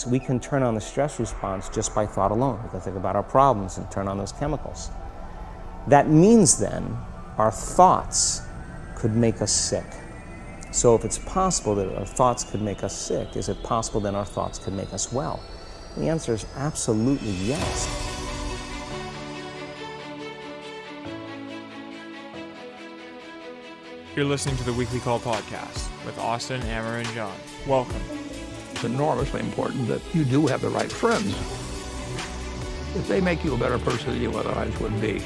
thoughts. We can turn on the stress response just by thought alone. We can think about our problems and turn on those chemicals. That means then our thoughts could make us sick. So if it's possible that our thoughts could make us sick, is it possible then our thoughts could make us well? The answer is absolutely yes. You're listening to the Weekly Call podcast with Austin, Amber, and John. Welcome. It's enormously important that you do have the right friends. If they make you a better person than you otherwise would be,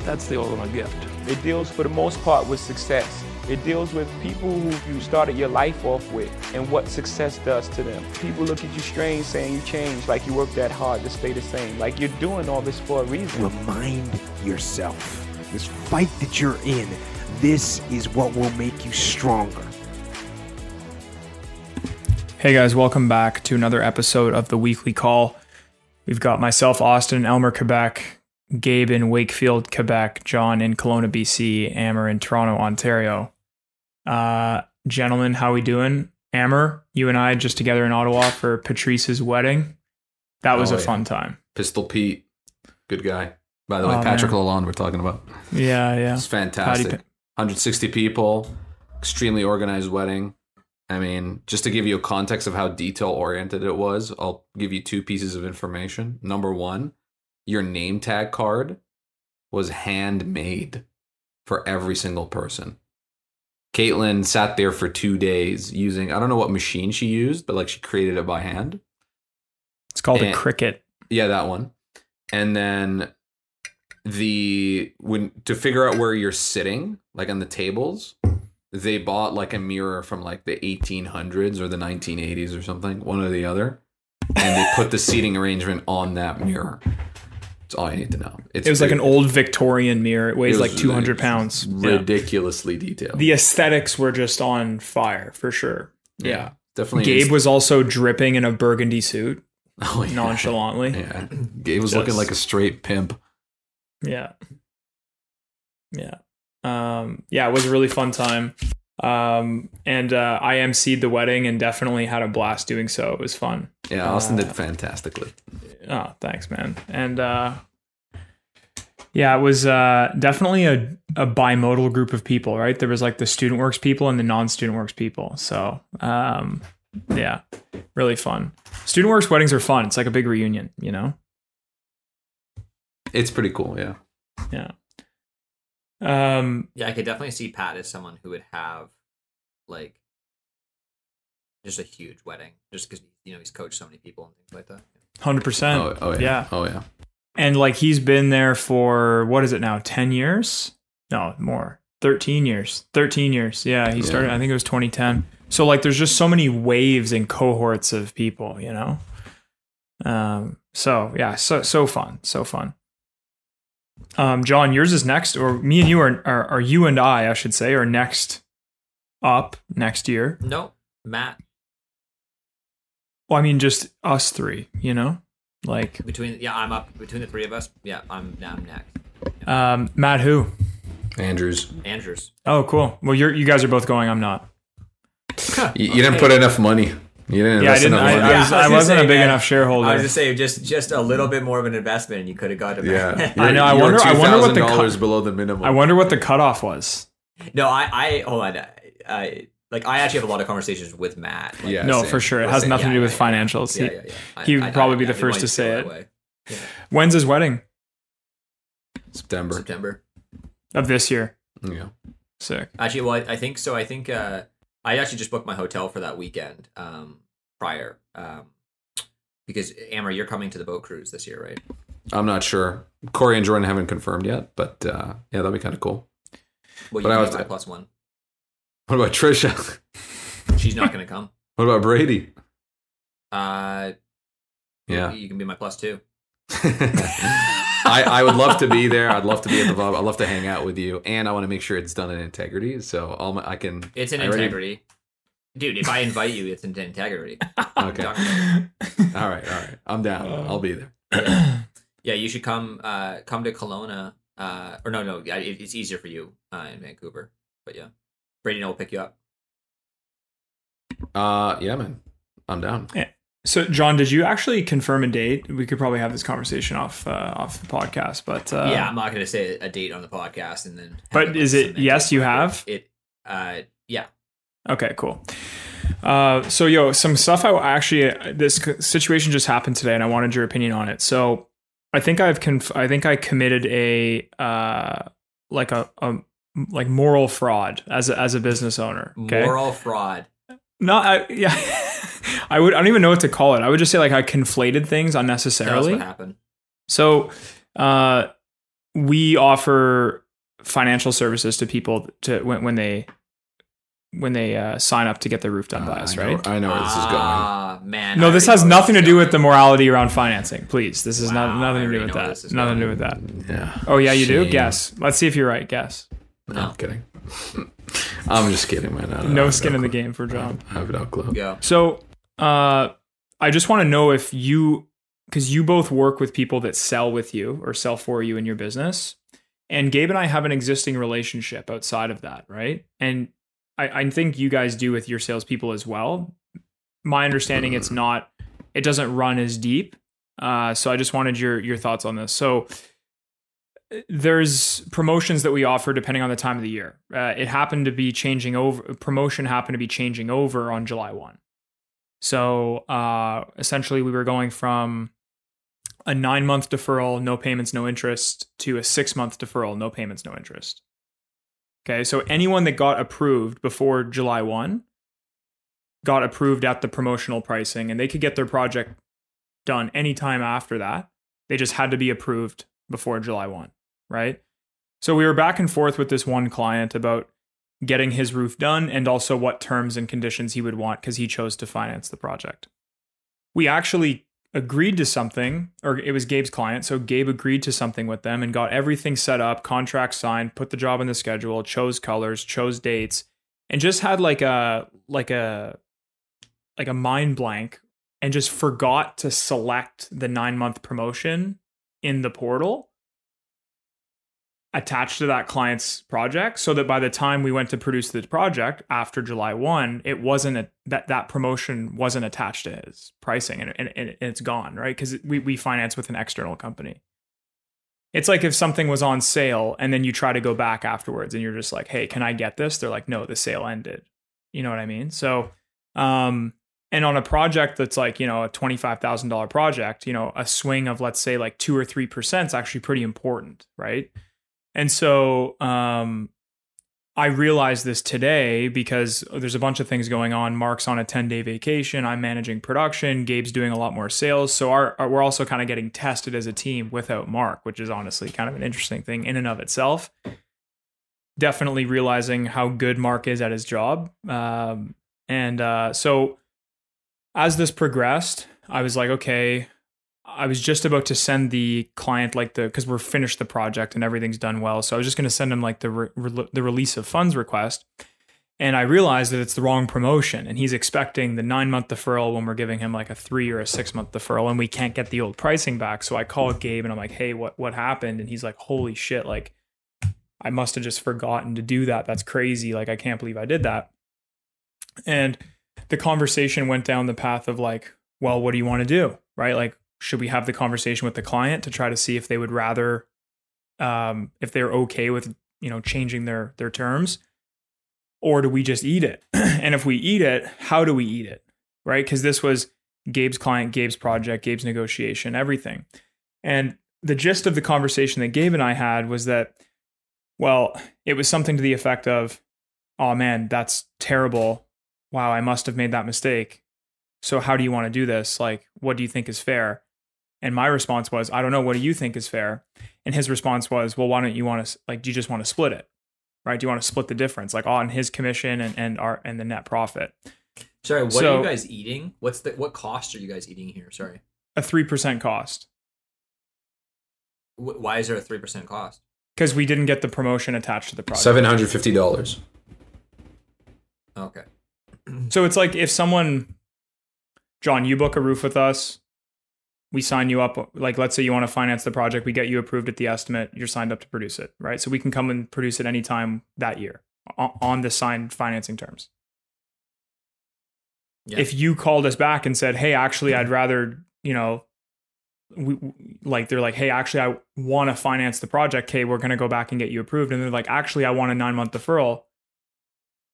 that's the ultimate gift. It deals, for the most part, with success. It deals with people who you started your life off with and what success does to them. People look at you strange saying you changed, like you worked that hard to stay the same. Like you're doing all this for a reason. Remind yourself this fight that you're in, this is what will make you stronger. Hey guys, welcome back to another episode of the Weekly Call. We've got myself, Austin, Aylmer, Quebec, Gabe in Wakefield, Quebec, John in Kelowna, BC, Amber in Toronto, Ontario. Uh, gentlemen, how we doing? Amber, you and I just together in Ottawa for Patrice's wedding. That was Oh, a yeah. fun time. Pistol Pete, good guy. By the way, Oh, Patrick man. Lalonde, we're talking about. Yeah, yeah. It's fantastic. Patty 160 people, extremely organized wedding. I mean, just to give you a context of how detail oriented it was, I'll give you two pieces of information. Number one, your name tag card was handmade for every single person. Caitlin sat there for two days using, I don't know what machine she used, but like she created it by hand. It's called a Cricut. Yeah, that one. And then the when to figure out where you're sitting, like on the tables, they bought like a mirror from like the 1800s or the 1980s or something, one or the other, and they put the seating arrangement on that mirror. That's all you need to know. It's It was like an old Victorian mirror. It weighs it like was 200 pounds. Yeah. ridiculously detailed. The aesthetics were just on fire for sure. Yeah. definitely. Gabe was also dripping in a burgundy suit oh, yeah. nonchalantly. Yeah, Gabe was looking like a straight pimp. Yeah. Yeah. Um, yeah, it was a really fun time. Um, and uh, I emceed the wedding and definitely had a blast doing so. It was fun. Yeah, Austin Uh, did fantastically. Oh, thanks, man. And uh, yeah, it was uh, definitely a, a bimodal group of people, right? There was like the student works people and the non student works people. So um, yeah, really fun. Student works weddings are fun. It's like a big reunion, you know? It's pretty cool. Yeah. Yeah. Um, Yeah, I could definitely see Pat as someone who would have like just a huge wedding, just because you know he's coached so many people and things like that. hundred percent. Oh, oh yeah. yeah. Oh yeah. and like he's been there for what is it now 10 years no more 13 years 13 years yeah he Yeah. started i think it was 2010 so like there's just so many waves and cohorts of people you know um so yeah so so fun so fun um john yours is next or me and you are are, are you and i i should say are next up next year No, Matt well i mean just us three you know like between yeah, I'm up between the three of us. Yeah, I'm I'm next. um matt who Andrews. Andrews. oh cool well you're you guys are both going i'm not You, you didn't put enough money. You didn't Yeah, I didn't. I. I, Yeah, was, I, was I wasn't say, a big man, enough shareholder. I was just saying, just just a little bit more of an investment, and you could have got to yeah. I know, I wonder- I wonder what the $2,000 cut- below the minimum. I wonder what the cutoff was. No, I I hold on. I, I like I actually have a lot of conversations with Matt. Like, Yeah, no, same. for sure. It has say- nothing yeah, to do with yeah, yeah. financials. Yeah, He- yeah, yeah. He would probably I- be the first to say it. that way. Yeah. When's his wedding September. September. of this year? Yeah. Sick. Actually, well, I, I think so. I think uh, I actually just booked my hotel for that weekend um, prior. Um, because Amber, you're coming to the boat cruise this year, right? I'm not sure. Corey and Jordan haven't confirmed yet, but uh, yeah, that'd be kind of cool. Well, But you I was- my plus one. What about Trisha? She's not going to come. what about Brady? Uh, Yeah. you can be my plus two. I, I would love to be there. I'd love to be at the Bob. I'd love to hang out with you, and I want to make sure it's done in integrity. So I'll, I can. It's an I already- integrity, dude. If I invite you, it's an integrity. Okay. All right. All right. I'm down. I'll be there. yeah. yeah, you should come. Uh, come to Kelowna. Uh, or no, no, it, it's easier for you uh, in Vancouver. But yeah, Brady and I will pick you up. Uh, yeah, man. I'm down. So, John, did you actually confirm a date? We could probably have this conversation off uh, off the podcast, but uh, yeah, I'm not going to say a date on the podcast and then. But is it yes? You have It. Uh, yeah. Okay, cool. Uh, so, yo, some stuff I actually this situation just happened today, and I wanted your opinion on it. So, I think I've conf- I think I committed a uh, like a, a like moral fraud as a, as a business owner. Okay, Moral fraud. no, I, yeah, I would I don't even know what to call it. I would just say like I conflated things Tell us unnecessarily. what happened. So, uh, we offer financial services to people to when, when they when they uh, sign up to get their roof done by Uh, us, I know, right? I know where this is going. Ah, man. No, I this has nothing to do is with the morality around financing. Please, this is Wow, not nothing to do with that. this is Nothing to do with that. Yeah. Oh yeah, you do. Guess. Let's see if you're right. Guess. No, I'm kidding. I'm just kidding, man. I- I No skin in the game for John. I have no clue. Go. So, uh, I just want to know if you, because you both work with people that sell with you or sell for you in your business, and Gabe and I have an existing relationship outside of that, right? And I, I think you guys do with your salespeople as well. My understanding, it's not, it doesn't run as deep. Uh, so I just wanted your your thoughts on this. So there's promotions that we offer depending on the time of the year. Uh, it happened to be changing over. Promotion happened to be changing over on July one. So uh, essentially, we were going from a nine month deferral, no payments, no interest, to a six month deferral, no payments, no interest. Okay, so anyone that got approved before July 1 got approved at the promotional pricing and they could get their project done anytime after that. They just had to be approved before July 1, right? So we were back and forth with this one client about getting his roof done and also what terms and conditions he would want because he chose to finance the project. We actually agreed to something, or it was Gabe's client. So Gabe agreed to something with them and got everything set up, contract signed, put the job in the schedule, chose colors, chose dates, and just had like a like a like a mind blank and just forgot to select the nine month promotion in the portal attached to that client's project so that by the time we went to produce the project after July 1 it wasn't a, that that promotion wasn't attached to his pricing and, and, and it's gone right? Because we, we finance with an external company. It's like if something was on sale and then you try to go back afterwards and you're just like hey can i get this? They're like no the sale ended. You know what i mean? So um and on a project that's like you know a $25000 project you know a swing of let's say like 2 or 3% is actually pretty important right and so um, I realized this today because there's a bunch of things going on. Mark's on a 10 day vacation. I'm managing production. Gabe's doing a lot more sales. So our, our- we're also kind of getting tested as a team without Mark, which is honestly kind of an interesting thing in and of itself. Definitely realizing how good Mark is at his job. Um, and uh, so as this progressed, I was like, okay, I was just about to send the client like the because we're finished the project and everything's done well. So I was just going to send him like the re- re- the release of funds request, and I realized that it's the wrong promotion, and he's expecting the nine month deferral when we're giving him like a three or a six month deferral, and we can't get the old pricing back. So I call Gabe and I'm like, hey, what what happened? And he's like, holy shit, like I must have just forgotten to do that. That's crazy. Like I can't believe I did that. And the conversation went down the path of like, well, what do you want to do? Right? Like should we have the conversation with the client to try to see if they would rather um if they're okay with you know changing their their terms? Or do we just eat it? And if we eat it how do we eat it? Right? Because this was gabe's client gabe's project gabe's negotiation everything. And the gist of the conversation that gabe and i had was that well it was something to the effect of oh man that's terrible. Wow i must have made that mistake. So how do you want to do this? Like what do you think is fair and my response was, I don't know. What do you think is fair? And his response was, well, why don't you want to like? Do you just want to split it, right? Do you want to split the difference, like on his commission and and our and the net profit? Sorry, what So- are you guys eating? What's the what cost are you guys eating here? Sorry. A three percent cost Wh- Why is there a three percent cost? because we didn't get the promotion attached to the project. Seven hundred fifty dollars. Okay. So it's like if someone, John, you book a roof with us, we sign you up. Like, let's say you want to finance the project, we get you approved at the estimate, you're signed up to produce it, right? So we can come and produce it anytime that year on the signed financing terms. Yeah. if you called us back and said, "Hey, actually, I'd rather," you know, we, like they're like, "Hey, actually, I want to finance the project. Okay, we're going to go back and get you approved." And they're like, "Actually, I want a 9-month deferral."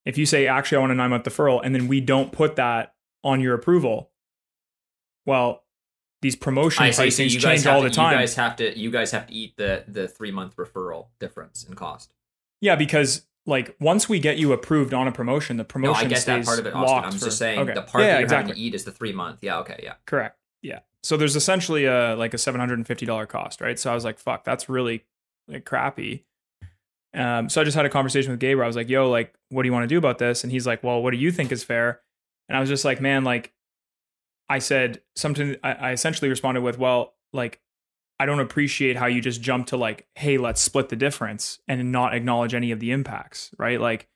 If you say, "Actually, I want a 9-month deferral," and then we don't put that on your approval, well, these promotion I see. So pricings change all to, the time. You guys have to. You guys have to eat the the three month referral difference in cost. Yeah, because like once we get you approved on a promotion, the No, promotion I get that part of it, Austin. locked I'm for- just saying okay. the part yeah, that you're exactly. having to eat is the three month. Yeah. Okay. Yeah. Correct. Yeah. So there's essentially a like a seven hundred and fifty dollar cost, right? So I was like, fuck, that's really like crappy. Um, so I just had a conversation with Gabe where I was like, yo, like, what do you want to do about this? And he's like, well, what do you think is fair? And I was just like, man, like, I said something. I, I essentially responded with, well, like, I don't appreciate how you just jump to like, hey, let's split the difference and not acknowledge any of the impacts, right? Like,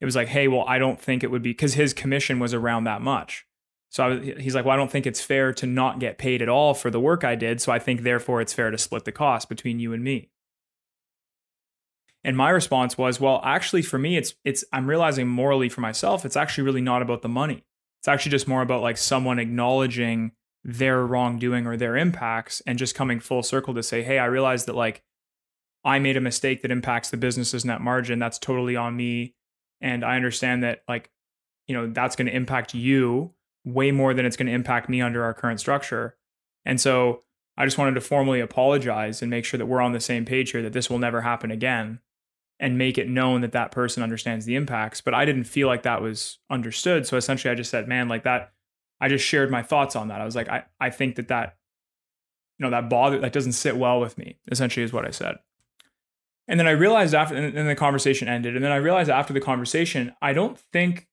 it was like, hey, well, I don't think it would be because his commission was around that much. So was, he's like, well, I don't think it's fair to not get paid at all for the work I did. So I think therefore it's fair to split the cost between you and me. And my response was, well, actually, for me, it's it's I'm realizing morally for myself, it's actually really not about the money. It's actually just more about like someone acknowledging their wrongdoing or their impacts and just coming full circle to say, hey, I realize that like I made a mistake that impacts the business's net margin. That's totally on me. And I understand that like, you know, that's going to impact you way more than it's going to impact me under our current structure. And so I just wanted to formally apologize and make sure that we're on the same page here, that this will never happen again and make it known that that person understands the impacts. But I didn't feel like that was understood. So essentially, I just said, man, like that, I just shared my thoughts on that. I was like, I, I think that that, you know, that bother, that doesn't sit well with me, essentially, is what I said. And then I realized after, and then the conversation ended. And then I realized after the conversation, I don't think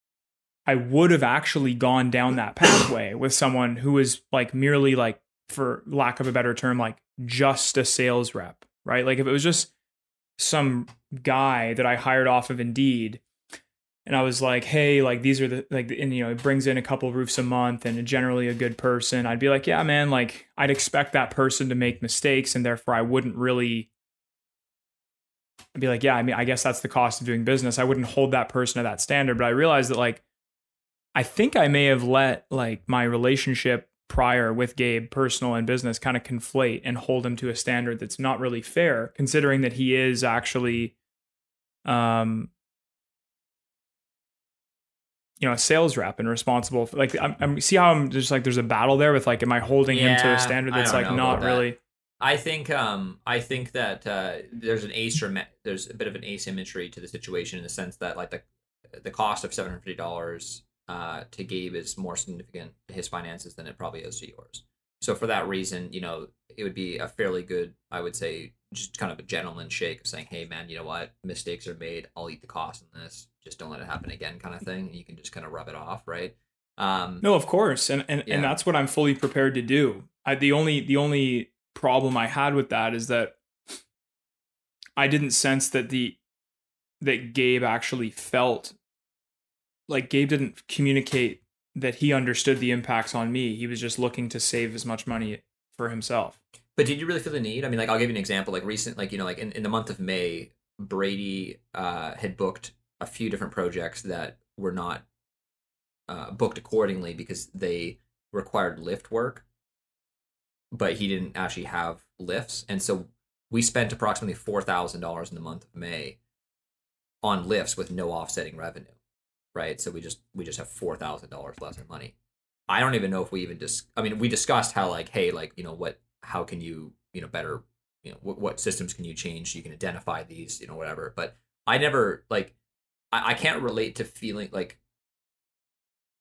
I would have actually gone down that pathway with someone who is like merely like, for lack of a better term, like just a sales rep, right? Like if it was just some guy that I hired off of Indeed. And I was like, hey, like these are the like and you know, it brings in a couple roofs a month and generally a good person, I'd be like, yeah, man, like I'd expect that person to make mistakes and therefore I wouldn't really I'd be like, yeah, I mean, I guess that's the cost of doing business. I wouldn't hold that person to that standard, but I realized that like I think I may have let like my relationship prior with Gabe, personal and business, kind of conflate and hold him to a standard that's not really fair, considering that he is actually, um, you know, a sales rep and responsible. For, like, I'm, I'm see how I'm just like there's a battle there with like, am I holding him to a standard that's like not really? I think um I think that uh, there's an asymmet- there's a bit of an asymmetry to the situation in the sense that like the the cost of seven hundred fifty dollars uh, to Gabe is more significant to his finances than it probably is to yours. So for that reason, you know, it would be a fairly good, I would say, just kind of a gentleman shake of saying, "Hey, man, you know what? Mistakes are made. I'll eat the cost in this. Just don't let it happen again," kind of thing. And you can just kind of rub it off, right? Um, No, of course, and and, Yeah. and that's what I'm fully prepared to do. I, the only the only problem I had with that is that I didn't sense that the that Gabe actually felt like Gabe didn't communicate that he understood the impacts on me. He was just looking to save as much money for himself. But did you really feel the need? I mean, like I'll give you an example. Like recent, like you know, like in, in the month of May, Brady uh, had booked a few different projects that were not uh, booked accordingly because they required lift work, but he didn't actually have lifts, and so we spent approximately four thousand dollars in the month of May on lifts with no offsetting revenue, right? So we just we just have four thousand dollars less in money. I don't even know if we even dis. I mean, we discussed how like, hey, like you know what, how can you you know better, you know what, what systems can you change so you can identify these, you know whatever. But I never like, I, I can't relate to feeling like.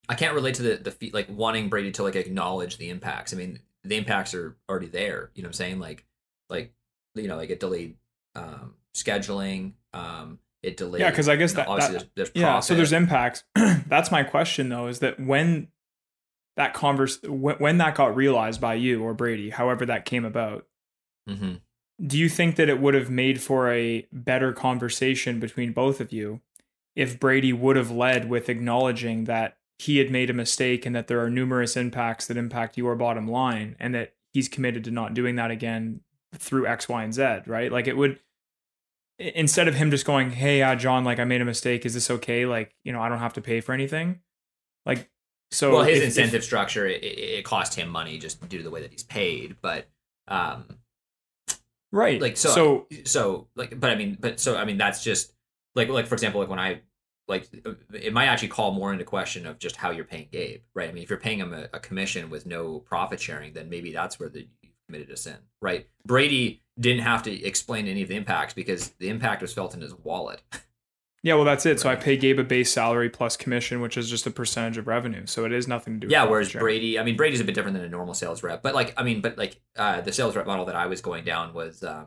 I can't relate to the the fe- like wanting Brady to like acknowledge the impacts. I mean, the impacts are already there. You know what I'm saying? Like, like you know, like it delayed um, scheduling. Um, it delayed. Yeah, 'cause I guess that- obviously that- there's, there's Yeah, so there's impacts. That's my question though, is that when that converse when, when that got realized by you or Brady, however that came about, Mhm. do you think that it would have made for a better conversation between both of you if Brady would have led with acknowledging that he had made a mistake and that there are numerous impacts that impact your bottom line and that he's committed to not doing that again through X, Y, and Z, right? Like it would instead of him just going, Hey, uh, John, like I made a mistake, is this okay? Like, you know, I don't have to pay for anything. Like So well, his if- if- incentive structure it, it, cost him money just due to the way that he's paid, but um, right? like so, so so like, but I mean, but so I mean, that's just like like for example, like when I like it might actually call more into question of just how you're paying Gabe, right? I mean, if you're paying him a, a commission with no profit sharing, then maybe that's where the committed a sin, right? Brady didn't have to explain any of the impacts because the impact was felt in his wallet. yeah, well, that's it. So I pay Gabe a base salary plus commission, which is just a percentage of revenue. So it is nothing to do. with Yeah, whereas. Brady, I mean, Brady's a bit different than a normal sales rep, but like, I mean, but like, uh, the sales rep model that I was going down was, um,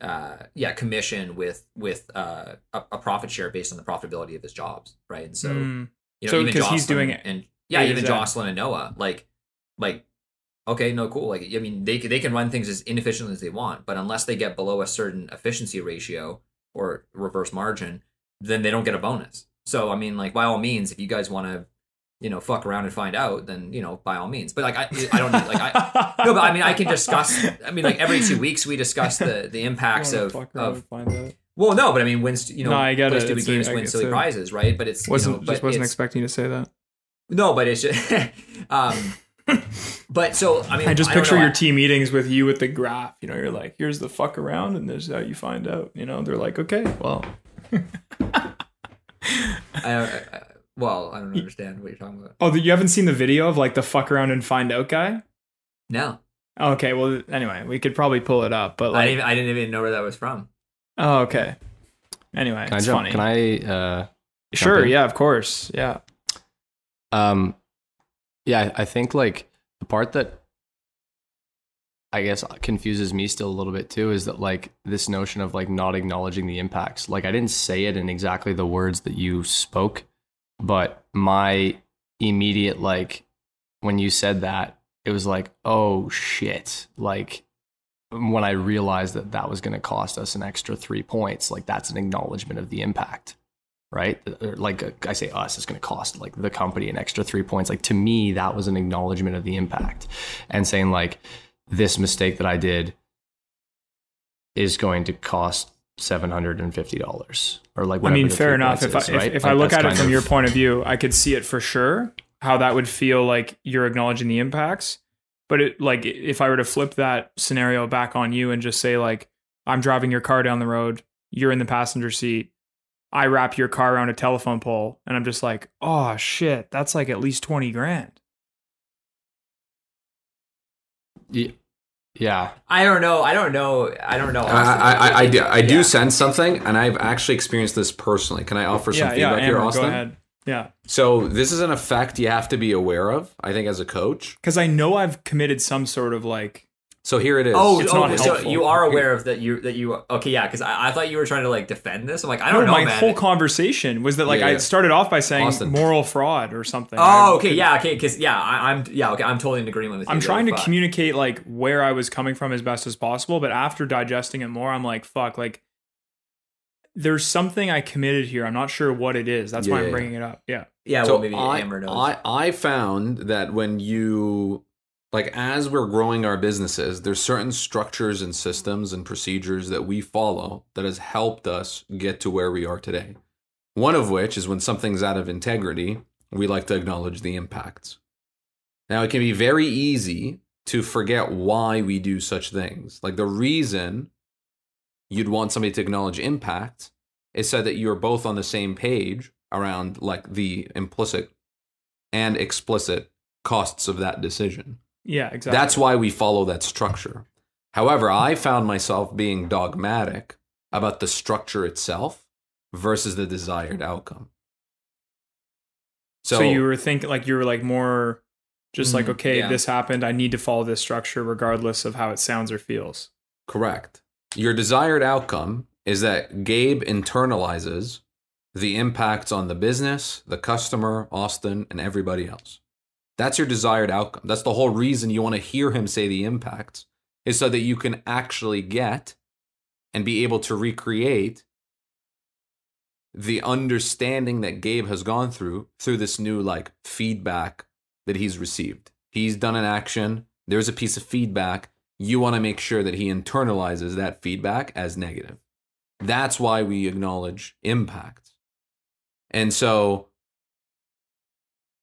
uh, yeah, commission with with uh, a, a profit share based on the profitability of his jobs, right? And so, Mm. you know, So, even 'cause he's doing it and yeah, even Jocelyn and Noah, like, like, okay, no, cool. Like, I mean, they they can run things as inefficiently as they want, but unless they get below a certain efficiency ratio or reverse margin, then they don't get a bonus. So, I mean, like, by all means, if you guys want to, you know, fuck around and find out, then you know, by all means. But like, I I don't like I. No, but I mean, I can discuss. I mean, like every two weeks we discuss the the impacts of of. find out. Well, no, but I mean, wins. You know, No, I get play it. Stupid It's games, I win silly it- prizes, right? But it's wasn't you know, but just wasn't expecting you to say that. No, but it's just. um, but so I mean, I just don't picture know, your I- team meetings with you with the graph. You know, you're like, here's the fuck around, and there's how you find out. You know, they're like, okay, well, I, I, I, well, I don't understand what you're talking about. oh, you haven't seen the video of like the fuck around and find out guy? No, Okay, well, anyway, we could probably pull it up, but I didn't. Even, I didn't even know where that was from. oh, okay. Anyway, Can I it's jump? funny. Can I? Uh, sure, yeah, of course, yeah. um, yeah, I think like the part that I guess confuses me still a little bit too is that like this notion of like not acknowledging the impacts. Like I didn't say it in exactly the words that you spoke, but my immediate like when you said that, it was like, oh shit, like when I realized that that was going to cost us an extra three points, like that's an acknowledgement of the impact, right? Like I say, us, it's going to cost like the company an extra three points. Like to me, that was an acknowledgement of the impact, and saying like this mistake that I did is going to cost seven hundred and fifty dollars, or like I mean, fair enough. If I is, if, right? if Like, I look at it from of- your point of view, I could see it for sure how that would feel like you're acknowledging the impacts. But it like if I were to flip that scenario back on you and just say like I'm driving your car down the road, you're in the passenger seat, I wrap your car around a telephone pole, and I'm just like, oh shit, that's like at least twenty grand. Ye- yeah, I don't know. I don't know. I don't know. I, I, I, I do, I do Yeah. sense something, and I've actually experienced this personally. Can I offer some yeah, yeah, feedback here, Amber, Austin? go ahead. Yeah, So this is an effect you have to be aware of. I think as a coach. because I know I've committed some sort of like So here it is. Oh, It's oh not so helpful. you are aware of that? You that you okay? Yeah, because I, I thought you were trying to like defend this. I'm like, I don't no, know, my man. whole conversation was that like Yeah, I started off by saying Austin. moral fraud or something. oh, I- okay, yeah, okay, because yeah, I, I'm yeah, okay, I'm totally in agreement with you. I'm there, trying to but- communicate like where I was coming from as best as possible, but after digesting it more, I'm like, fuck, like there's something I committed here. I'm not sure what it is. That's why I'm yeah. bringing it up. Yeah. Yeah, so well, maybe I, Amber knows. I, I found that when you like as we're growing our businesses, there's certain structures and systems and procedures that we follow that has helped us get to where we are today. One of which is when something's out of integrity, we like to acknowledge the impacts. Now, it can be very easy to forget why we do such things. Like the reason you'd want somebody to acknowledge impact is so that you're both on the same page around like the implicit and explicit costs of that decision. Yeah, exactly. That's why we follow that structure. However, I found myself being dogmatic about the structure itself versus the desired outcome. so, you were thinking like you were like more just like, Mhm, okay, yeah. this happened. I need to follow this structure regardless of how it sounds or feels. Correct. Your desired outcome is that Gabe internalizes the impacts on the business, the customer, Austin, and everybody else. That's your desired outcome. That's the whole reason you want to hear him say the impacts, is so that you can actually get and be able to recreate the understanding that Gabe has gone through through this new like feedback that he's received. He's done an action, there's a piece of feedback. You want to make sure that he internalizes that feedback as negative. That's why we acknowledge impact. And so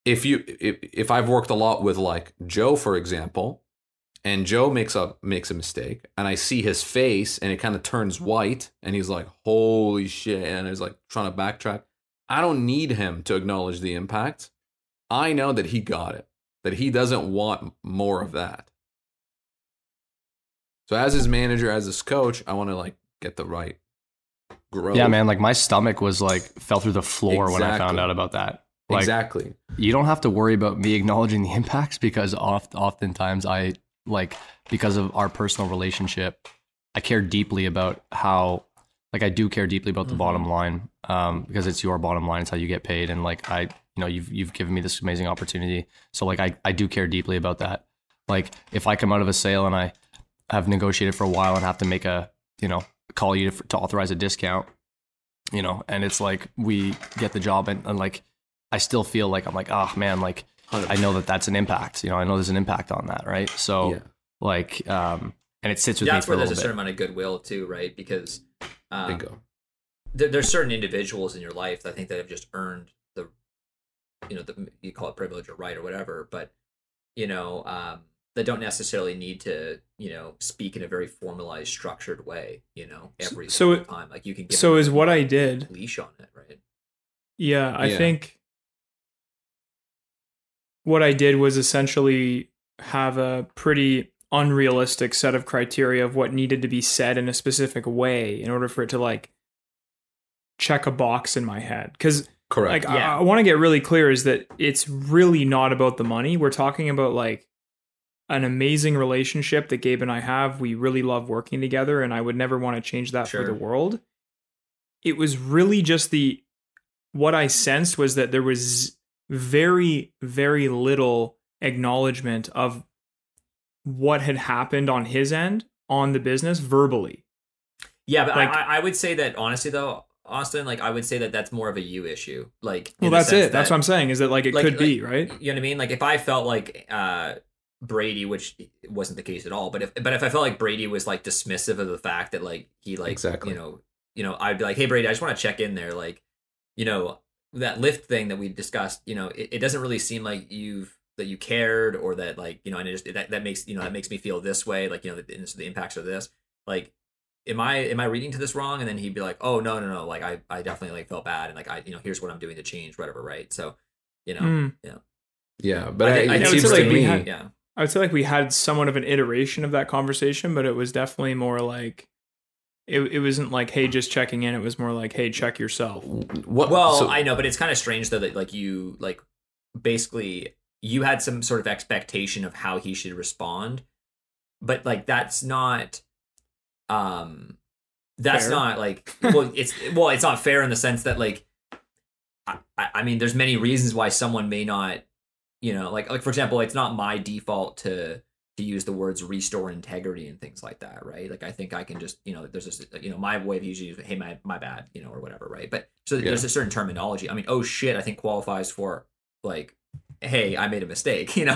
if you if, if I've worked a lot with like Joe, for example, and Joe makes a makes a mistake, and I see his face, and it kind of turns white, and he's like, "Holy shit!" and he's like trying to backtrack. I don't need him to acknowledge the impact. I know that he got it, that he doesn't want more of that. So as his manager, as his coach, I want to like get the right growth. Yeah, man. Like my stomach was like fell through the floor when I found out about that. Like, exactly. you don't have to worry about me acknowledging the impacts because oft, oftentimes I like because of our personal relationship, I care deeply about how like I do care deeply about the bottom line um, because it's your bottom line. It's how you get paid, and like I, you know, you've you've given me this amazing opportunity. So like I I do care deeply about that. Like if I come out of a sale and I have negotiated for a while and have to make a you know call you to, to authorize a discount, you know, and it's like we get the job and, and like I still feel like I'm like, oh man, like I know that that's an impact. You know, I know there's an impact on that, right? So Yeah. like, um, and it sits with That's me for where a there's a little certain amount of goodwill too, right? Because um, Bingo. there, there's certain individuals in your life that I think that have just earned the, you know, the, you call it privilege or right or whatever, but you know, um, that don't necessarily need to, you know, speak in a very formalized, structured way. You know, every So single time, like you can give So is what I did. leash on it, right? Yeah, I Yeah. think what I did was essentially have a pretty unrealistic set of criteria of what needed to be said in a specific way in order for it to like check a box in my head. Cuz Correct. like Yeah. I, I want to get really clear is that it's really not about the money. We're talking about like an amazing relationship that Gabe and I have. We really love working together and I would never want to change that for the world. It was really just the what I sensed was that there was very very little acknowledgement of what had happened on his end on the business verbally. Yeah, but Like- I, I would say that honestly, though, Austin, like I would say that that's more of a you issue. Like, Well, that's it. That's what I'm saying is that like it like- could be, right? You know what I mean? Like if I felt like uh Brady, which wasn't the case at all, but if but if I felt like Brady was like dismissive of the fact that like he like Exactly. you know you know I'd be like, hey Brady, I just want to check in there, like you know that lift thing that we discussed. You know, it, it doesn't really seem like you've that you cared or that like you know and it just that that makes you know that makes me feel this way, like you know the, the impacts of this, like. Am I am I reading to this wrong? And then he'd be like, "Oh no no no! Like I, I definitely like felt bad, and like I you know here's what I'm doing to change whatever, right?" So, you know, Mm. Yeah, but I I think- I it seems it's to like me. had- yeah. I would say like we had somewhat of an iteration of that conversation, but it was definitely more like it, it wasn't like, hey, just checking in. It was more like, hey, check yourself. what, Well, so- I know, but it's kind of strange though that like you like basically you had some sort of expectation of how he should respond, but like that's not um that's Fair. not like well it's well it's not fair in the sense that like I, I I mean there's many reasons why someone may not you know like like for example it's not my default to to use the words restore integrity and things like that right like i think i can just you know there's this you know my way of usually is, hey my my bad you know or whatever right but so there's a certain terminology i mean oh shit i think qualifies for like hey i made a mistake you know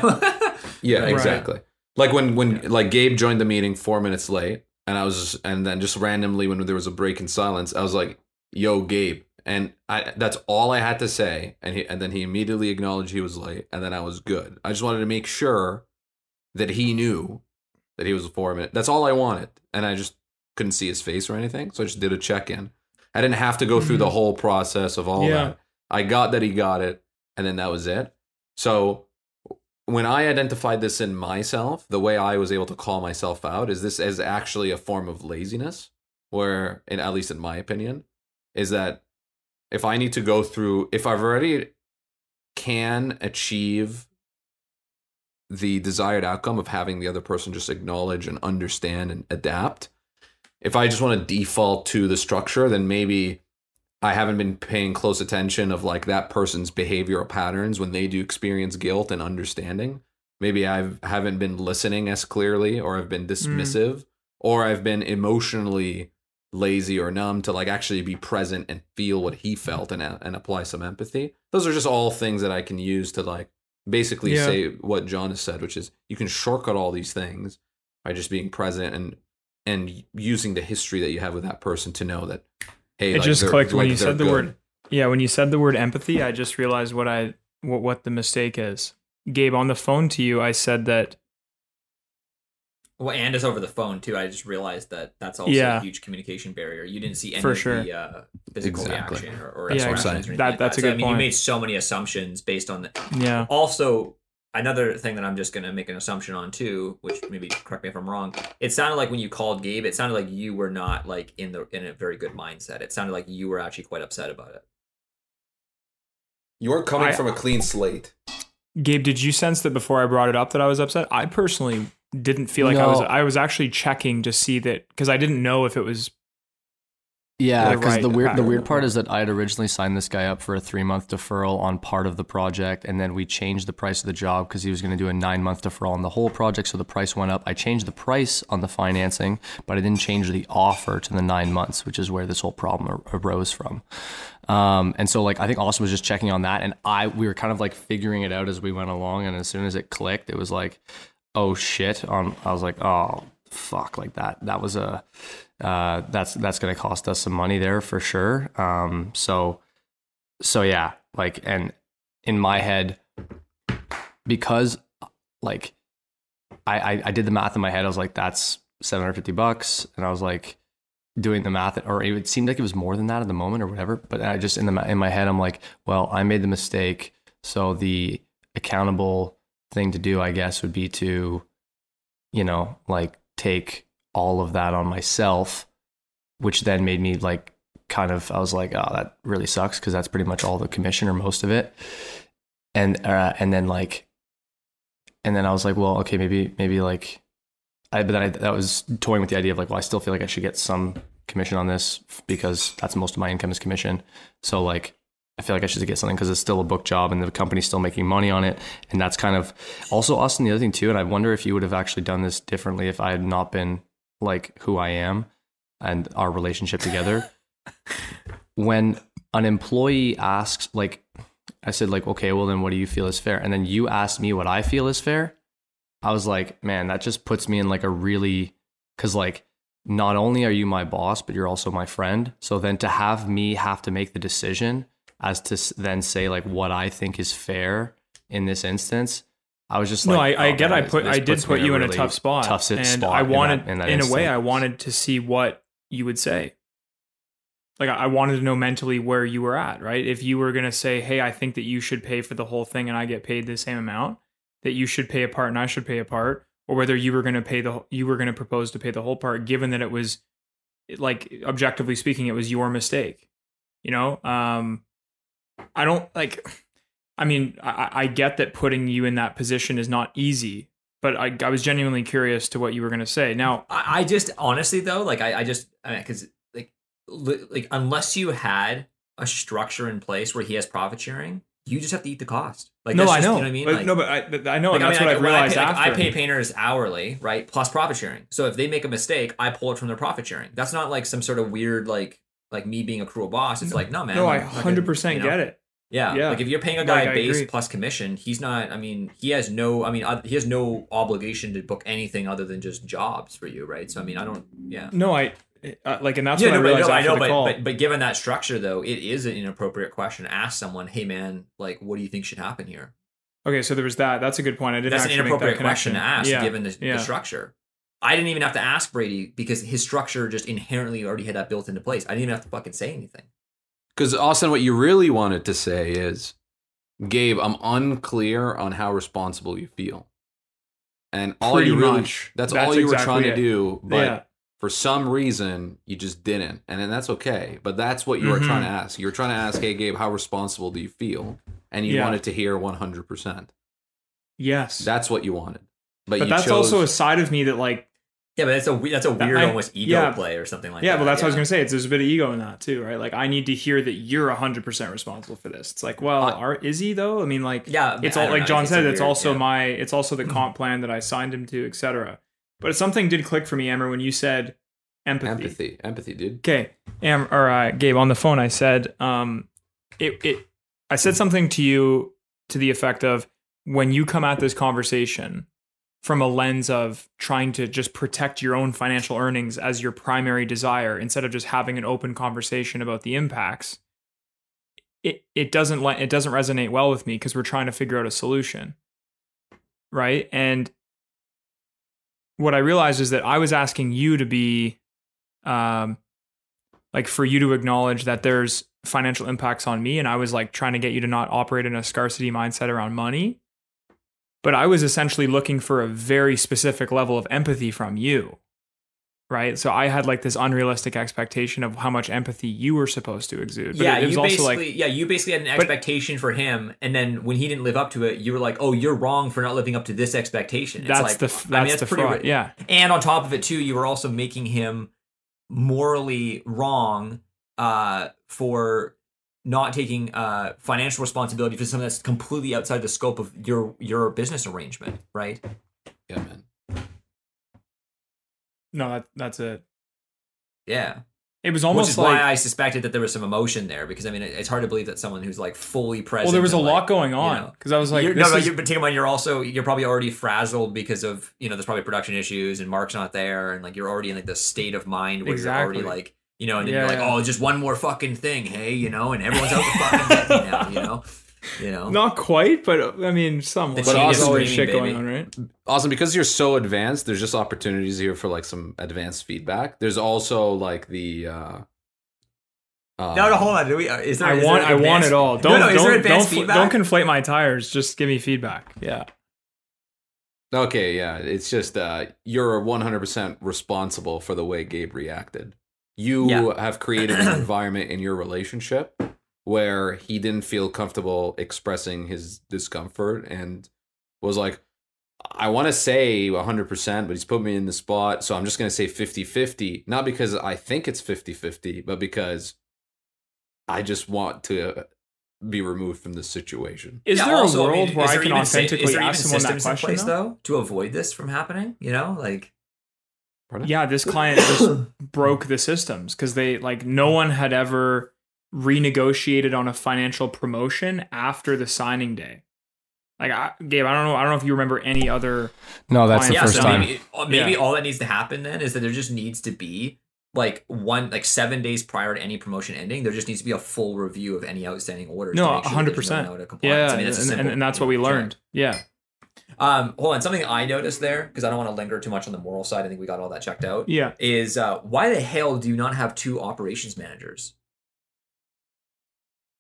Yeah, Right. exactly. Like when when like Gabe joined the meeting four minutes late, and I was and then just randomly when there was a break in silence, I was like, "Yo, Gabe," and I that's all I had to say, and he and then he immediately acknowledged he was late, and then I was good. I just wanted to make sure that he knew that he was four minutes. That's all I wanted, and I just couldn't see his face or anything, so I just did a check in. I didn't have to go through the mm-hmm. whole process of all Yeah. that. I got that he got it, and then that was it. So when I identified this in myself, the way I was able to call myself out is this is actually a form of laziness, where, in at least in my opinion, is that if I need to go through, if I've already can achieve the desired outcome of having the other person just acknowledge and understand and adapt, if I just want to default to the structure, then maybe I haven't been paying close attention of like that person's behavioral patterns when they do experience guilt and understanding. Maybe I haven't been listening as clearly, or I've been mm. dismissive, or I've been emotionally lazy or numb to like actually be present and feel what he felt and uh, and apply some empathy. Those are just all things that I can use to like basically Yeah. say what John has said, which is you can shortcut all these things by just being present and and using the history that you have with that person to know that hey, It like, just clicked when like, you said the good. word. Yeah, when you said the word empathy, I just realized what I what what the mistake is. Gabe, on the phone to you, I said that Well, and it's over the phone too. I just realized that that's also Yeah. a huge communication barrier. You didn't see any For of sure. the uh, physical Exactly. reaction or, or Yeah, expressions exactly. or That- like that's a So, good I mean, point. you made so many assumptions based on the. yeah, Also, another thing that I'm just gonna make an assumption on too, which maybe correct me if I'm wrong. It sounded like when you called Gabe, it sounded like you were not like in the in a very good mindset. It sounded like you were actually quite upset about it. You're coming I- from a clean slate. Gabe, did you sense that before I brought it up that I was upset? I personally didn't feel like I was. I was actually checking to see that because I didn't know if it was. Yeah, Yeah, because right, the weird the weird part is that I had originally signed this guy up for a three month deferral on part of the project, and then we changed the price of the job because he was going to do a nine month deferral on the whole project, so the price went up. I changed the price on the financing, but I didn't change the offer to the nine months, which is where this whole problem ar- arose from. Um, and so like I think Austin was just checking on that, and I we were kind of like figuring it out as we went along, and as soon as it clicked, it was like, oh shit! On I was like, oh fuck, like that that was a uh, that's that's to cost us some money there for sure. Um, so so yeah, like and in my head, because like I, I I did the math in my head, I was like, that's seven hundred fifty bucks, and I was like doing the math, or it seemed like it was more than that at the moment or whatever. But I just in the in my head, I'm like, well, I made the mistake, so the accountable thing to do, I guess, would be to, you know, like take all of that on myself, which then made me like kind of I was like, oh, that really sucks because that's pretty much all the commission or most of it, and uh, and then like, and then I was like, well, okay, maybe maybe like, I but then I that was toying with the idea of like, well, I still feel like I should get some commission on this because that's most of my income is commission, so like. I feel like I should get something because it's still a book job and the company's still making money on it. And that's kind of also Austin. The other thing too, and I wonder if you would have actually done this differently if I had not been like who I am and our relationship together. when an employee asks, like, I said, like, okay, well, then what do you feel is fair? And then you asked me what I feel is fair. I was like, man, that just puts me in like a really, because like, not only are you my boss, but you're also my friend. So then to have me have to make the decision as to then say like what I think is fair in this instance, I was just No, like, I, I oh, get. man, I put. I did put you in a really tough spot, tough and spot I in that- wanted, in, that in a way. I wanted to see what you would say. Like I I wanted to know mentally where you were at, right? If you were gonna say, "Hey, I think that you should pay for the whole thing, and I get paid the same amount," that you should pay a part and I should pay a part, or whether you were gonna pay the, you were gonna propose to pay the whole part, given that it was, like objectively speaking, it was your mistake. You know, um, I don't like. I mean, I, I get that putting you in that position is not easy, but I, I was genuinely curious to what you were going to say. Now, I, I just honestly though, like I, I just because like li- like unless you had a structure in place where he has profit sharing, you just have to eat the cost. Like no, that's I just, know. You know what I mean? But, Like- no, but I, but I know, like, and that's I mean, what like, when I realized pay, like, after. I pay painters hourly, right? Plus profit sharing. So if they make a mistake, I pull it from their profit sharing. That's not like some sort of weird like like me being a cruel boss. It's like no man. no, I like, hundred percent get it. Yeah, Yeah. like if you're paying a Like, guy I base plus commission, he's not. I mean, he has no. I mean, uh, he has no obligation to book anything other than just jobs for you, right? So I mean, I don't. Yeah. No, I uh, like, and that's yeah, what no, I realized no, I know, the but, call. but but given that structure, though, it is an inappropriate question. To ask someone, "Hey, man, like, what do you think should happen here?" okay, so there was that. That's a good point. I didn't That's an make that inappropriate question to ask, Yeah, given the, yeah. the structure. I didn't even have to ask Brady because his structure just inherently already had that built into place. I didn't even have to fucking say anything. Because Austin, what you really wanted to say is, Gabe, I'm unclear on how responsible you feel, and all Pretty you really much. that's, That's all you exactly were trying it. to do. But Yeah. for some reason, you just didn't, and then that's okay. But that's what you were Mhm. trying to ask. You were trying to ask, hey, Gabe, how responsible do you feel? And you Yeah. wanted to hear 100. percent Yes, That's what you wanted. But, but that's chose, also a side of me that like Yeah, but that's a that's a weird, I- almost ego yeah. play or something like yeah, that. Yeah, well, that's what I was gonna say. It's there's a bit of ego in that too, right? Like I need to hear that you're hundred percent responsible for this. It's like, well, I- are, is he though? I mean, like, Yeah, it's all like know. John It's a said. It's also yeah. my, it's also the comp plan that I signed him to, etc. But something did click for me, Amber, when you said empathy. empathy, empathy, dude. Okay, Am or uh, Gabe on the phone. I said, um, it, it. I said something to you to the effect of when you come at this conversation from a lens of trying to just protect your own financial earnings as your primary desire instead of just having an open conversation about the impacts. it it doesn't li- it doesn't resonate well with me because we're trying to figure out a solution right and what i realized is that i was asking you to be um like for you to acknowledge that there's financial impacts on me and i was like trying to get you to not operate in a scarcity mindset around money but i was essentially looking for a very specific level of empathy from you right so i had like this unrealistic expectation of how much empathy you were supposed to exude but yeah, it, it was you also basically like yeah, you basically had an But- expectation for him, and then when he didn't live up to it, you were like, "Oh, you're wrong for not living up to this expectation." It's that's like, the f- I mean, that's the pretty fraud yeah And on top of it, too, you were also making him morally wrong uh, for not taking uh, financial responsibility for something that's completely outside the scope of your your business arrangement, right? Yeah, man. no that, that's it Yeah. it was almost Which almost is like why I suspected that there was some emotion there because I mean it- it's hard to believe that someone who's like fully present. well there was a and, lot like, going you on know, because i was like you're, this no, no, is- you're, but take in mind you're also you're probably already frazzled because of you know there's probably production issues and Mark's not there and like you're already in like the state of mind where you're already like you know and then Yeah, you're like yeah. oh just one more fucking thing hey you know and everyone's out to fucking get me now you know you know not quite but i mean somewhat The but chain there's is always screaming, shit going on right Awesome, because you're so advanced, there's just opportunities here for like some advanced feedback. There's also like the uh, uh no no hold on do we uh, is there I is want there I want it all. No, Don't no, is don't there don't, advanced feedback? don't conflate my tires. Just give me feedback. Yeah. Okay, yeah. It's just uh you're 100% responsible for the way Gabe reacted. You Yeah. have created an environment in your relationship where he didn't feel comfortable expressing his discomfort and was like I want to say 100%, but he's put me in the spot, so I'm just going to say 50-50, not because I think it's 50-50, but because I just want to be removed from this situation. Is Yeah, there also, a I mean, world where is I there can even sa- authentically is there ask even someone that systems in question? place, though? though to avoid this from happening you know like Pardon? Yeah, this client just broke the systems because they like no one had ever renegotiated on a financial promotion after the signing day. Like, I, Gabe, I don't know. I don't know if you remember any other. No, that's the Yeah, first so time. Maybe, uh, maybe Yeah. all that needs to happen then is that there just needs to be like one like seven days prior to any promotion ending. There just needs to be a full review of any outstanding orders. No, make sure hundred there's no percent. out of compliance. Yeah, I mean, that's a and, and, that's what we know, check. learned. Yeah, Um, hold on. Something I noticed there because I don't want to linger too much on the moral side. I think we got all that checked out. yeah. Is uh, why the hell do you not have two operations managers?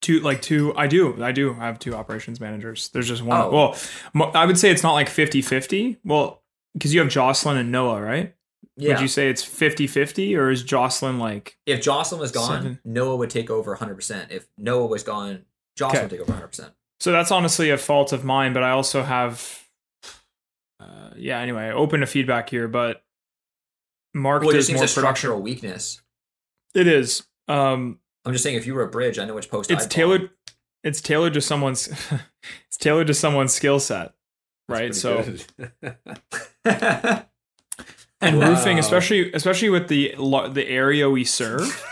Two like two. I do. I do have two operations managers. There's just one. Oh. Well, I would say it's not like 50-50. Well, because you have Jocelyn and Noah, right? Yeah. Would you say it's 50-50 or is Jocelyn like if Jocelyn was gone, Seven. Noah would take over 100. percent If Noah was gone, Jocelyn Okay. would take over 100. percent So that's honestly a fault of mine, but I also have, uh, yeah. Anyway, open to feedback here, but Mark Well, it does just more a production. structural weakness. It is. Um, I'm just saying, if you were a bridge, I know which post. it's I'd tailored. It's tailored to someone's. it's tailored to someone's skill set, right? So and Wow. roofing, especially especially with the the area we serve.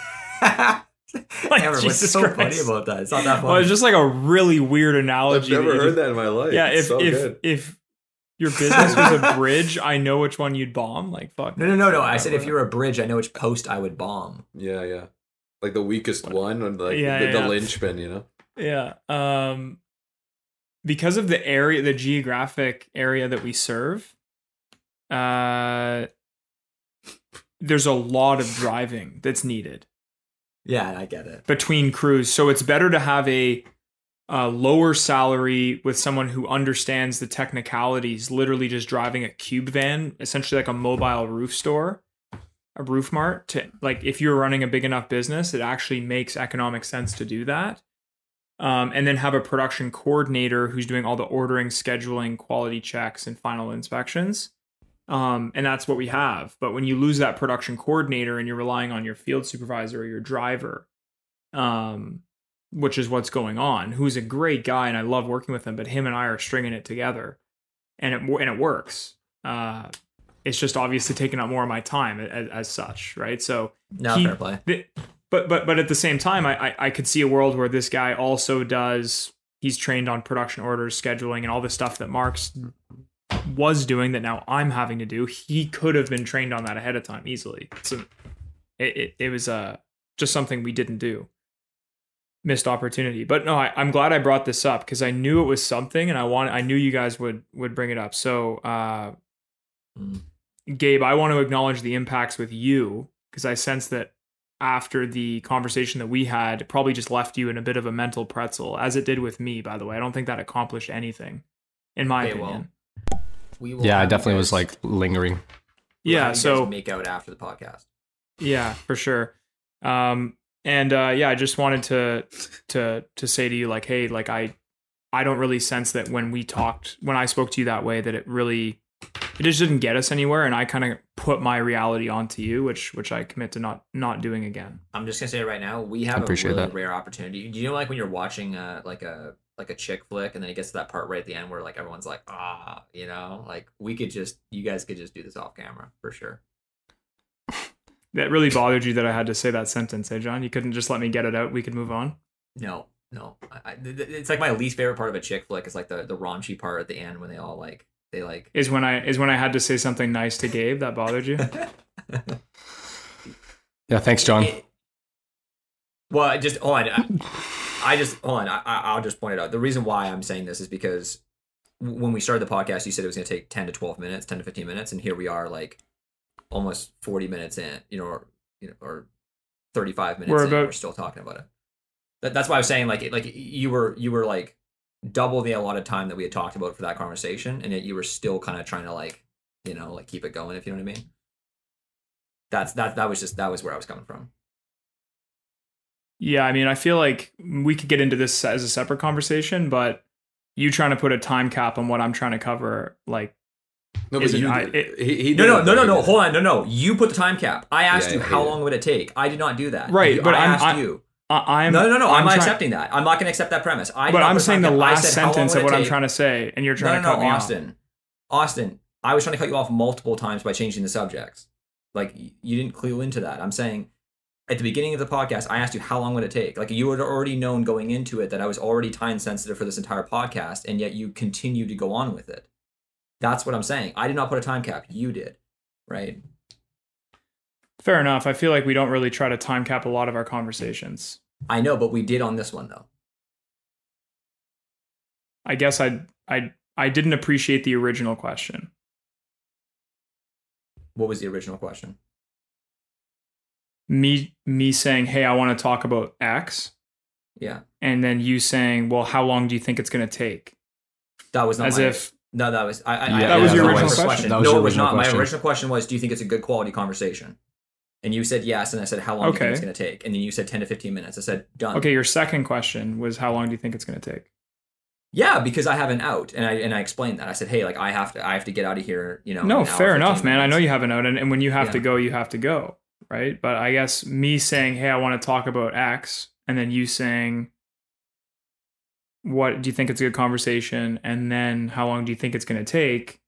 Like, Amber, what's Jesus so funny about that? It's not that funny. Well, it's just like a really weird analogy. I've never heard just- that in my life. Yeah, It's if so if good. if your business was a bridge, I know which one you'd bomb. Like fuck. no, no, no, no. I said if you were a bridge, I know which post I would bomb. Yeah, yeah. Like the weakest one, and like Yeah, the, the linchpin, you know. Yeah. Um because of the area the geographic area that we serve, uh there's a lot of driving that's needed Yeah, I get it. between crews. So it's better to have a, a lower salary with someone who understands the technicalities, literally just driving a cube van, essentially like a mobile roof store, a roof mart. To like, if you're running a big enough business, it actually makes economic sense to do that. Um, and then have a production coordinator who's doing all the ordering, scheduling, quality checks, and final inspections. Um, and that's what we have. But when you lose that production coordinator and you're relying on your field supervisor or your driver, um, which is what's going on, who's a great guy and I love working with him, but him and I are stringing it together, and it and it works. Uh, it's just obviously taking up more of my time as, as such, right? So No, he- fair play. the- but but but at the same time, I, I I could see a world where this guy also does. He's trained on production orders, scheduling, and all the stuff that Mark's was doing that now I'm having to do. He could have been trained on that ahead of time easily. So it it, it was uh, just something we didn't do. Missed opportunity. But no, I, I'm glad I brought this up because I knew it was something, and I want I knew you guys would would bring it up. So, uh, Mm. Gabe, I want to acknowledge the impacts with you because I sense that after the conversation that we had, it probably just left you in a bit of a mental pretzel, as it did with me. By the way, I don't think that accomplished anything, in my Okay, well, opinion. We will Yeah, I have you definitely was like lingering. yeah, so make out after the podcast. Yeah, for sure. Um, and uh, yeah, I just wanted to to to say to you, like, hey, like I I don't really sense that when we talked, when I spoke to you that way, that it really it just didn't get us anywhere. And I kind of put my reality onto you, which which I commit to not not doing again. I'm just gonna say it right now. We have a appreciate really that. rare opportunity. Do you know, like when you're watching uh, like a like a chick flick, and then it gets to that part right at the end where like everyone's like, ah, you know, like we could just, you guys could just do this off camera for sure. That really bothered you that I had to say that sentence, hey John? You couldn't just let me get it out. We could move on. No, no, I, I, th- th- it's like my least favorite part of a chick flick is like the the raunchy part at the end when they all like they like. Is when I is when I had to say something nice to Gabe that bothered you. Yeah, thanks, John. It- well, I just hold on. I, I just hold on. I, I- I'll just point it out. The reason why I'm saying this is because when we started the podcast, you said it was going to take 10 to 12 minutes, 10 to 15 minutes, and here we are, like almost 40 minutes in, you know, or you know, or 35 minutes. We're in, about- we're still talking about it. That, that's why I was saying, like, like you were you were like double the allotted time that we had talked about for that conversation, and yet you were still kind of trying to like, you know, like keep it going. If you know what I mean. That's that. That was just that was where I was coming from. Yeah, I mean, I feel like we could get into this as a separate conversation, but you trying to put a time cap on what I'm trying to cover, like, No, but Isn't- you I- it- he, he No, did no, it, no, no, no. Hold on, no, no. You put the time cap. I asked Yeah, you I how hate it. long would it take. I did not do that. Right, You- but I I'm- asked I- you. I, I'm No, no, no. I'm, not try- accepting that. I'm not going to accept that premise. I But I'm saying the time cap. I last said, sentence of it what I'm trying to say, and you're trying no, to cut no, me Austin. Austin, I was trying to cut you off multiple times by changing the subjects. Like you didn't clue into that. I'm saying at the beginning of the podcast, I asked you how long would it take. Like you had already known going into it that I was already time sensitive for this entire podcast, and yet you continue to go on with it. That's what I'm saying. I did not put a time cap. You did, right? Fair enough. I feel like we don't really try to time cap a lot of our conversations. I know, but we did on this one though. I guess I I I didn't appreciate the original question. What was the original question? Me me saying, "Hey, I want to talk about X," Yeah, and then you saying, "Well, how long do you think it's going to take?" that was not As if no, that was I. I Yeah, I- that was your original question. That was no, your it was original not. question. My original question was, "Do you think it's a good quality conversation?" And you said yes, and I said, "How long do you think it's going to take?" And then you said ten to fifteen minutes. I said, "Done." okay, your second question was, "How long do you think it's going to take?" Yeah, because I have an out, and I and I explained that. I said, "Hey, like I have to, I have to get out of here." You know. No, fair 15 enough, man. I know you have an out, and, and when you have to go, you have to go, right? But I guess me saying, "Hey, I want to talk about X," and then you saying, "What do you think it's a good conversation?" and then how long do you think it's going to take?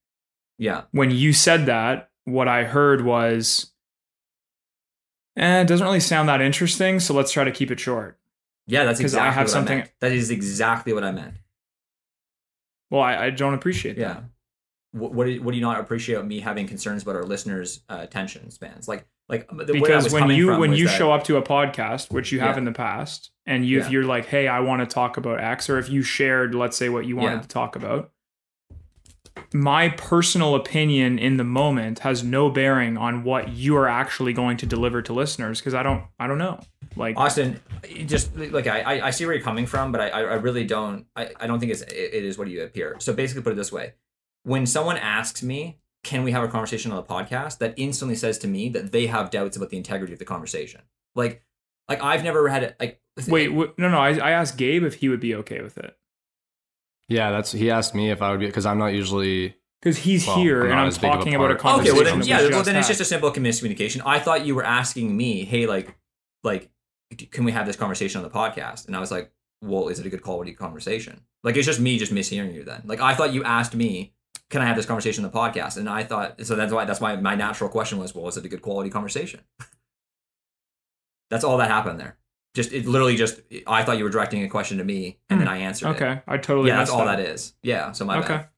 Yeah, When you said that, what I heard was, "Eh, it doesn't really sound that interesting, so let's try to keep it short." yeah, that's 'Cause I exactly have what something- I meant. That is exactly what I meant. Well, I, I don't appreciate Yeah. that. What what do, what do you not appreciate me having concerns about our listeners' uh, attention spans? Like like the, I because when you when you that- show up to a podcast which you have Yeah. in the past and you if you're like hey i want to talk about x or if you shared let's say what you wanted Yeah. to talk about my personal opinion in the moment has no bearing on what you are actually going to deliver to listeners because i don't i don't know like Austin, just like I, I- see where you're coming from, but I, I really don't. I, I don't think it's it, it is what you appear. So basically, put it this way: when someone asks me, "Can we have a conversation on the podcast?" that instantly says to me that they have doubts about the integrity of the conversation. Like, like I've never had it. Like, wait wh- no no I, I asked gabe if he would be okay with it Yeah, that's he asked me if I would be because I'm not usually because he's Well, here I'm and i'm as a talking about a part. Okay, conversation well then, yeah, well then it's just a simple miscommunication. I thought you were asking me, hey, like, like, can we have this conversation on the podcast? And I was like, well, is it a good quality conversation? Like, it's just me just mishearing you. Then, like, I thought you asked me, can I have this conversation on the podcast? And I thought, so that's why that's why my natural question was, well, is it a good quality conversation? that's all that happened there. Just it literally just I thought you were directing a question to me, and then I answered it. Hmm. okay i totally Yeah, that's all up. that is. Yeah, so my okay bad.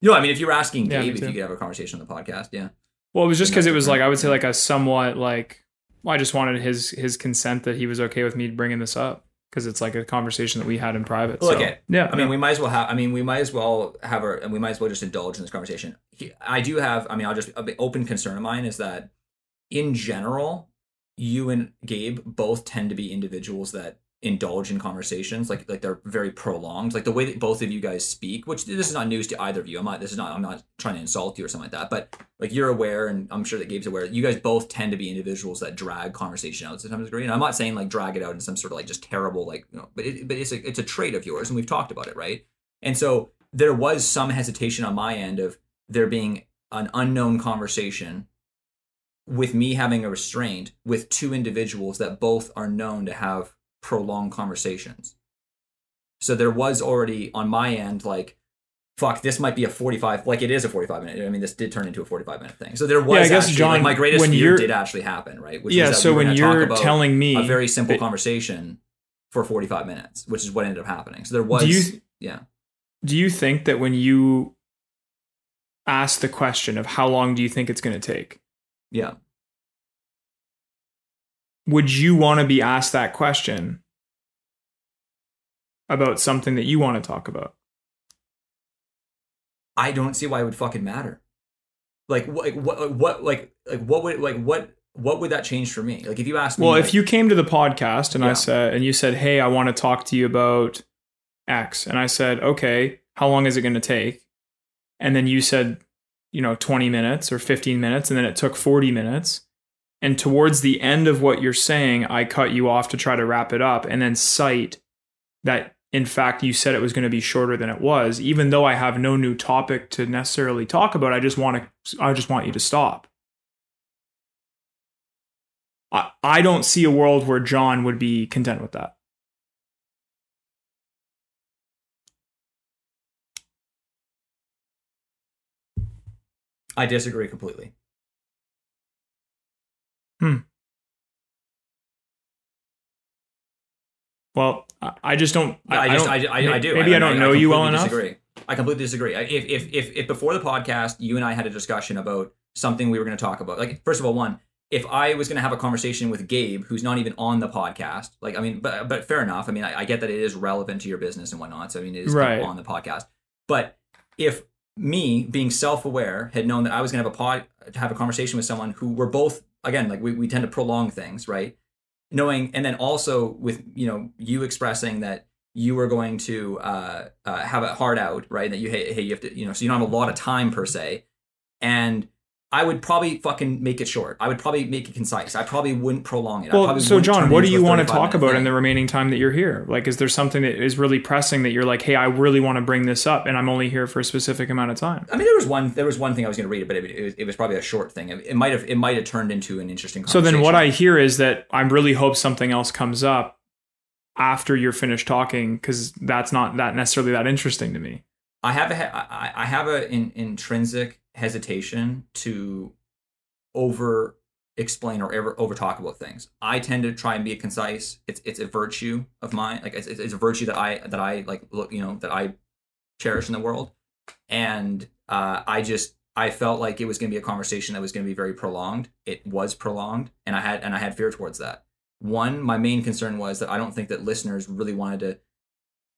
You know, I mean, if you were asking Yeah, Gabe if you could have a conversation on the podcast, yeah. Well, it was just because it was like. I would say like a somewhat like well, I just wanted his his consent that he was okay with me bringing this up because it's like a conversation that we had in private. Look so, at yeah. I mean, we might as well have. I mean, we might as well have our, and we might as well just indulge in this conversation. He- I do have. I mean, I'll just a open concern of mine is that, in general, you and Gabe both tend to be individuals that indulge in conversations like like they're very prolonged. Like the way that both of you guys speak, which this is not news to either of you. I'm not. This is not. I'm not trying to insult you or something like that. But like you're aware, and I'm sure that Gabe's aware. You guys both tend to be individuals that drag conversation out to some degree. And I'm not saying like drag it out in some sort of like just terrible like you know, but it, but it's a it's a trait of yours, and we've talked about it, right? And so there was some hesitation on my end of there being an unknown conversation with me having a restraint with two individuals that both are known to have prolonged conversations. So there was already on my end like fuck this might be a 45 like it is a 45 minute i mean this did turn into a 45 minute thing so there was Yeah, I guess, actually, John, like, my greatest fear did actually happen right which yeah. that So we when you're telling me a very simple conversation for 45 minutes which is what ended up happening so there was do you yeah do you think that when you ask the question of how long do you think it's going to take, yeah would you want to be asked that question about something that you want to talk about? I don't see why it would fucking matter. Like what? Like, what? What? Like like what would like what? What would that change for me? Like if you asked me, Well, like, if you came to the podcast and I said, and you said, "Hey, I want to talk to you about X," and I said, "Okay, how long is it going to take?" And then you said, you know, twenty minutes or fifteen minutes, and then it took forty minutes. And towards the end of what you're saying, I cut you off to try to wrap it up, and then cite that in fact you said it was going to be shorter than it was, even though I have no new topic to necessarily talk about. I just want to, I just want you to stop. I, I don't see a world where John would be content with that. I disagree completely. Hmm. Well, I, I just don't. I, just don't- I, I, I do. Maybe I, don't know you well enough. Disagree. I completely disagree. I- If, if if if before the podcast, you and I had a discussion about something we were going to talk about, like first of all, one, if I was going to have a conversation with Gabe, who's not even on the podcast, like I mean, but but fair enough. I mean, I, I get that it is relevant to your business and whatnot. So I mean, it is Right. on the podcast. But if me being self-aware had known that I was going to have a pod to have a conversation with someone who were both again like we, we tend to prolong things right? Knowing and then also with you know you expressing that you were going to uh, uh, have a hard out right? That you hey, hey you have to you know so you don't have a lot of time per se. And I would probably fucking make it short. I would probably make it concise. I probably wouldn't prolong it. Well, so John, what do you want to talk about in the remaining time that you're here? Like, is there something that is really pressing that you're like, hey, I really want to bring this up, and I'm only here for a specific amount of time? I mean, there was one. There was one thing I was going to read, but it, it, was, it was probably a short thing. It, it might have. It might have turned into an interesting. Conversation. So then, what I hear is that I really hope something else comes up after you're finished talking, because that's not that necessarily that interesting to me. I have a. I, have an in, intrinsic hesitation to over explain or ever over talk about things. I tend to try and be concise. It's it's a virtue of mine. Like it's, it's a virtue that I that I like look you know that I cherish in the world. And uh, I just I felt like it was going to be a conversation that was going to be very prolonged. It was prolonged, and I had and I had fear towards that. One, my main concern was that I don't think that listeners really wanted to,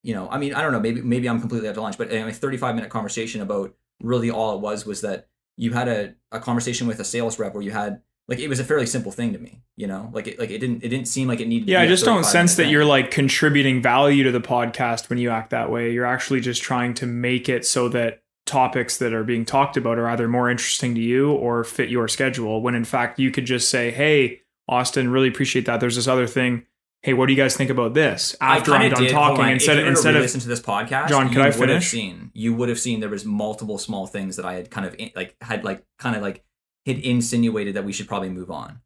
you know, I mean, I don't know, maybe maybe I'm completely out to lunch, but a 35 minute conversation about really all it was was that you had a, a conversation with a sales rep where you had like it was a fairly simple thing to me, you know, like it like it didn't it didn't seem like it needed. to Yeah, I just don't sense that you're like contributing value to the podcast when you act that way. You're actually just trying to make it so that topics that are being talked about are either more interesting to you or fit your schedule. When in fact, you could just say, "Hey, Austin, really appreciate that. There's this other thing. Hey, what do you guys think about this?" After I'm done did- talking, on, instead if you instead of listen to this podcast, John, could you I would have finish? seen you would have seen there was multiple small things that I had kind of like had like kind of like had insinuated that we should probably move on.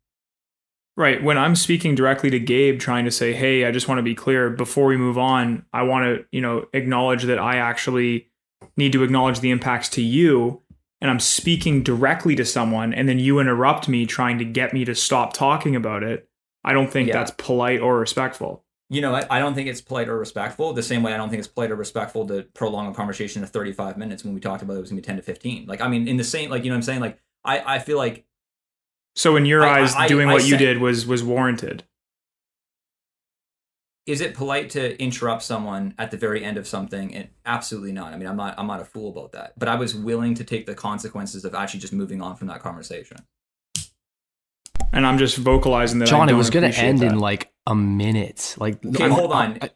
Right. When I'm speaking directly to Gabe, trying to say, hey, I just want to be clear before we move on, I want to, you know, acknowledge that I actually need to acknowledge the impacts to you. And I'm speaking directly to someone, and then you interrupt me trying to get me to stop talking about it. I don't think Yeah. that's polite or respectful. You know, I, I don't think it's polite or respectful. The same way I don't think it's polite or respectful to prolong a conversation to 35 minutes when we talked about it was going to be 10 to 15. Like, I mean, in the same, like, you know what I'm saying? Like, I, I feel like So in your I- eyes, I- doing what you did was was warranted. is it polite to interrupt someone at the very end of something? And absolutely not. I mean, I'm not I'm not a fool about that. But I was willing to take the consequences of actually just moving on from that conversation. And I'm just vocalizing that. John, it don't was going to end that. in like a minute. Like, Okay, I'm- hold on. I-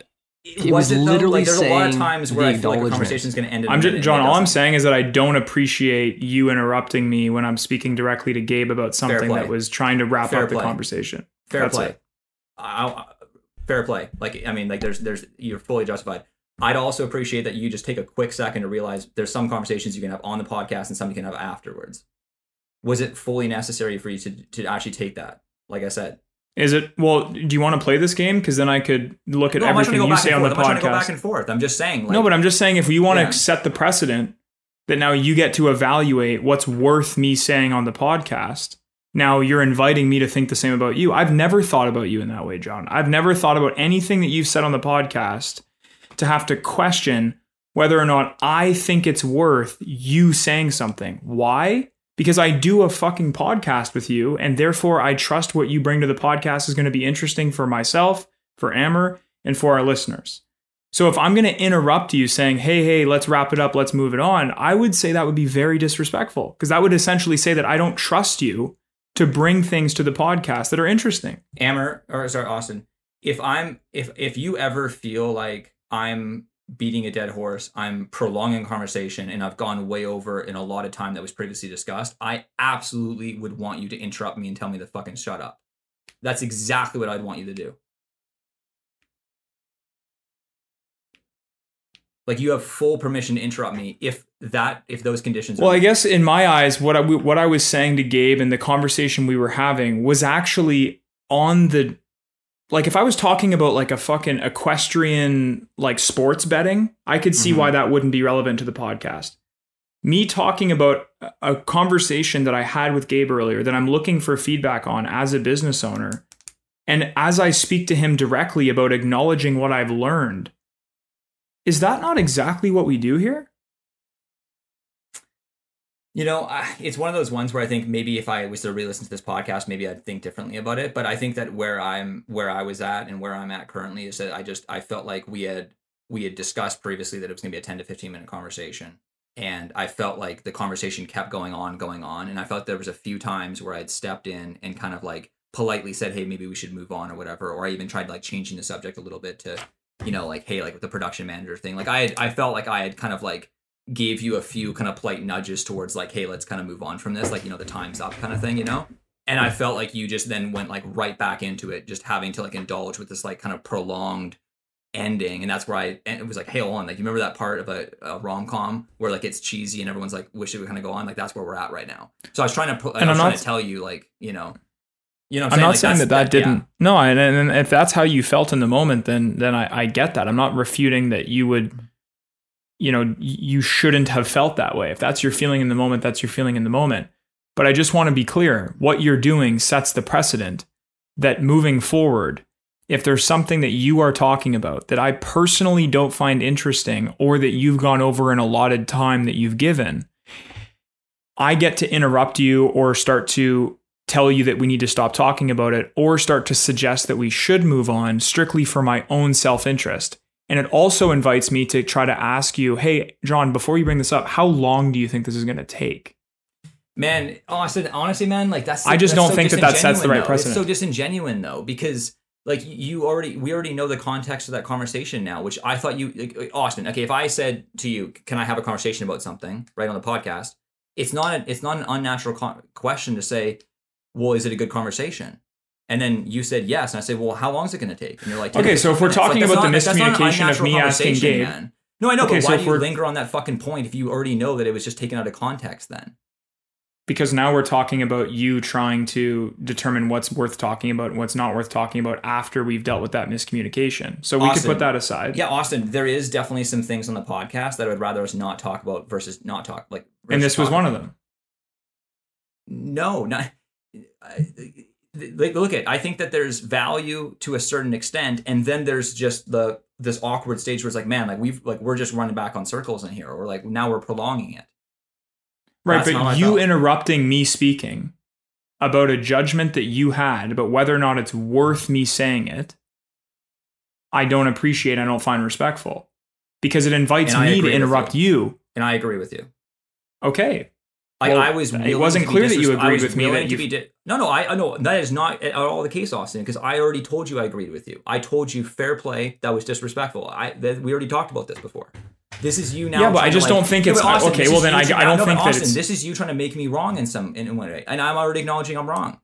Was He was it literally like, there's a lot of saying times the where I feel like a acknowledgement. conversation is going to end. In a I'm just John. All I'm saying is that I don't appreciate you interrupting me when I'm speaking directly to Gabe about something that was trying to wrap Fair up the conversation. fair That's play. it. I, I- fair play. Like I mean, like there's there's you're fully justified. I'd also appreciate that you just take a quick second to realize there's some conversations you can have on the podcast and some you can have afterwards. Was it fully necessary for you to to actually take that? Like I said, Is it? Well, do you want to play this game? Because then I could look at no, I'm everything you say on the. I'm trying to go back and forth. I'm just saying. Like, no, but I'm just saying if you want Yeah. to set the precedent that now you get to evaluate what's worth me saying on the podcast. Now you're inviting me to think the same about you. I've never thought about you in that way, John. I've never thought about anything that you've said on the podcast to have to question whether or not I think it's worth you saying something. Why? Because I do a fucking podcast with you, and therefore I trust what you bring to the podcast is going to be interesting for myself, for Amber, and for our listeners. So if I'm going to interrupt you saying, hey, hey, let's wrap it up, let's move it on, I would say that would be very disrespectful because that would essentially say that I don't trust you to bring things to the podcast that are interesting. Amber or sorry, Austin. If I'm if if you ever feel like I'm beating a dead horse, I'm prolonging conversation, and I've gone way over in a lot of time that was previously discussed, I absolutely would want you to interrupt me and tell me to fucking shut up. That's exactly what I'd want you to do. Like you have full permission to interrupt me if that if those conditions. Well, I guess in my eyes, what I what I was saying to Gabe and the conversation we were having was actually on the like if I was talking about like a fucking equestrian like sports betting, I could see Mhm. why that wouldn't be relevant to the podcast. Me talking about a conversation that I had with Gabe earlier that I'm looking for feedback on as a business owner, and as I speak to him directly about acknowledging what I've learned, is that not exactly what we do here? You know, I- it's one of those ones where I think maybe if I was to re-listen to this podcast, maybe I'd think differently about it. But I think that where I'm, where I was at, and where I'm at currently is that I just I felt like we had we had discussed previously that it was going to be a ten to fifteen minute conversation, and I felt like the conversation kept going on, going on, and I felt there was a few times where I'd stepped in and kind of like politely said, "Hey, maybe we should move on" or whatever, or I even tried like changing the subject a little bit to, you know, like hey, like with the production manager thing, like I had I felt like I had kind of like gave you a few kind of polite nudges towards like, hey, let's kind of move on from this, like you know, the time's up kind of thing, you know. And I felt like you just then went like right back into it, just having to like indulge with this like kind of prolonged ending, and that's where I and it was like, hey, hold on, like you remember that part of a, a rom com where like it's cheesy and everyone's like, wish it would kind of go on, like that's where we're at right now. So I was trying to put, And I was I'm trying not- to tell you like, you know, you know, I'm I'm, not Like, saying that that's- that didn't. No, and, and if that's how you felt in the moment, then then I, I get that. I'm not refuting that you would, you know, you shouldn't have felt that way. If that's your feeling in the moment, that's your feeling in the moment. But I just want to be clear: what you're doing sets the precedent that moving forward, if there's something that you are talking about that I personally don't find interesting, or that you've gone over an allotted time that you've given, I get to interrupt you or start to tell you that we need to stop talking about it or start to suggest that we should move on strictly for my own self interest. And it also invites me to try to ask you, hey, John, before you bring this up, how long do you think this is going to take? Man, honestly, honestly, man, like that's. I just that's don't so think that that sets the right though. precedent. It's so disingenuous, though, because like you already, we already know the context of that conversation now. Which I thought you, like, Austin. Okay, if I said to you, "Can I have a conversation about something?" right on the podcast, it's not a, it's not an unnatural con- question to say, "Well, is it a good conversation?" And then you said yes, and I said, "Well, how long is it going to take?" And you're like, Okay, so if we're minutes. talking that's about the not- an miscommunication of me asking Gabe- man. No, I know, Okay, but why if do you linger on that fucking point if you already know that it was just taken out of context? Then Because now we're talking about you trying to determine what's worth talking about and what's not worth talking about after we've dealt with that miscommunication. So we could put that aside. Yeah, Austin, there is definitely some things on the podcast that I would rather us not talk about versus not talk like. and this was one of them. No, not. I- Like, look at. I think that there's value to a certain extent, and then there's just the this awkward stage where it's like, man, like we've like we're just running back on circles in here, or like now we're prolonging it. Right, That's but you felt. interrupting me speaking about a judgment that you had about whether or not it's worth me saying it, I don't appreciate, I don't find respectful because it invites me to interrupt you. you. And I agree with you. Okay. Like Well, I was. it wasn't clear that you agreed with me that you- di- no, no. I know that is not at all the case, Austin. Because I already told you I agreed with you. I told you fair play. That was disrespectful. I that, we already talked about this before. This is you now. Yeah, but I just like- don't think it's- Austin, okay, well, then I- I don't no, think that Austin, it's- this is you trying to make me wrong in some in one way, and I'm already acknowledging I'm wrong.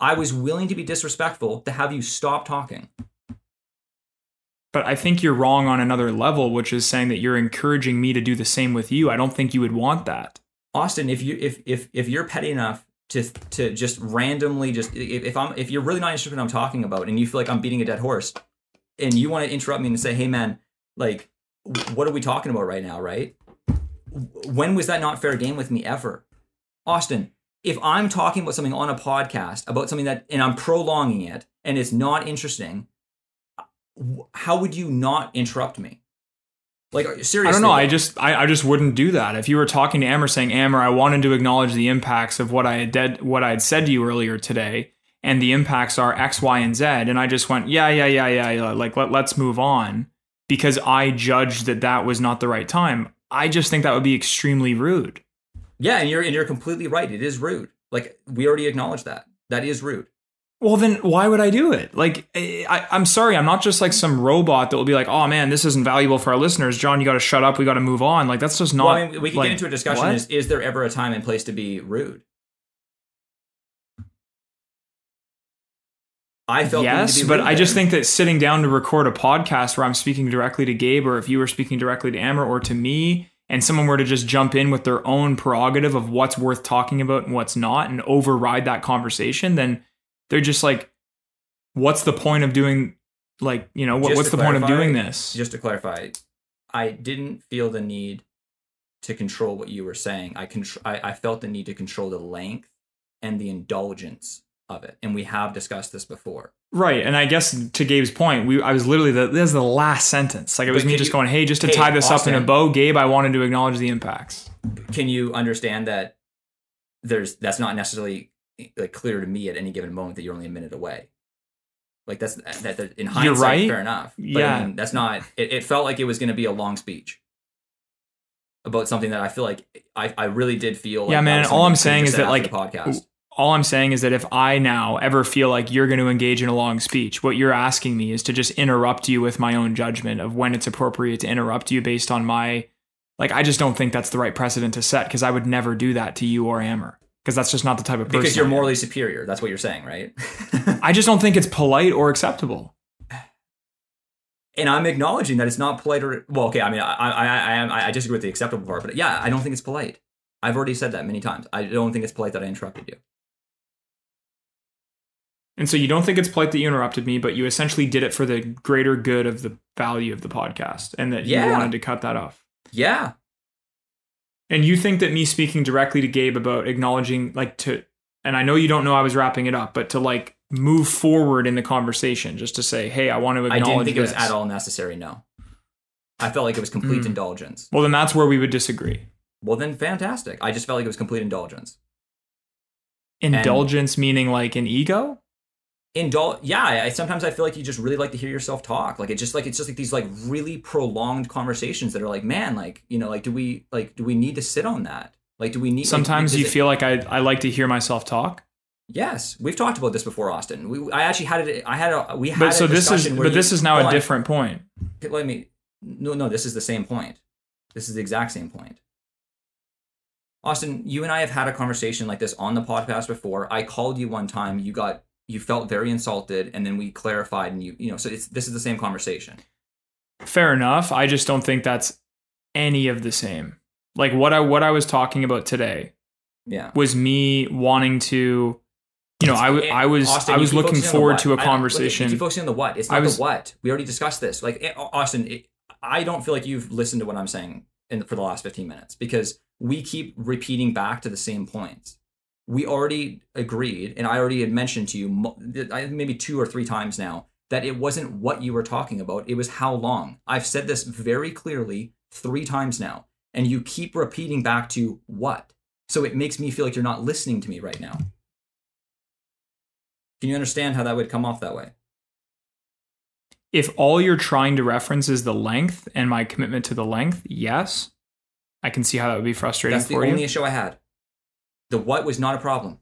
I was willing to be disrespectful to have you stop talking. But I think you're wrong on another level, which is saying that you're encouraging me to do the same with you. I don't think you would want that. Austin, if you if if if you're petty enough to to just randomly just if, I'm if you're really not interested in what I'm talking about and you feel like I'm beating a dead horse and you want to interrupt me and say, "Hey man, like what are we talking about right now, right?" When was that not fair game with me ever? Austin, if I'm talking about something on a podcast about something that and I'm prolonging it and it's not interesting, uh, how would you not interrupt me? Like seriously. I don't know. I just I, I just wouldn't do that. If you were talking to Amber saying, Amber, I wanted to acknowledge the impacts of what I had dead, what I had said to you earlier today, and the impacts are X, Y, and Z, and I just went, yeah, yeah, yeah, yeah, yeah. Like let, let's move on because I judged that that was not the right time. I just think that would be extremely rude. Yeah, and you're and you're completely right. It is rude. Like we already acknowledged that. That is rude. Well, then why would I do it? Like, eh, I, I'm sorry, I'm not just like some robot that will be like, oh man, this isn't valuable for our listeners. John, you got to shut up. We got to move on. Like, that's just not. well, I mean, we can like, get into a discussion: what? is is there ever a time and place to be rude? I felt yes, but I just think that sitting down to record a podcast where I'm speaking directly to Gabe, or if you were speaking directly to Amber or to me, and someone were to just jump in with their own prerogative of what's worth talking about and what's not, and override that conversation, then they're just like, what's the point of doing? Like, you know, what, what's the point of doing this? Just to clarify, I didn't feel the need to control what you were saying. I contr- I, I felt the need to control the length and the indulgence of it, and we have discussed this before. Right, and I guess to Gabe's point, we I was literally the this is the last sentence. Like it was But me just you- going, "Hey, just to Hey, tie this up in a bow, Gabe, I wanted to acknowledge the impacts." can you understand that there's that's not necessarily like clear to me at any given moment that you're only a minute away like that's uh, that, that in hindsight right. fair enough but Yeah. I mean, that's not it, it felt like it was going to be a long speech about something that i feel like i, I really did feel like Yeah, man, all I'm saying is that, like, podcast All I'm saying is that if I now ever feel like you're going to engage in a long speech, what you're asking me is to just interrupt you with my own judgment of when it's appropriate to interrupt you based on my like I just don't think that's the right precedent to set because I would never do that to you or Amber because that's just not the type of person. because you're morally superior that's what you're saying right I just don't think it's polite or acceptable. and i'm acknowledging that it's not polite or well okay i mean i i i, I, I disagree with the acceptable part but yeah i don't think it's polite i've already said that many times i don't think it's polite that i interrupted you And so you don't think it's polite that you interrupted me, but you essentially did it for the greater good of the value of the podcast and that Yeah. you wanted to cut that off. yeah And you think that me speaking directly to Gabe about acknowledging, like, to, and I know you don't know I was wrapping it up, but to like move forward in the conversation, just to say, hey, I want to acknowledge. I didn't think it was at all necessary. No, I felt like it was complete Mm. indulgence. Well, then that's where we would disagree. Well, then fantastic. I just felt like it was complete indulgence. Indulgence meaning like an ego? Indul, yeah. I, I- sometimes I feel like you just really like to hear yourself talk. Like it's just like it's just like these like really prolonged conversations that are like, man, like you know, like do we like do we need to sit on that? Like do we need? like, Sometimes is you it- feel like I, I like to hear myself talk. Yes, we've talked about this before, Austin. We, I actually had it. I had a. We had. But so this is, but you- this is now Hold a different point. Let me no no this is the same point this is the exact same point austin you and i have had a conversation like this on the podcast before i called you one time you got you felt very insulted and then we clarified and you you know so it's this is the same conversation Fair enough. I just don't think that's any of the same. Like what I what I was talking about today yeah was me wanting to you know, I, w- I was Austin, I was looking the forward to a conversation. You focusing on the what. It's not was- the what. We already discussed this. Like eh, Austin, it, I don't feel like you've listened to what I'm saying in for the last 15 minutes because we keep repeating back to the same points. We already agreed, and I already had mentioned to you maybe two or three times now that it wasn't what you were talking about. It was how long. I've said this very clearly three times now, and you keep repeating back to what. So it makes me feel like you're not listening to me right now. Can you understand how that would come off that way? if all you're trying to reference is the length and my commitment to the length, yes, I can see how that would be frustrating. That's the only you. issue I had. The what was not a problem.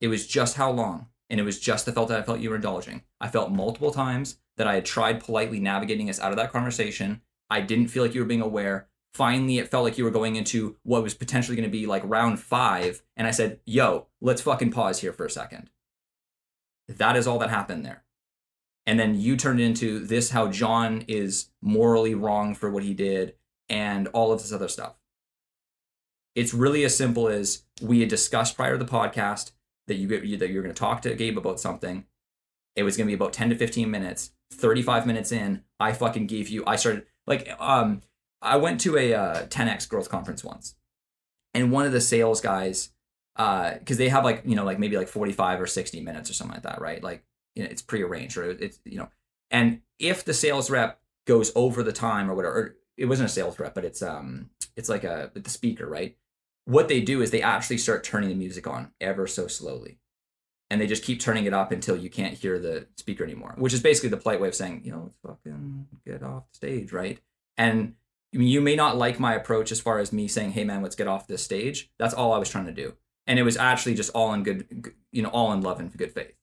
It was just how long, and it was just the felt that I felt you were indulging. I felt multiple times that I had tried politely navigating us out of that conversation. I didn't feel like you were being aware. Finally, it felt like you were going into what was potentially going to be like round five, and I said, "Yo, let's fucking pause here for a second. That is all that happened there. And then you turned into this how John is morally wrong for what he did and all of this other stuff. It's really as simple as we had discussed prior to the podcast that you that you're going to talk to Gabe about something. It was going to be about 10 to 15 minutes. 35 minutes in, I fucking gave you I started like um I went to a uh, 10x growth conference once. And one of the sales guys uh cuz they have like, you know, like maybe like 45 or 60 minutes or something like that, right? Like you know, it's prearranged or it's you know. And if the sales rep goes over the time or whatever, or it wasn't a sales rep, but it's um it's like a the speaker, right? What they do is they actually start turning the music on ever so slowly. And they just keep turning it up until you can't hear the speaker anymore, which is basically the polite way of saying, you know, let's fucking get off the stage, right? And you may not like my approach as far as me saying, hey man, let's get off this stage. That's all I was trying to do. And it was actually just all in good, you know, all in love and good faith.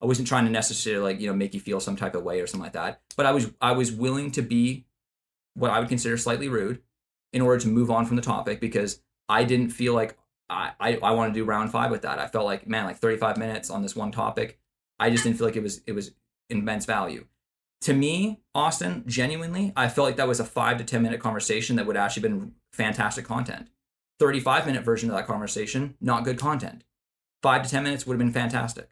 I wasn't trying to necessarily like, you know, make you feel some type of way or something like that. But I was I was willing to be what I would consider slightly rude in order to move on from the topic because I didn't feel like I, I, I want to do round five with that. I felt like, man, like 35 minutes on this one topic. I just didn't feel like it was it was immense value. To me, Austin, genuinely, I felt like that was a five to 10 minute conversation that would actually been fantastic content. 35 minute version of that conversation, not good content. Five to 10 minutes would have been fantastic.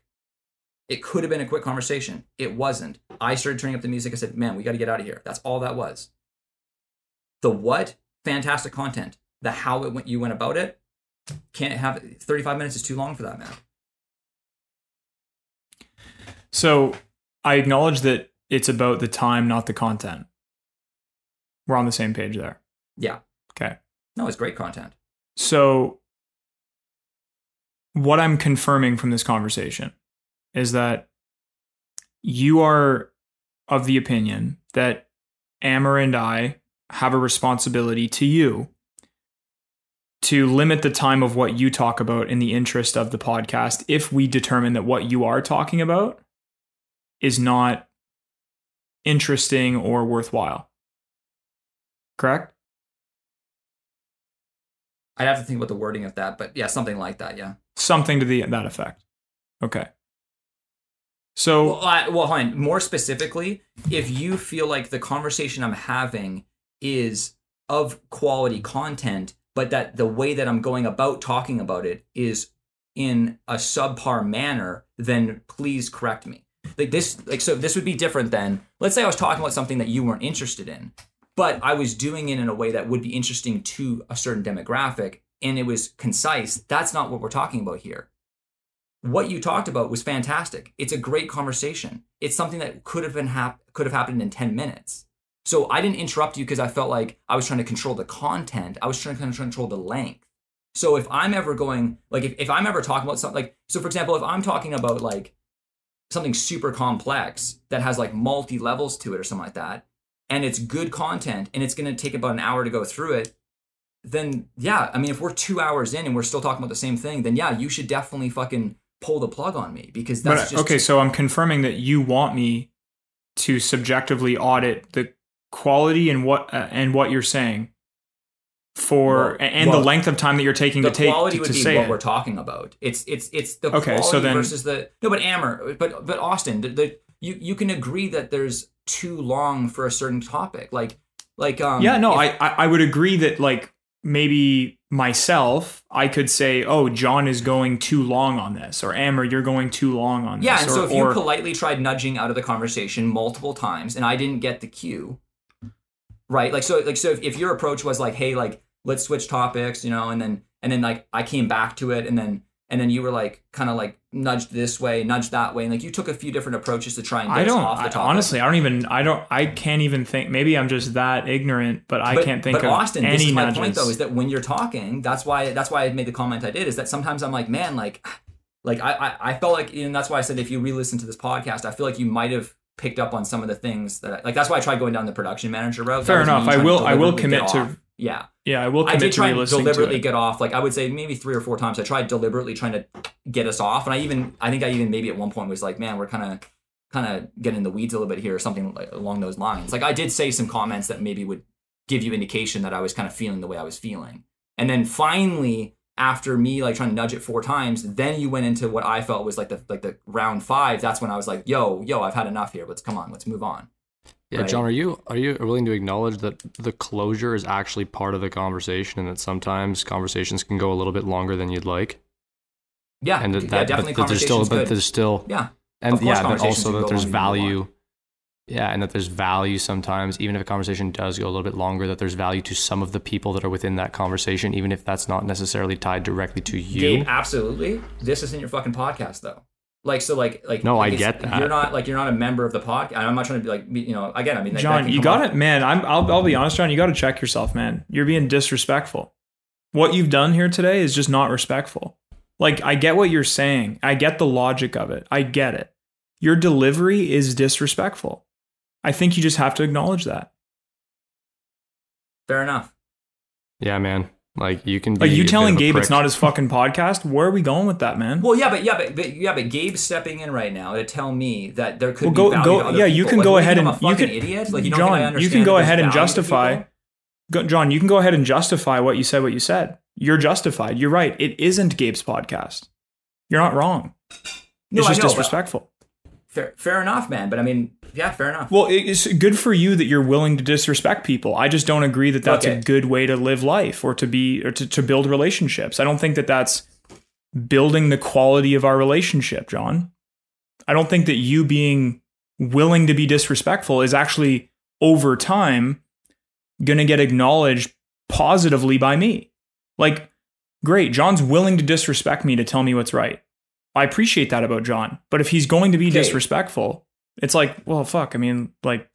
It could have been a quick conversation. It wasn't. I started turning up the music. I said, man, we got to get out of here. That's all that was. The what? Fantastic content. The how it went, you went about it, can't have 35 minutes is too long for that, man. So I acknowledge that it's about the time, not the content. We're on the same page there. Yeah. Okay. No, it's great content. So, what I'm confirming from this conversation is that you are of the opinion that Amber and I have a responsibility to you to limit the time of what you talk about in the interest of the podcast if we determine that what you are talking about is not interesting or worthwhile. Correct? I'd have to think about the wording of that, but yeah, something like that. Yeah. Something to the that effect. Okay. So Well, I, well. More specifically, if you feel like the conversation I'm having is of quality content, but that the way that I'm going about talking about it is in a subpar manner, then please correct me. Like this, like so, this would be different than let's say I was talking about something that you weren't interested in, but I was doing it in a way that would be interesting to a certain demographic, and it was concise. That's not what we're talking about here what you talked about was fantastic. It's a great conversation. It's something that could have been hap- could have happened in 10 minutes. So I didn't interrupt you because I felt like I was trying to control the content. I was trying to control the length. So if I'm ever going like if, if I'm ever talking about something like so for example, if I'm talking about like something super complex that has like multi levels to it or something like that, and it's good content and it's gonna take about an hour to go through it, then yeah, I mean if we're two hours in and we're still talking about the same thing, then yeah, you should definitely fucking pull the plug on me because that's but, uh, just okay, so I'm confirming that you want me to subjectively audit the quality and what uh, and what you're saying for Well- and well, the length of time that you're taking the to take quality to, would be what it. we're talking about. It's it's it's the Okay, quality so then- versus the no, but Amber, but but Austin, the, the you you can agree that there's too long for a certain topic, like like um yeah, no, if- I, I would agree that like maybe myself, I could say, oh, John is going too long on this, or Amber, you're going too long on yeah, this. and or, so if you or- politely tried nudging out of the conversation multiple times and I didn't get the cue, right? Like so like so if, if your approach was like, hey, like let's switch topics, you know, and then and then like I came back to it and then and then you were like kind of like nudged this way, nudged that way, and like you took a few different approaches to try and get I don't off the I, topic. honestly. I don't even. I don't. I can't even think. Maybe I'm just that ignorant, but I but, can't think but of Austin, any this is my nudges. point though, is that when you're talking, that's why that's why I made the comment I did, is that sometimes I'm like, man, like like I I, I felt like and that's why I said if you re-listen to this podcast, I feel like you might have picked up on some of the things that I, like that's why I tried going down the production manager route. Fair enough. I will- I will commit to- yeah. Yeah, I will I commit did to try and deliberately get off. Like I would say maybe three or four times. I tried deliberately trying to get us off, and I even I think I even maybe at one point was like, man, we're kind of kind of getting in the weeds a little bit here, or something like, along those lines. Like I did say some comments that maybe would give you indication that I was kind of feeling the way I was feeling, and then finally after me like trying to nudge it four times, then you went into what I felt was like the like the round five. That's when I was like, yo, yo, I've had enough here. Let's come on, let's move on. Yeah, Right. John, are you are you willing to acknowledge that the closure is actually part of the conversation, and that sometimes conversations can go a little bit longer than you'd like, Yeah, and that, yeah, that definitely. but, that there's still but there's still yeah. and yeah, but also that there's value. Want. Yeah, and that there's value sometimes, even if a conversation does go a little bit longer, that there's value to some of the people that are within that conversation, even if that's not necessarily tied directly to you. Gabe, absolutely. This isn't your fucking podcast though. Like so, like like. No, I like, it's- get that. You're not like you're not a member of the podcast. I'm not trying to be like be- you know. Again, I mean, that- that John, you got it, man. I'm. I'll, I'll be honest, John. You got to check yourself, man. You're being disrespectful. What you've done here today is just not respectful. Like I get what you're saying. I get the logic of it. I get it. Your delivery is disrespectful. I think you just have to acknowledge that. Fair enough. Yeah, man. Like you can be Like you telling of a Gabe it's not his fucking podcast. Where are we going with that, man? Well, yeah, but yeah, but, but yeah, but Gabe's stepping in right now to tell me that there could Well, be go- value go- to other yeah, you people. can Like, go ahead and- you can- idiot. Like you don't John, you can go ahead and justify. Go, John, you can go ahead and justify what you said. What you said. You're justified. You're right. It isn't Gabe's podcast. You're not wrong. No, it's I just know, but- disrespectful. Fair, fair enough, man. But I mean, yeah, fair enough. Well, it's good for you that you're willing to disrespect people. I just don't agree that that's Okay. a good way to live life or to be or to, to build relationships. I don't think that that's building the quality of our relationship, John. I don't think that you being willing to be disrespectful is actually over time going to get acknowledged positively by me. Like, great, John's willing to disrespect me to tell me what's right. I appreciate that about John. But if he's going to be Okay. disrespectful, it's like, well, fuck. I mean, like,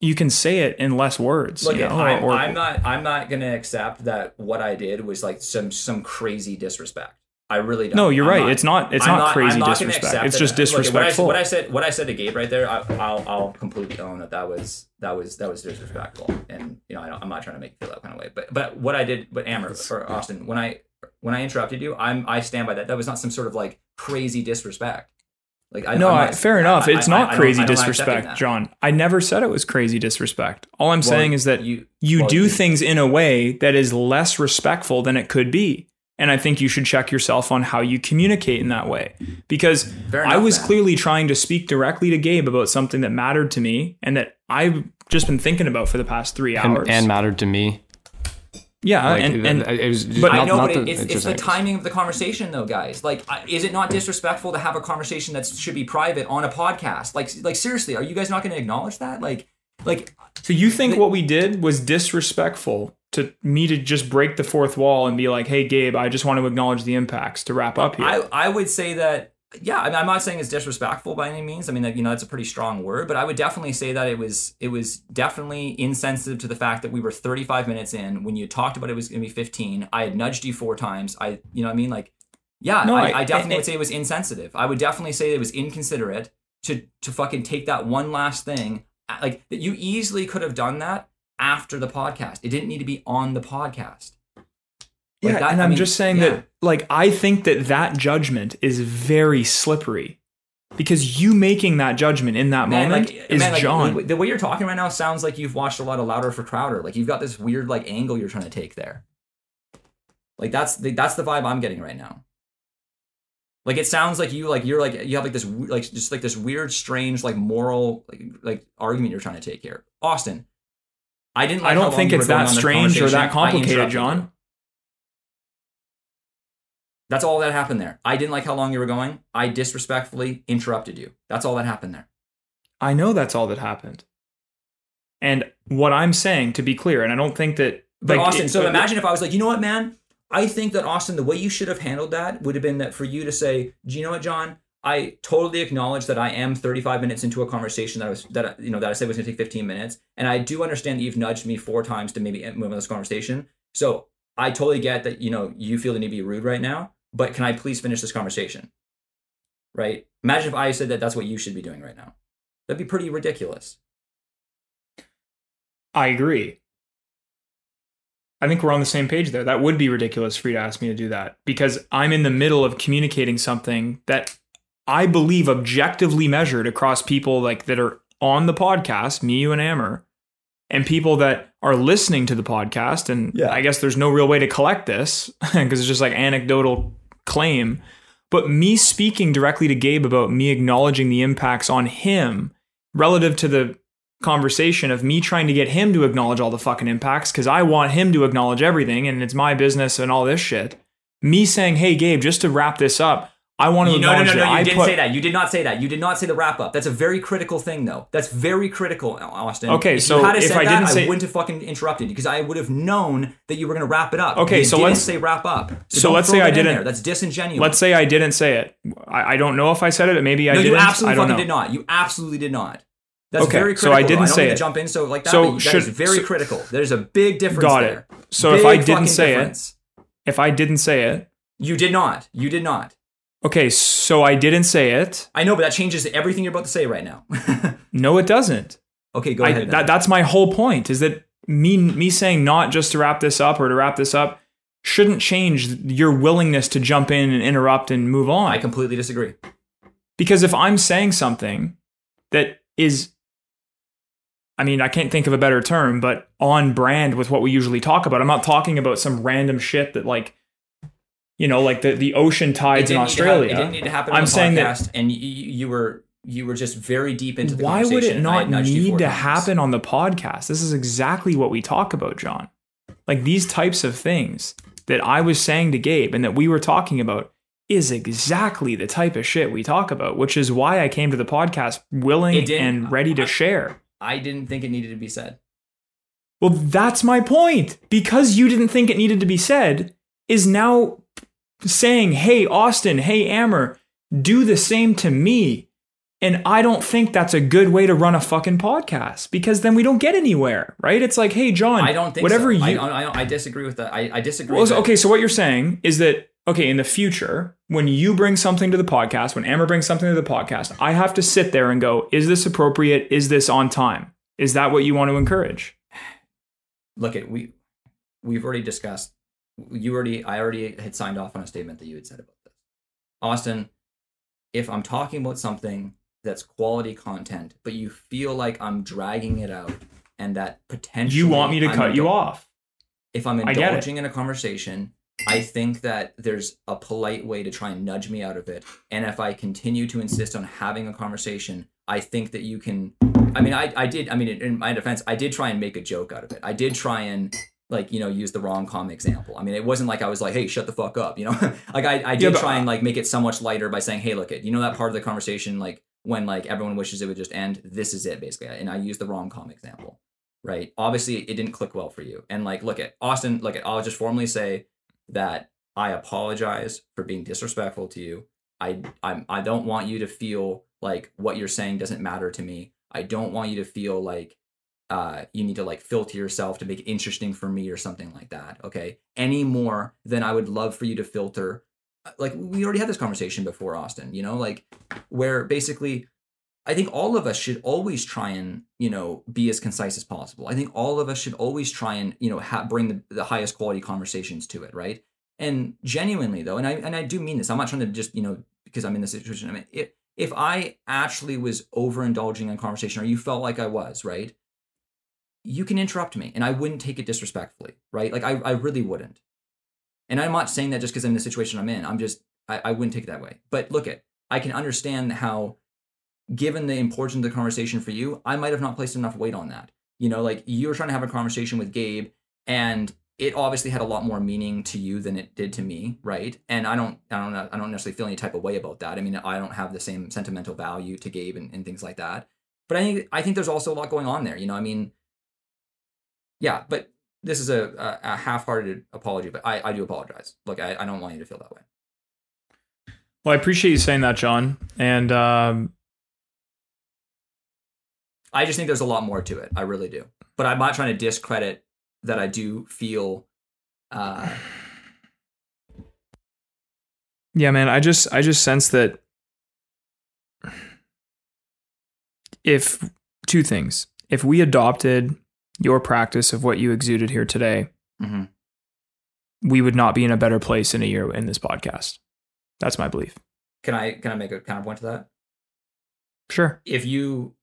you can say it in less words. Look, you know, I'm, or- I'm not. I'm not gonna accept that what I did was like some some crazy disrespect. I really don't. No, you're I'm right. It's not- it's I'm not crazy not disrespect. It's just look, what I- disrespectful. What I, said, what I said to Gabe right there, I, I'll, I'll completely own that. That was that was that was disrespectful, and you know, I don't, I'm not trying to make you feel that kind of way. But but what I did, but Amber or Austin, when I when I interrupted you, I'm I stand by that. That was not some sort of like crazy disrespect. Like I, no, not- fair enough. I- it's I- not I crazy I don't mind accepting disrespect. John. I never said it was crazy disrespect. All I'm saying is that you you well, do you- things in a way that is less respectful than it could be. And I think you should check yourself on how you communicate in that way. Because Fair I was man. clearly trying to speak directly to Gabe about something that mattered to me and that I've just been thinking about for the past three hours. and, and mattered to me. Yeah, Like, and, and it was just but I know, not but it- it's, it's just the timing of the conversation, though, guys. Like, is it not hmm. disrespectful to have a conversation that should be private on a podcast? Like, like seriously, are you guys not going to acknowledge that? Like, like So you think what we did was disrespectful to me to just break the fourth wall and be like, "Hey, Gabe, I just want to acknowledge the impacts to wrap up here." I, I would say that. Yeah, I mean, I'm not saying it's disrespectful by any means. I mean, that you know, that's a pretty strong word, but I would definitely say that it was it was definitely insensitive to the fact that we were 35 minutes in when you talked about it was going to be 15. I had nudged you four times. I, you know, what I mean, like, yeah, No, I, I- I definitely I- would say it was insensitive. I would definitely say it was inconsiderate to to fucking take that one last thing. Like that, you easily could have done that after the podcast. It didn't need to be on the podcast. Like yeah, that- and I I'm mean, just saying yeah. that, like, I think that that judgment is very slippery because you making that judgment in that Man, moment like, is man, like, John. The, way you're talking right now sounds like you've watched a lot of Louder for Crowder. Like you've got this weird like angle you're trying to take there. Like that's the that's the vibe I'm getting right now. Like it sounds like you like you're like you have like this like just like this weird strange like moral like like argument you're trying to take here. Austin, I didn't. Like I don't think it's that strange or that complicated, John. you. That's all that happened there. I didn't like how long you were going. I disrespectfully interrupted you. That's all that happened there. I know that's all that happened. And what I'm saying, to be clear, and I don't think that. But like, Austin, it- so imagine if I was like, you know what, man? I think that Austin, the way you should have handled that would have been that for you to say, do you know what, John? I totally acknowledge that I am 35 minutes into a conversation that I was that you know that I said was going to take 15 minutes, and I do understand that you've nudged me four times to maybe move on this conversation. So I totally get that you know you feel the need to be rude right now, but can I please finish this conversation? Right? Imagine if I said that that's what you should be doing right now. That'd be pretty ridiculous. I agree. I think we're on the same page there. That would be ridiculous for you to ask me to do that because I'm in the middle of communicating something that I believe objectively measured across people like that are on the podcast, me, you, and Amber, and people that are listening to the podcast. And Yeah. I guess there's no real way to collect this because it's just like anecdotal claim. But me speaking directly to Gabe about me acknowledging the impacts on him relative to the conversation of me trying to get him to acknowledge all the fucking impacts because I want him to acknowledge everything and it's my business and all this shit. Me saying, "Hey, Gabe, just to wrap this up, I want to You, no, no, no, no. You I didn't put." say that. You did not say that. You did not say the wrap up. That's a very critical thing, though. That's very critical, Austin. Okay, if so you had if said I that, didn't say- I wouldn't have fucking interrupted because I would have known that you were going to wrap it up. Okay, you so let's- say wrap up. So, so let's say I didn't-. That's disingenuous. Let's say I didn't say it. I, I don't know if I said it. Maybe I no, didn't. you absolutely I don't fucking know. did not. You absolutely did not. That's Okay, very critical. so. I didn't. I say it. jump in so like that. So that should- is very so- critical. There's a big difference Got there. it. So if I didn't say difference. it, if I didn't say it, you did not. You did not. Okay, so I didn't say it. I know, but that changes everything you're about to say right now. No, it doesn't. okay, go I, ahead. that, that's my whole point is that me me saying not just to wrap this up or to wrap this up shouldn't change your willingness to jump in and interrupt and move on. I completely disagree. because if I'm saying something that is I mean, I can't think of a better term, but on brand with what we usually talk about. I'm not talking about some random shit that like you know, like the, the ocean tides in didn't, need to hap- Australia. it didn't need to happen. I'm on the saying that- podcast, and you, you were you were just very deep into the conversation. Why would it not need to times. happen on the podcast? This is exactly what we talk about, John. Like these types of things that I was saying to Gabe and that we were talking about is exactly the type of shit we talk about, which is why I came to the podcast willing and ready to I- share. I didn't think it needed to be said. Well, that's my point. Because you didn't think it needed to be said, is now saying, hey, Austin, hey, Amber, do the same to me. And I don't think that's a good way to run a fucking podcast because then we don't get anywhere, right? It's like, hey, John, I don't think whatever so. you. I, I, I disagree with that. I, I disagree. Well, okay, so what you're saying is that okay, in the future, when you bring something to the podcast, when Amber brings something to the podcast, I have to sit there and go, is this appropriate? Is this on time? Is that what you want to encourage? look at we we've already discussed you already i already had signed off on a statement that you had said about this austin if i'm talking about something that's quality content but you feel like i'm dragging it out and that potentially You want me to I'm cut you off? if i'm I get it. indulging in a conversation i think that there's a polite way to try and nudge me out of it and if i continue to insist on having a conversation i think that you can i mean i, I did i mean in my defense i did try and make a joke out of it i did try and like you know use the rom-com example. I mean it wasn't like i was like hey shut the fuck up you know? Like i, I did but- try and like make it so much lighter by saying hey look it you know that part of the conversation like when like everyone wishes it would just end? This is it basically and i used the rom-com example right? Obviously it didn't click well for you and like look at austin look at i'll just formally say that i apologize for being disrespectful to you. I I'm, i don't want you to feel like what you're saying doesn't matter to me. I don't want you to feel like uh, you need to like filter yourself to make it interesting for me or something like that okay any more than i would love for you to filter uh, like we already had this conversation before austin you know like where basically I think all of us should always try and you know be as concise as possible. I think all of us should always try and you know ha- bring the, the highest quality conversations to it, right? And genuinely though, and I and I do mean this. I'm not trying to just you know because I'm in this situation. I mean, if if I actually was overindulging in conversation, or you felt like I was, right? You can interrupt me, and I wouldn't take it disrespectfully, right? Like I I really wouldn't. And I'm not saying that just because I'm in the situation I'm in. I'm just I, I wouldn't take it that way. But look at I can understand how given the importance of the conversation for you, I might have not placed enough weight on that. You know, like you were trying to have a conversation with Gabe, and it obviously had a lot more meaning to you than it did to me, right? And I don't, I don't, I don't necessarily feel any type of way about that. I mean, I don't have the same sentimental value to Gabe and, and things like that. But I think, I think there's also a lot going on there. You know, I mean, yeah. But this is a, a, a half-hearted apology, but I, I do apologize. Look, I, I don't want you to feel that way. Well, I appreciate you saying that, John. And um, I just think there's a lot more to it. I really do. But I'm not trying to discredit that I do feel uh yeah, man, I just I just sense that if two things. If we adopted your practice of what you exuded here today, Mhm. we would not be in a better place in a year in this podcast. That's my belief. Can I can I make a counterpoint to that? Sure. if you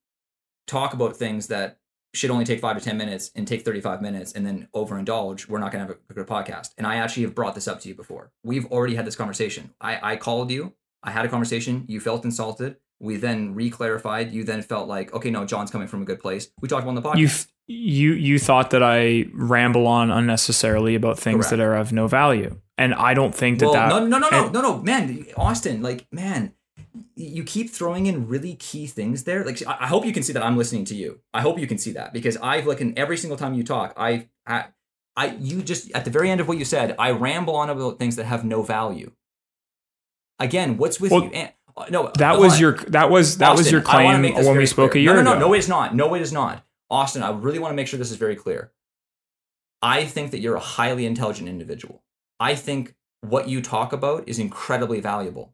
talk about things that should only take five to 10 minutes and take 35 minutes and then overindulge, we're not going to have a good podcast. And I actually have brought this up to you before. We've already had this conversation. I, I called you, I had a conversation, you felt insulted. We then re-clarified. You then felt like, okay, no, John's coming from a good place. We talked about on the podcast. You f- you you thought that I ramble on unnecessarily about things Correct. that are of no value, and I don't think that well, that no, no, no, no, and- no, no, man, Austin, like, man, you keep throwing in really key things there. Like, I I hope you can see that I'm listening to you. I hope you can see that because I've like in every single time you talk, I, I, I, you just at the very end of what you said, I ramble on about things that have no value. Again, what's with Well, you? And, uh, no, that was on. your that was that was your claim when we spoke clear. a year no, no, ago. No, no, it is not. No, it is not. Austin, I really want to make sure this is very clear. I think that you're a highly intelligent individual. I think what you talk about is incredibly valuable.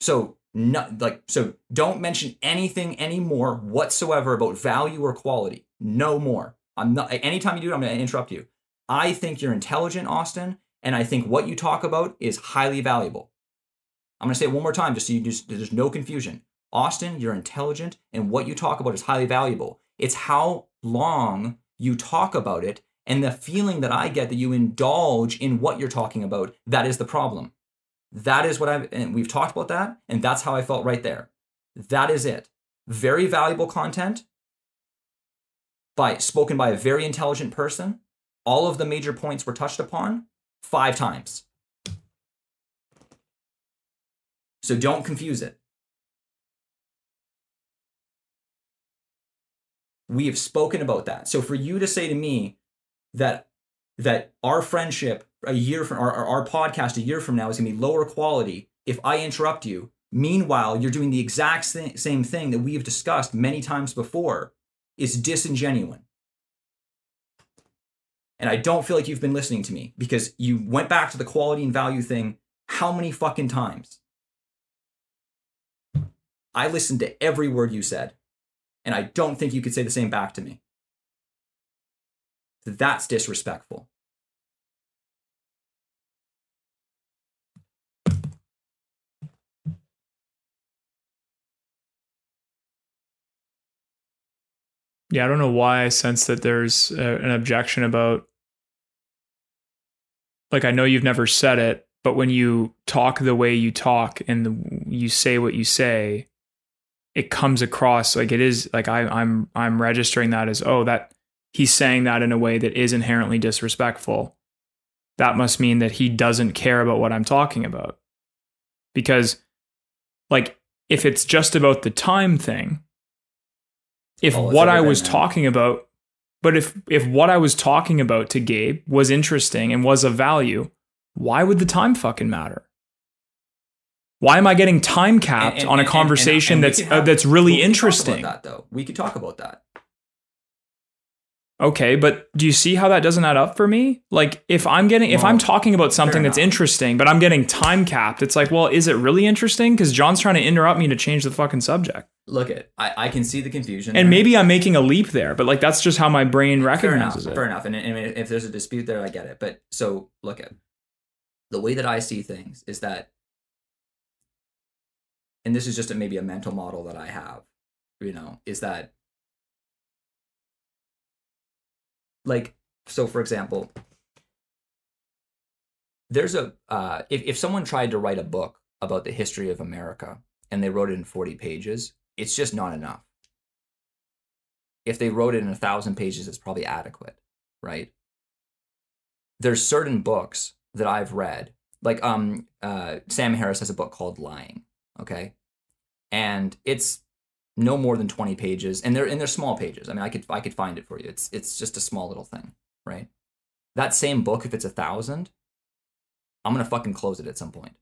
So, no, like, so don't mention anything anymore whatsoever about value or quality. No more. I'm not. Anytime you do, it, I'm going to interrupt you. I think you're intelligent, Austin, and I think what you talk about is highly valuable. I'm going to say it one more time just so you just there's no confusion. Austin, you're intelligent and what you talk about is highly valuable. It's how long you talk about it and the feeling that I get that you indulge in what you're talking about that is the problem. That is what I've and we've talked about that and that's how I felt right there. That is it. Very valuable content by spoken by a very intelligent person. All of the major points were touched upon 5 times. So don't confuse it. We have spoken about that. So for you to say to me that that our friendship a year from our, our podcast a year from now is going to be lower quality if I interrupt you, meanwhile you're doing the exact same thing that we have discussed many times before, is disingenuous. And I don't feel like you've been listening to me because you went back to the quality and value thing how many fucking times? I listened to every word you said, and I don't think you could say the same back to me. That's disrespectful. Yeah, I don't know why I sense that there's uh an objection about. Like, I know you've never said it, but when you talk the way you talk and the, you say what you say, it comes across like it is like I, I'm I'm registering that as oh that he's saying that in a way that is inherently disrespectful. That must mean that he doesn't care about what I'm talking about, because, like, if it's just about the time thing, if oh, it's what I was man. talking about, but if if what I was talking about to Gabe was interesting and was of value, why would the time fucking matter? Why am I getting time capped And- on and- a and- conversation and that's uh, have- that's we really could talk about interesting? That though, we could talk about that. Okay, but do you see how that doesn't add up for me? Like if I'm getting if I'm talking about something that's interesting, but I'm getting time capped, it's like, well, is it really interesting? Because John's trying to interrupt me to change the fucking subject. Look at I, I can see the confusion, And there. maybe I'm making a leap there, but like that's just how my brain fair enough, recognizes it. fair enough. And, and if there's a dispute there, I get it. But so look at the way that I see things is that, and this is just a, maybe a mental model that I have, you know, is that like so for example there's a uh, if, if someone tried to write a book about the history of america and they wrote it in 40 pages it's just not enough. If they wrote it in a thousand pages it's probably adequate right? There's certain books that i've read like um uh, sam harris has a book called lying okay? And it's no more than 20 pages and they're and they're small pages. I mean i could i could find it for you. It's it's just a small little thing right? That same book if it's a thousand i'm gonna fucking close it at some point.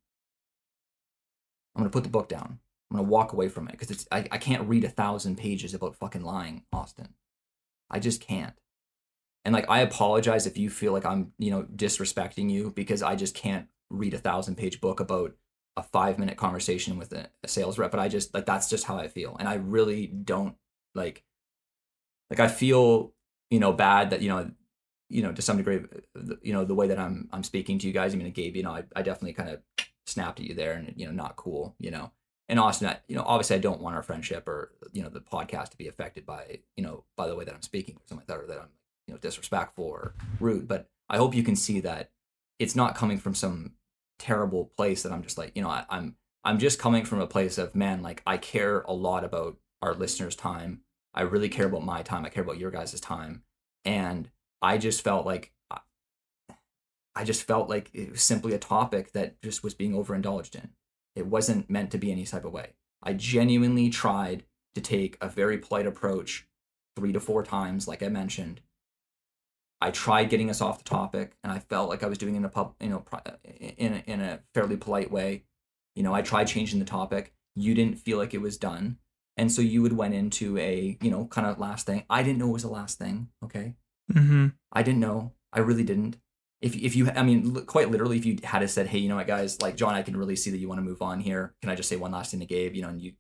I'm gonna put the book down. I'm gonna walk away from it because it's I, I can't read a thousand pages about fucking lying austin. I just can't. And like i apologize if you feel like i'm you know disrespecting you because i just can't read a thousand page book about a five minute conversation with a, a sales rep, but I just like that's just how I feel, and I really don't like like I feel you know bad that you know you know to some degree you know the way that I'm I'm speaking to you guys. I mean, Gabe, you know, I, I definitely kind of snapped at you there, and you know, not cool, you know. And Austin, I, you know, obviously, I don't want our friendship or you know the podcast to be affected by you know by the way that I'm speaking or something like that, or that I'm you know disrespectful or rude. But I hope you can see that it's not coming from some terrible place that I'm just like you know I, I'm I'm just coming from a place of man, like I care a lot about our listeners' time. I really care about my time. I care about your guys' time, and I just felt like I just felt like it was simply a topic that just was being overindulged in. It wasn't meant to be any type of way. I genuinely tried to take a very polite approach three to four times, like I mentioned. I tried getting us off the topic, and I felt like I was doing it in a pub, you know, in a, in a fairly polite way. You know, I tried changing the topic. You didn't feel like it was done, and so you would went into a you know kind of last thing. I didn't know it was the last thing. Okay, Mm-hmm. I didn't know. I really didn't. If if you, I mean, quite literally, if you had said, "Hey, you know what, guys, like John, I can really see that you want to move on here. Can I just say one last thing to Gabe?" You know, and you,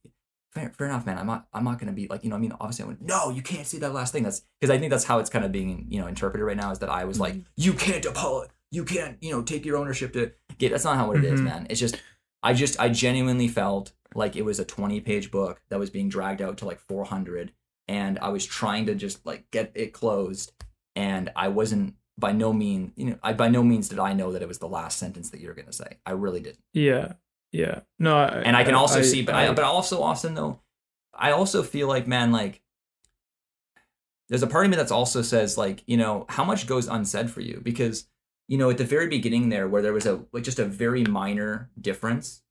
fair, fair enough, man. I'm not, I'm not gonna be like, you know, I mean, obviously, I went, no, you can't say that last thing. That's because I think that's how it's kind of being, you know, interpreted right now. Is that I was like, you can't apologize, you can't, you know, take your ownership to get. That's not how it is, Mhm. man. It's just, I just, I genuinely felt like it was a 20 page book that was being dragged out to like 400, and I was trying to just like get it closed and I wasn't by no means, you know, I by no means did I know that it was the last sentence that you were going to say. I really didn't. Yeah. Yeah. No. I, And I can also I- see, but I, but also Austin though, I also feel like man, like there's a part of me that's also says like, you know, how much goes unsaid for you because you know at the very beginning there where there was a like just a very minor difference.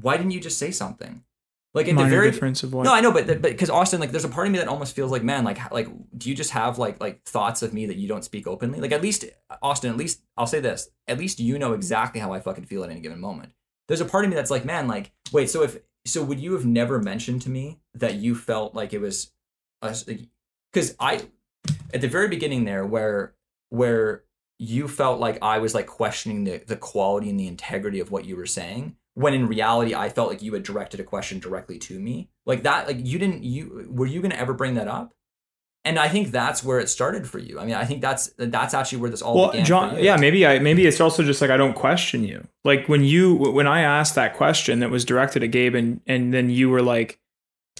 Why didn't you just say something? Like at minor the very difference of what? No, I know, but but because Austin, like, there's a part of me that almost feels like, man, like, like, do you just have like like thoughts of me that you don't speak openly? Like, at least Austin, at least I'll say this, at least you know exactly how I fucking feel at any given moment. There's a part of me that's like, man, like, wait, so if so, would you have never mentioned to me that you felt like it was, because I, at the very beginning there, where where you felt like I was like questioning the the quality and the integrity of what you were saying when in reality I felt like you had directed a question directly to me. Like that like you didn't you were you going to ever bring that up? And I think that's where it started for you. I mean, I think that's that's actually where this all well, began. John, yeah, maybe I maybe it's also just like I don't question you. Like when you when I asked that question that was directed at Gabe, and and then you were like,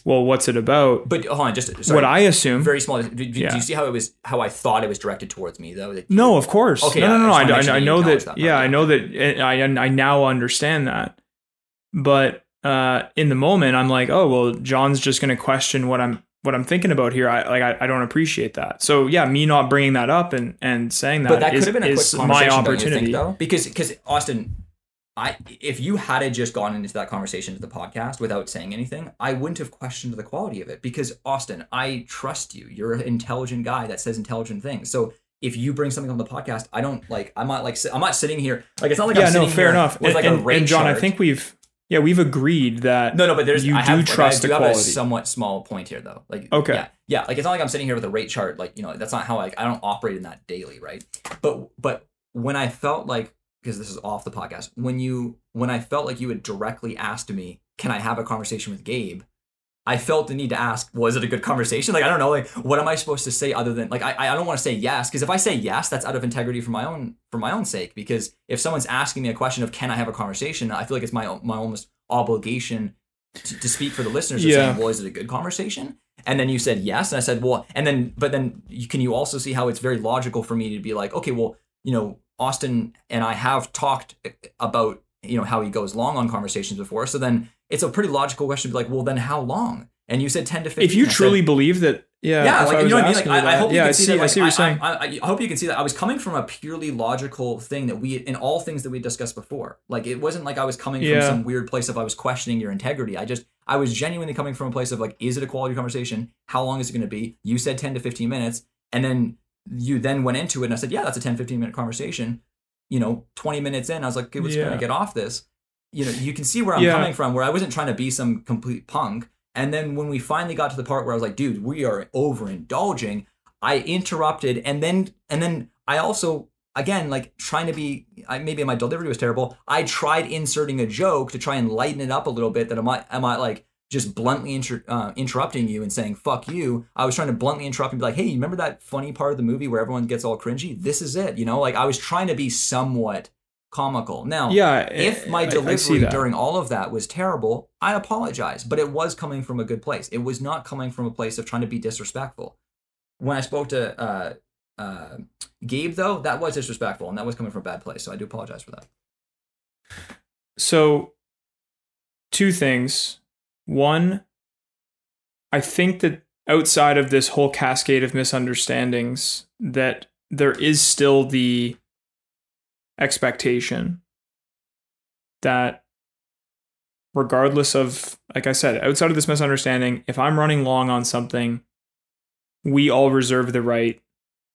"Well, what's it about?" But hold on, just sorry, what I assume. very small. Do, do- do you see how it was? How I thought it was directed towards me, though. No, of course. Okay, no, no, no. I, I, sure I that know that. that yeah, I know that. I I now understand that. But uh, in the moment, I'm like, oh well, John's just going to question what I'm what I'm thinking about here. I like I, I don't appreciate that. So yeah, me not bringing that up and and saying that but that is- could have been a quick conversation, my opportunity. think, though? Because because Austin, I if you had just gone into that conversation to the podcast without saying anything, I wouldn't have questioned the quality of it. Because Austin, I trust you. You're an intelligent guy that says intelligent things. So if you bring something on the podcast, I don't like. I'm not like. I'm not sitting here like it's not like yeah, I'm no, sitting fair here enough. And, like and, and John, I think we've yeah we've agreed that No, no, but there's you I do have, like, trust I do the have a somewhat small point here though. Like Okay. yeah, yeah, like it's not like I'm sitting here with a rate chart. Like you know, that's not how I I don't operate in that daily, right? But but when I felt like because this is off the podcast, when you when I felt like you had directly asked me, can I have a conversation with Gabe? I felt the need to ask, was it a good conversation? Like I don't know, like what am I supposed to say other than like I I don't want to say yes because if I say yes, that's out of integrity for my own for my own sake. Because if someone's asking me a question of can I have a conversation, I feel like it's my my almost obligation to, to speak for the listeners. Yeah. saying, well, is it a good conversation? And then you said yes, and I said, well, and then but then you, can you also see how it's very logical for me to be like, okay, well, you know, Austin and I have talked eh, about you know how he goes long on conversations before, so then it's a pretty logical question to be like, well, then how long? And you said ten to fifteen. if you I said, truly believe that, yeah, yeah, like I you know what I mean. Like I, I hope you can I see, see, that. Like, I see what you're saying. I, I, hope you can see that. I was coming from a purely logical thing that we in all things that we discussed before. Like it wasn't like I was coming Yeah. from some weird place of I was questioning your integrity. I just I was genuinely coming from a place of like, is it a quality conversation? How long is it going to be? You said ten to fifteen minutes, and then you then went into it, and I said, yeah, that's a 10, 15 minute conversation. You know, twenty minutes in, I was like, okay, what's Yeah. going to get off this? You know, you can see where I'm Yeah. coming from. Where I wasn't trying to be some complete punk. And then when we finally got to the part where I was like, dude, we are overindulging, I interrupted and then and then I also again, like trying to be, I, maybe my delivery was terrible. I tried inserting a joke to try and lighten it up a little bit. That am I, am I like just bluntly inter, uh, interrupting you and saying "fuck you"? I was trying to bluntly interrupt and be like, "Hey, you remember that funny part of the movie where everyone gets all cringy? This is it." You know, like I was trying to be somewhat comical. Now, Yeah, if my delivery during all of that was terrible, I apologize, but it was coming from a good place. It was not coming from a place of trying to be disrespectful. When I spoke to uh, uh, Gabe, though, that was disrespectful, and that was coming from a bad place. So I do apologize for that. So, two things. One, I think that outside of this whole cascade of misunderstandings, that there is still the expectation that regardless of like I said, outside of this misunderstanding, if I'm running long on something, we all reserve the right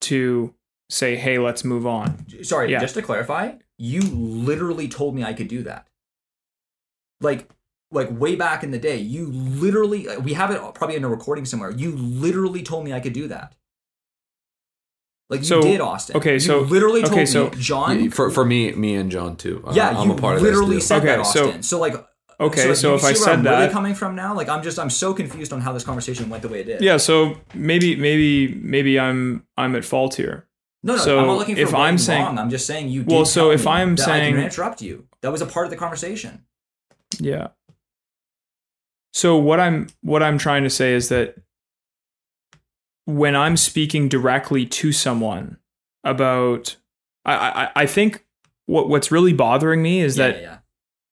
to say, "Hey, let's move on." Sorry, Yeah. just to clarify, you literally told me I could do that. Like, like way back in the day, you literally we have it probably in a recording somewhere. You literally told me I could do that. Like you So, did, Austin. okay, You so- literally told okay, so- me, John. for for me, me and John too. Uh, yeah, I'm you a part literally of this. said Okay, that, Austin. So, like, Okay, so you if I see where said I'm really that- coming from now, like I'm just I'm so confused on how this conversation went the way it did. Yeah, so maybe maybe maybe I'm I'm at fault here. No, no, So I'm not looking for if right I'm and saying- wrong. I'm just saying you. Did Well, so tell if me I'm that I saying- can interrupt you, that was a part of the conversation. Yeah. So what I'm what I'm trying to say is that when I'm speaking directly to someone about I I, I think what what's really bothering me is yeah, that yeah.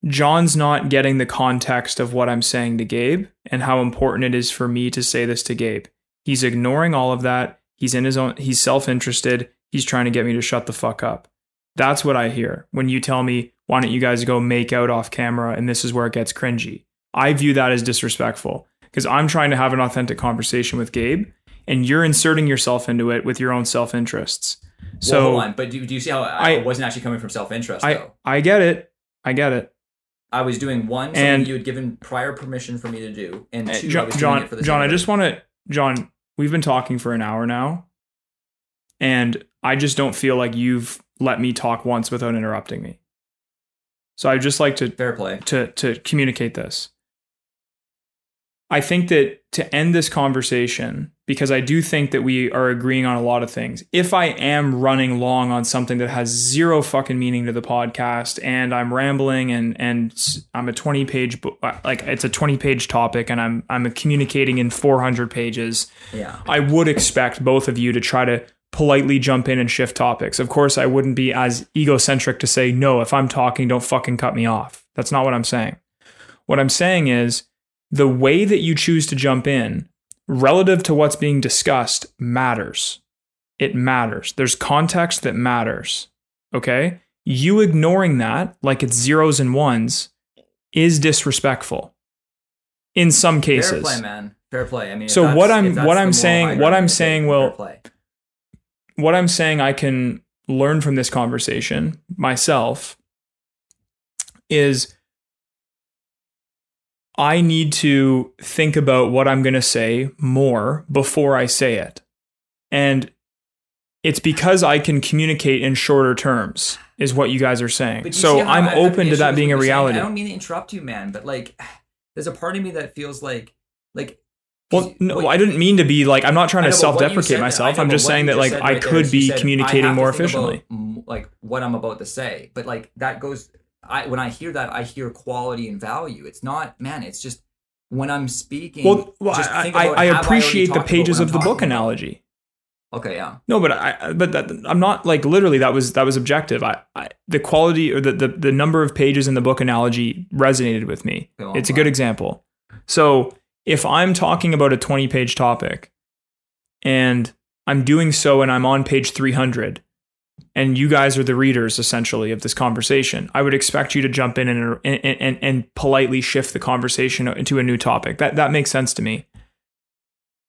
John's not getting the context of what I'm saying to Gabe and how important it is for me to say this to Gabe. He's ignoring all of that. He's in his own he's self-interested. He's trying to get me to shut the fuck up. That's what I hear when you tell me, why don't you guys go make out off camera and this is where it gets cringy. I view that as disrespectful because I'm trying to have an authentic conversation with Gabe and you're inserting yourself into it with your own self-interests. So well, hold on, but do, do you see how I, I- wasn't actually coming from self interest I? I get it. I get it. I was doing one something And- you had given prior permission for me to do, and Uh, two, I John, was doing John, it for the John, I just want to, John, we've been talking for an hour now, and I just don't feel like you've let me talk once without interrupting me. So I'd just like to fair play. to to communicate this. I think that to end this conversation, because I do think that we are agreeing on a lot of things. If I am running long on something that has zero fucking meaning to the podcast, and I'm rambling, and and I'm a 20 page bo- uh, like it's a 20 page topic, and I'm I'm communicating in 400 pages, Yeah, I would expect both of you to try to politely jump in and shift topics. Of course, I wouldn't be as egocentric to say, no, if I'm talking, don't fucking cut me off. That's not what I'm saying. What I'm saying is the way that you choose to jump in relative to what's being discussed matters. It matters. There's context that matters. Okay? You ignoring that like it's zeros and ones is disrespectful in some cases. fair play, man. Fair play. I mean, So what I'm- what I'm saying- what I'm saying will- play. what I'm saying I can learn from this conversation myself is I need to think about what I'm going to say more before I say it. And it's because I can communicate in shorter terms, is what you guys are saying. So I'm I open to that being a you're saying? reality. I don't mean to interrupt you, man, but like, there's a part of me that feels like, like. Well, no, what- I didn't mean to be like, I'm not trying to know, but what you self-deprecate myself. know, I'm just saying that like said I right could be said, communicating more about, efficiently. mm, like what I'm about to say, but like that goes. I when I hear that, I hear quality and value. It's not, man. It's just when I'm speaking. Well, well just I, I, I appreciate the pages of the book about? analogy. Okay, yeah. No, but I, but that, I'm not like literally that was that was objective. I, I the quality or the, the the number of pages in the book analogy resonated with me. Go on, It's a good on. example. So if I'm talking about a 20 page topic and I'm doing so and I'm on page 300 and you guys are the readers essentially of this conversation, I would expect you to jump in and and, and, and politely shift the conversation into a new topic. That that makes sense to me.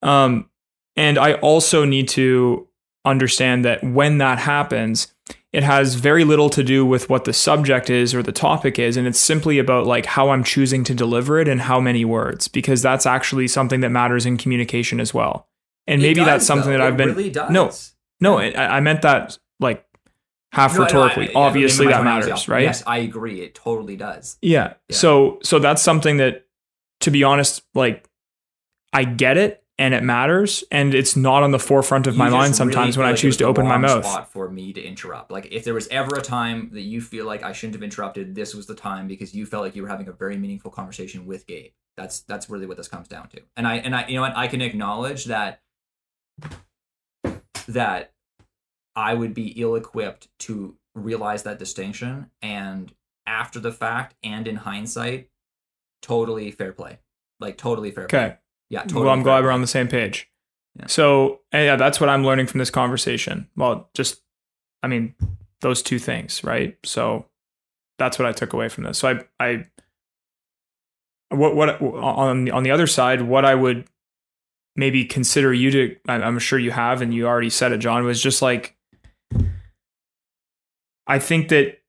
Um, and I also need to understand that when that happens, it has very little to do with what the subject is or the topic is. And it's simply about like how I'm choosing to deliver it and how many words, because that's actually something that matters in communication as well. And It maybe that's something though. that I've It been really does. no, no, I, I meant that like half No, no, rhetorically. I- I- Obviously, that matters, right? Yes, I agree. It totally does. Yeah. Yeah. So so that's something that to be honest, like I get it and it matters and it's not on the forefront of You my mind sometimes really when I choose to open my mouth. Spot for me to interrupt. Like if there was ever a time that you feel like I shouldn't have interrupted, this was the time because you felt like you were having a very meaningful conversation with Gabe. That's that's really what this comes down to. And I and I you know what I can acknowledge that that I would be ill equipped to realize that distinction and after the fact and in hindsight, totally fair play. Like totally fair play. Okay. Yeah, totally. well, I'm glad play. we're on the same page. Yeah. So, yeah, that's what I'm learning from this conversation. Well, just, I mean, those two things, right? So, that's what I took away from this. So, I, I, what, what on on the other side, what I would maybe consider you to, I'm sure you have, and you already said it, John, was just like, I think that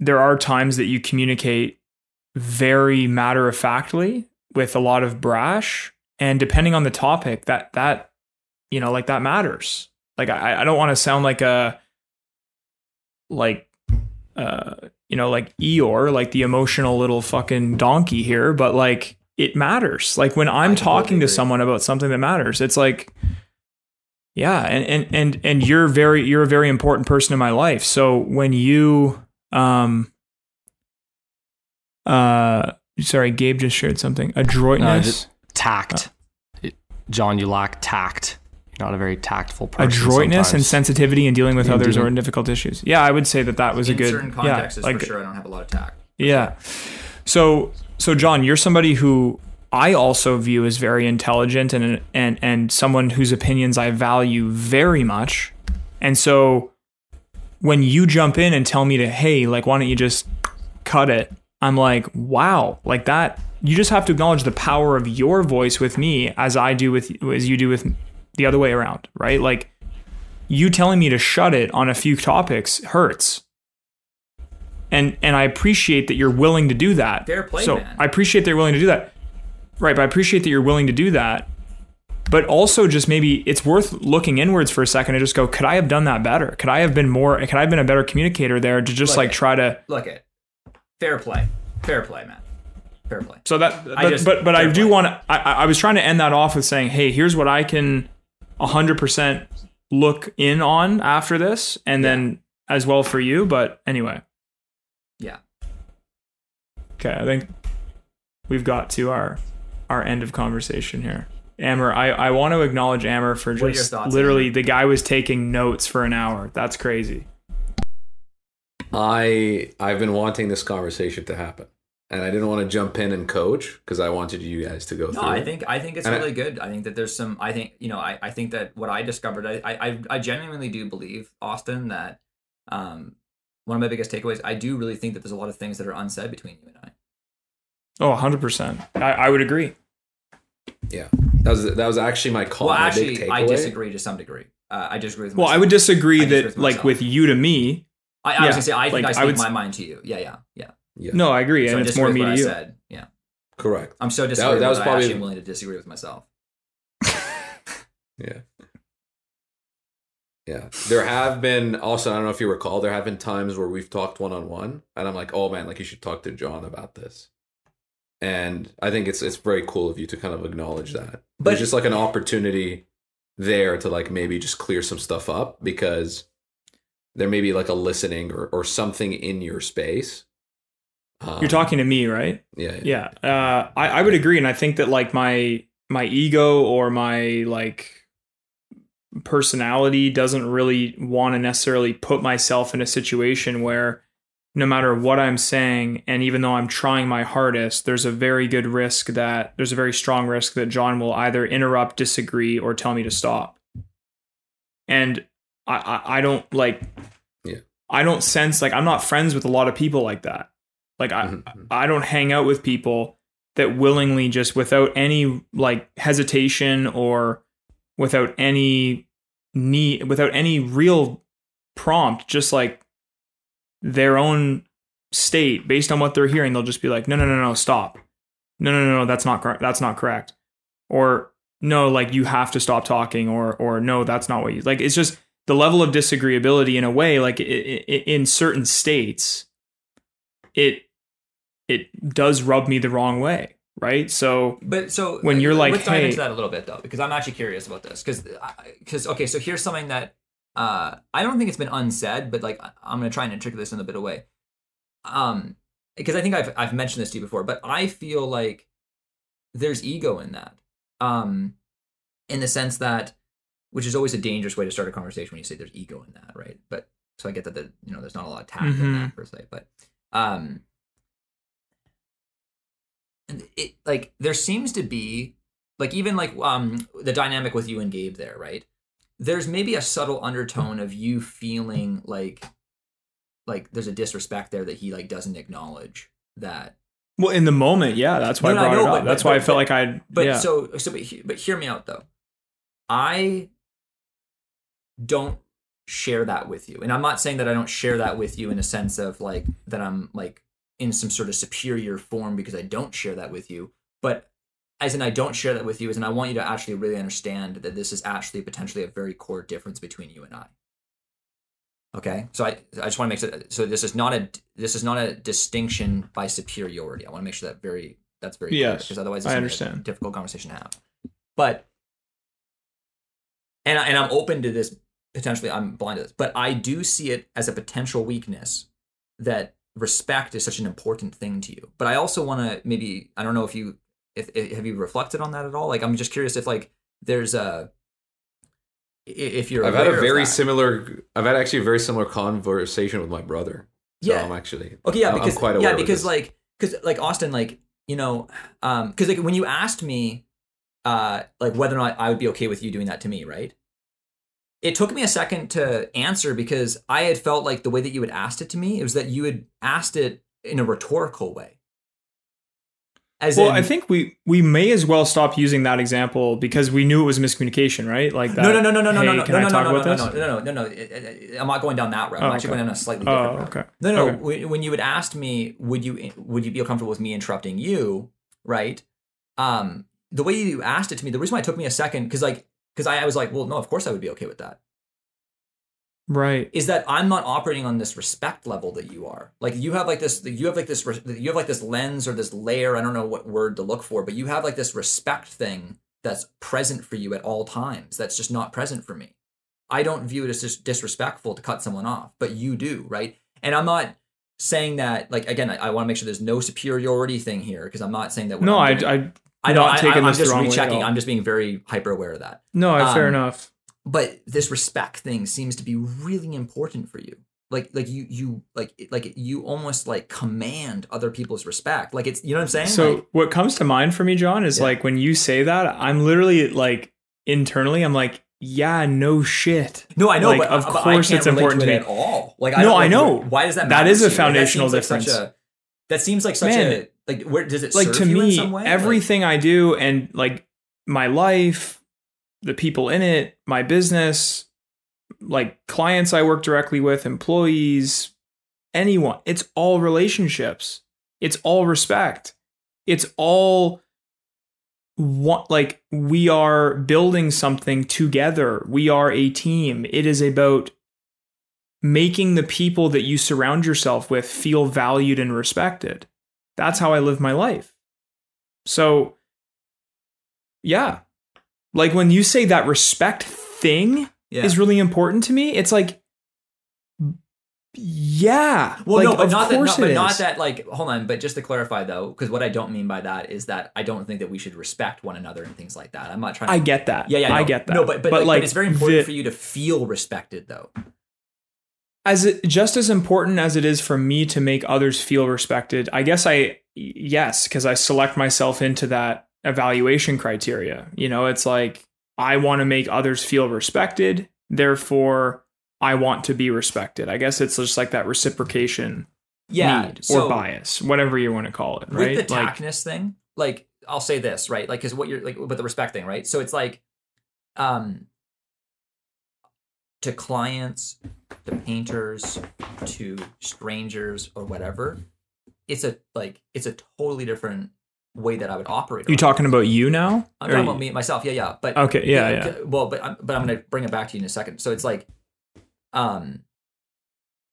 there are times that you communicate very matter of factly with a lot of brash and depending on the topic that that you know like that matters. Like i i don't want to sound like a like uh you know like eeyore like the emotional little fucking donkey here but like it matters. Like when i'm I talking totally to someone about something that matters it's like yeah and and and and you're very you're a very important person in my life so when you um uh sorry gabe just shared something adroitness just tact. It- John, you lack tact. You're not a very tactful person. adroitness and sensitivity in dealing with In others or in difficult issues. Yeah, I would say that that was in a good certain yeah, contexts like for sure I don't have a lot of tact. yeah. So so John, you're somebody who I also view as very intelligent and and and someone whose opinions I value very much. And so when you jump in and tell me to hey, like why don't you just cut it? I'm like, wow, like that you just have to acknowledge the power of your voice with me as I do with as you do with the other way around, right? Like you telling me to shut it on a few topics hurts. And and I appreciate that you're willing to do that. Fair play, so man. I appreciate that you're willing to do that. Right, but I appreciate that you're willing to do that. But also just maybe it's worth looking inwards for a second and just go, could I have done that better? Could I have been more could I have been a better communicator there to just Look like it. try to Look it. Fair play. Fair play, man. Fair play. So that, I but just- but, but I do want to. I, I was trying to end that off with saying, hey, here's what I can, hundred percent look in on after this, and then as well for you. But anyway, Yeah. okay, I think we've got to our our end of conversation here. Amber, I, I want to acknowledge Amber for What are your just thoughts, literally Amber? the guy was taking notes for an hour. That's crazy. I I've been wanting this conversation to happen, and I didn't want to jump in and coach because I wanted you guys to go No, through. I think I think it's And I- really good. I think that there's some. I think you know. I, I think that what I discovered. I, I I genuinely do believe Austin that um one of my biggest takeaways. I do really think that there's a lot of things that are unsaid between you and I. Oh, 100%. I, I would agree. yeah, that was that was actually my call. well, my actually, big I disagree to some degree. Uh, I disagree with. Well, I would disagree I that, with like, with you to me, I, I yeah, was gonna say I think like, I I speak would my s- mind to you. Yeah, yeah, yeah. Yeah, no, I agree. So I and it's more with me to I you. said. Yeah, correct. I'm so that disagreeing. was that I probably- actually am willing to disagree with myself. Yeah. Yeah. There have been also, I don't know if you recall, there have been times where we've talked one on one and I'm like, oh man, like you should talk to John about this. And I think it's it's very cool of you to kind of acknowledge that. But- There's just like an opportunity there to like maybe just clear some stuff up because there may be like a listening or, or something in your space. Um, You're talking to me, right? Yeah. Yeah. Yeah. Uh, I, I would agree. And I think that, like, my my ego or my, like, personality doesn't really want to necessarily put myself in a situation where no matter what I'm saying, and even though I'm trying my hardest, there's a very good risk that there's a very strong risk that John will either interrupt, disagree, or tell me to stop. And I, I, I don't like, Yeah. I don't sense like I'm not friends with a lot of people like that. Like I, Mhm. I don't hang out with people that willingly just without any like hesitation or without any need without any real prompt just like their own state based on what they're hearing they'll just be like no no no no stop no no no no that's not correct that's not correct or no like you have to stop talking or or no that's not what you like it's just the level of disagreeability in a way like i i in certain states it it does rub me the wrong way right so But so When uh, you're like, let's dive hey- into that a little bit though, because I'm actually curious about this. Because because okay, so here's something that uh, I don't think it's been unsaid, but like I'm gonna try and articulate this in a bit of way. Um, because I think I've I've mentioned this to you before, but I feel like there's ego in that. Um, in the sense that, which is always a dangerous way to start a conversation when you say there's ego in that, right? But so I get that the you know there's not a lot of tact in Mhm. that per se, but um and it like there seems to be like even like um the dynamic with you and Gabe there, right? There's maybe a subtle undertone of you feeling like like there's a disrespect there that he like doesn't acknowledge that. well in the moment yeah that's why No, no, i I brought know, it up but- that's but- why i but- felt like i But yeah. so so but, but hear me out though. I don't share that with you. And I'm not saying that I don't share that with you in a sense of like that I'm like in some sort of superior form because I don't share that with you. But as in I don't share that with you, as in I want you to actually really understand that this is actually potentially a very core difference between you and I. Okay, so I I just want to make sure. So this is not a this is not a distinction by superiority. I want to make sure that very that's very clear Yes, because otherwise I it's gonna be a understand. difficult conversation to have. But and I- and I'm open to this potentially. I'm blind to this, but I do see it as a potential weakness that respect is such an important thing to you. But I also want to maybe I don't know if you if, if have you reflected on that at all. Like I'm just curious if like there's a if you're I've had a very similar. I've had actually a very similar conversation with my brother. So Yeah. I'm actually. Okay, yeah, I'm- because I'm quite aware yeah, because like because like Austin, like you know, um, because like when you asked me, uh, like whether or not I would be okay with you doing that to me, right? It took me a second to answer because I had felt like the way that you had asked it to me, it was that you had asked it in a rhetorical way. As well in, i think we we may as well stop using that example because we knew it was miscommunication right like that no, no, no, no, no, no, hey, no, no, can no, i no, talk no, about no, this no, no, no, no, no, it- I'm not going down that. I'm Oh, actually okay. going down a slightly Oh, different route. okay. No, no. Okay. When you had asked me, would you would you be comfortable with me interrupting you? Right. Um, the way you asked it to me, the reason why it took me a second, because like, because I, I was like, well, no, of course I would be okay with that. Right Is that I'm not operating on this respect level that you are. Like you have like this, you have like this, you have like this lens or this layer. I don't know what word to look for, but you have like this respect thing that's present for you at all times. That's just not present for me. I don't view it as just disrespectful to cut someone off, but you do, right? And I'm not saying that like again, I, I want to make sure there's no superiority thing here because I'm not saying that. no I'm i doing- i I I, taking I, I'm this just rechecking. I'm just being very hyper aware of that. no I- fair um, enough But this respect thing seems to be really important for you. Like, like you, you, like, like you almost like command other people's respect. Like it's, you know what I'm saying? So Like, what comes to mind for me, John, is Yeah. like when you say that, I'm literally like internally, I'm like, yeah, no shit. no, I know, like, but of uh, but I course it's important to to me. at all. Like, No, don't, I know. Why does that? That is a? Like, that foundational like difference. a- that seems like such Man. a like. Where does it Like serve to me? Like- everything I do and like my life, the people in it, my business, like clients I work directly with, employees, anyone, it's all relationships. It's all respect. It's all what like we are building something together. We are a team. It is about making the people that you surround yourself with feel valued and respected. That's how I live my life. So, yeah. Like when you say that respect thing yeah. is really important to me, it's like, yeah. Well, like, no, but of not that. course Not, but not that. Like, hold on. But just to clarify, though, because what I don't mean by that is that I don't think that we should respect one another and things like that. I'm not trying. to... I get that. Yeah, yeah, I get that. No, but but, like, like but it's very important the- for you to feel respected, though. as it, just as important as it is for me to make others feel respected i guess i yes because i select myself into that evaluation criteria you know it's like i want to make others feel respected therefore i want to be respected i guess it's just like that reciprocation Yeah, need so or bias whatever you want to call it with right the like tackness thing, like I'll say this, right? Like, is what you're like, but the respect thing, right? So it's like, um, to clients, to painters, to strangers, or whatever, it's a like it's a totally different way that I would operate. you talking about you now I'm talking you- about me myself. Yeah, yeah. But Okay, yeah, yeah. Well, but I'm, but I'm gonna bring it back to you in a second. So it's like, um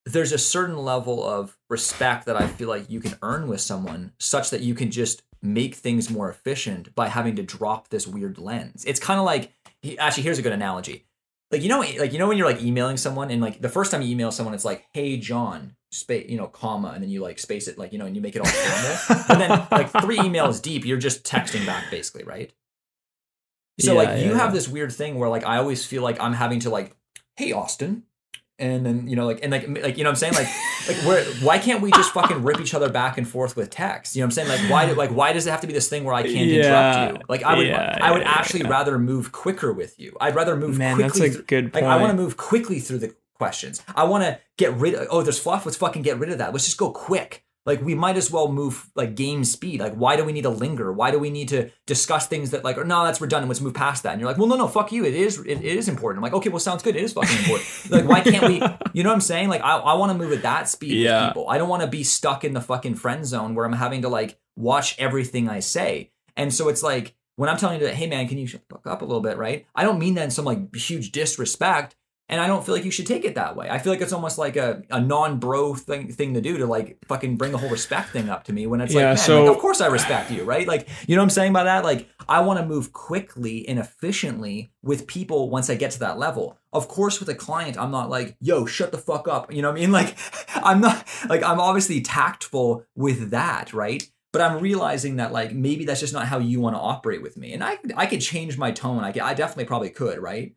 there's a certain level of respect that I feel like you can earn with someone such that you can just make things more efficient by having to drop this weird lens. It's kind of like actually here's a good analogy. Like you know like you know when you're like emailing someone and like the first time you email someone it's like hey John space you know comma and then you like space it like you know and you make it all formal. and then like three emails deep you're just texting back basically, right? So Yeah, like yeah, you have yeah. this weird thing where like I always feel like I'm having to like hey Austin and then you know like and like like you know what I'm saying? Like like where why can't we just fucking rip each other back and forth with text? You know what I'm saying? Like why like why does it have to be this thing where I can't Yeah, interrupt you? Like I would yeah, I would yeah, actually rather move quicker with you. I'd rather move Man, quickly that's a through- good like I want to move quickly through the questions. I want to get rid of oh there's fluff let's fucking get rid of that. Let's just go quick like we might as well move like game speed. Like why do we need to linger? Why do we need to discuss things that like oh, no that's redundant. Let's move past that. And you're like well no no fuck you. It is it, it is important. I'm like okay well sounds good. It is fucking important. Like why can't we you know what i'm saying? Like i, I want to move at that speed Yeah. with people. I don't want to be stuck in the fucking friend zone where i'm having to like watch everything i say. And so it's like when i'm telling you that hey man can you fuck up a little bit right? I don't mean that in some like huge disrespect and I don't feel like you should take it that way. I feel like it's almost like a, a non-bro thing thing to do to like fucking bring the whole respect thing up to me when it's Yeah, like, man, so- like, of course I respect you, right? Like, you know what I'm saying by that? Like, I want to move quickly and efficiently with people once I get to that level. Of course, with a client, I'm not like, yo, shut the fuck up. You know what I mean? Like, I'm not like I'm obviously tactful with that, right? But I'm realizing that like maybe that's just not how you want to operate with me. And I I could change my tone. I, could- I definitely probably could, right?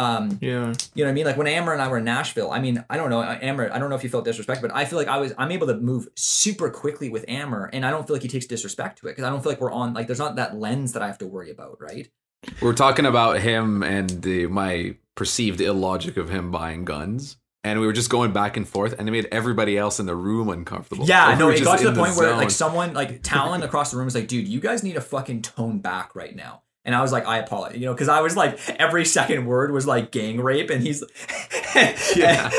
Um, Yeah. you know what I mean? Like when Aylmer and I were in Nashville, I mean, I don't know, Aylmer, I don't know if you felt disrespect, but I feel like I was, I'm able to move super quickly with Aylmer and I don't feel like he takes disrespect to it because I don't feel like we're on, like, there's not that lens that I have to worry about, right? We're talking about him and the, my perceived illogic of him buying guns. And we were just going back and forth, and it made everybody else in the room uncomfortable. Yeah, Like, we no, it got to in the point where like someone, like Talon across the room was like, dude, you guys need to fucking tone back right now. And I was like, I apologize, you know, because I was like, every second word was like gang rape, and he's, Yeah.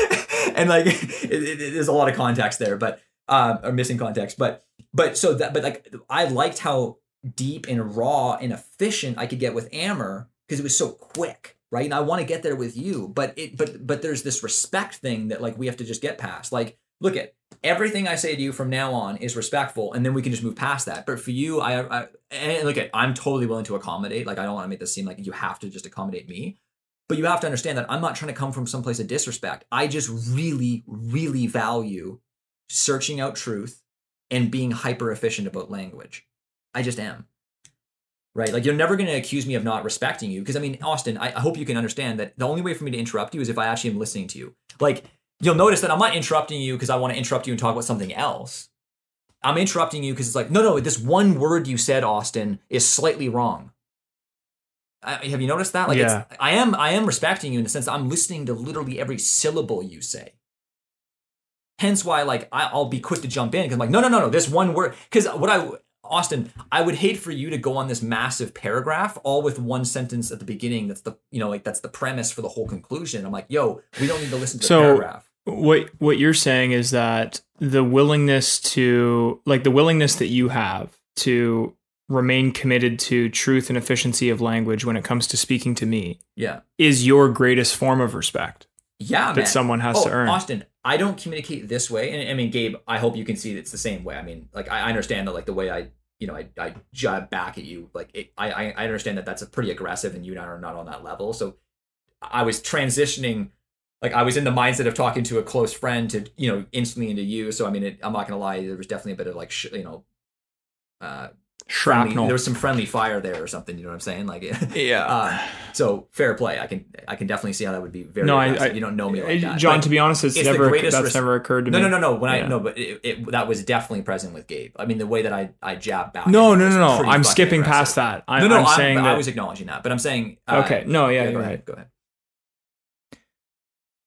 and, like, it, it, it- there's a lot of context there, but um, or missing context, but but so that, but like, I liked how deep and raw and efficient I could get with Aylmer because it was so quick, right? And I want to get there with you, but it, but but there's this respect thing that like we have to just get past. Like, look at everything I say to you from now on is respectful, and then we can just move past that. But for you, I, I and look at I'm totally willing to accommodate. Like, I don't want to make this seem like you have to just accommodate me. But you have to understand that I'm not trying to come from some place of disrespect. I just really, really value searching out truth and being hyper efficient about language. I just am. Right? Like you're never going to accuse me of not respecting you because I mean, Austin, I, I hope you can understand that the only way for me to interrupt you is if I actually am listening to you. Like you'll notice that I'm not interrupting you because I want to interrupt you and talk about something else. I'm interrupting you because it's like, no, no, this one word you said, Austin, is slightly wrong. I, have you noticed that? Like, Yeah. it's, I am, I am respecting you in the sense that I'm listening to literally every syllable you say. Hence why, like, I, I'll be quick to jump in because I'm like, no, no, no, no, this one word. Because what I, Austin, I would hate for you to go on this massive paragraph all with one sentence at the beginning. That's the, you know, like that's the premise for the whole conclusion. I'm like, yo, we don't need to listen to the paragraph. What what you're saying is that the willingness to like the willingness that you have to remain committed to truth and efficiency of language when it comes to speaking to me Yeah. is your greatest form of respect Yeah, that man. someone has oh, to earn. Austin, I don't communicate this way, and I mean, Gabe, I hope you can see that it's the same way. I mean, like I understand that, like the way I, you know, I, I jab back at you, like it, I I I understand that that's a pretty aggressive, and you and I are not on that level. So I was transitioning, like I was in the mindset of talking to a close friend to you know instantly into you. So I mean, it, I'm not gonna lie, there was definitely a bit of like sh- you know, uh, friendly, Shrapnel. there was some friendly fire there or something. You know what I'm saying? Like, yeah. um, so fair play. I can I can definitely see how that would be very. no, I. I you don't know me like that, John. To be honest, it's, it's never that's res- never occurred to no, me. no, no, no. No. When I no, but it, it that was definitely present with Gabe. I mean, the way that I I jab back. No, no, no, no. I'm skipping aggressive. past that. I, no, no, I'm I'm saying I that. was acknowledging that, but I'm saying. Uh, okay. No, yeah, go you're ahead. Go ahead.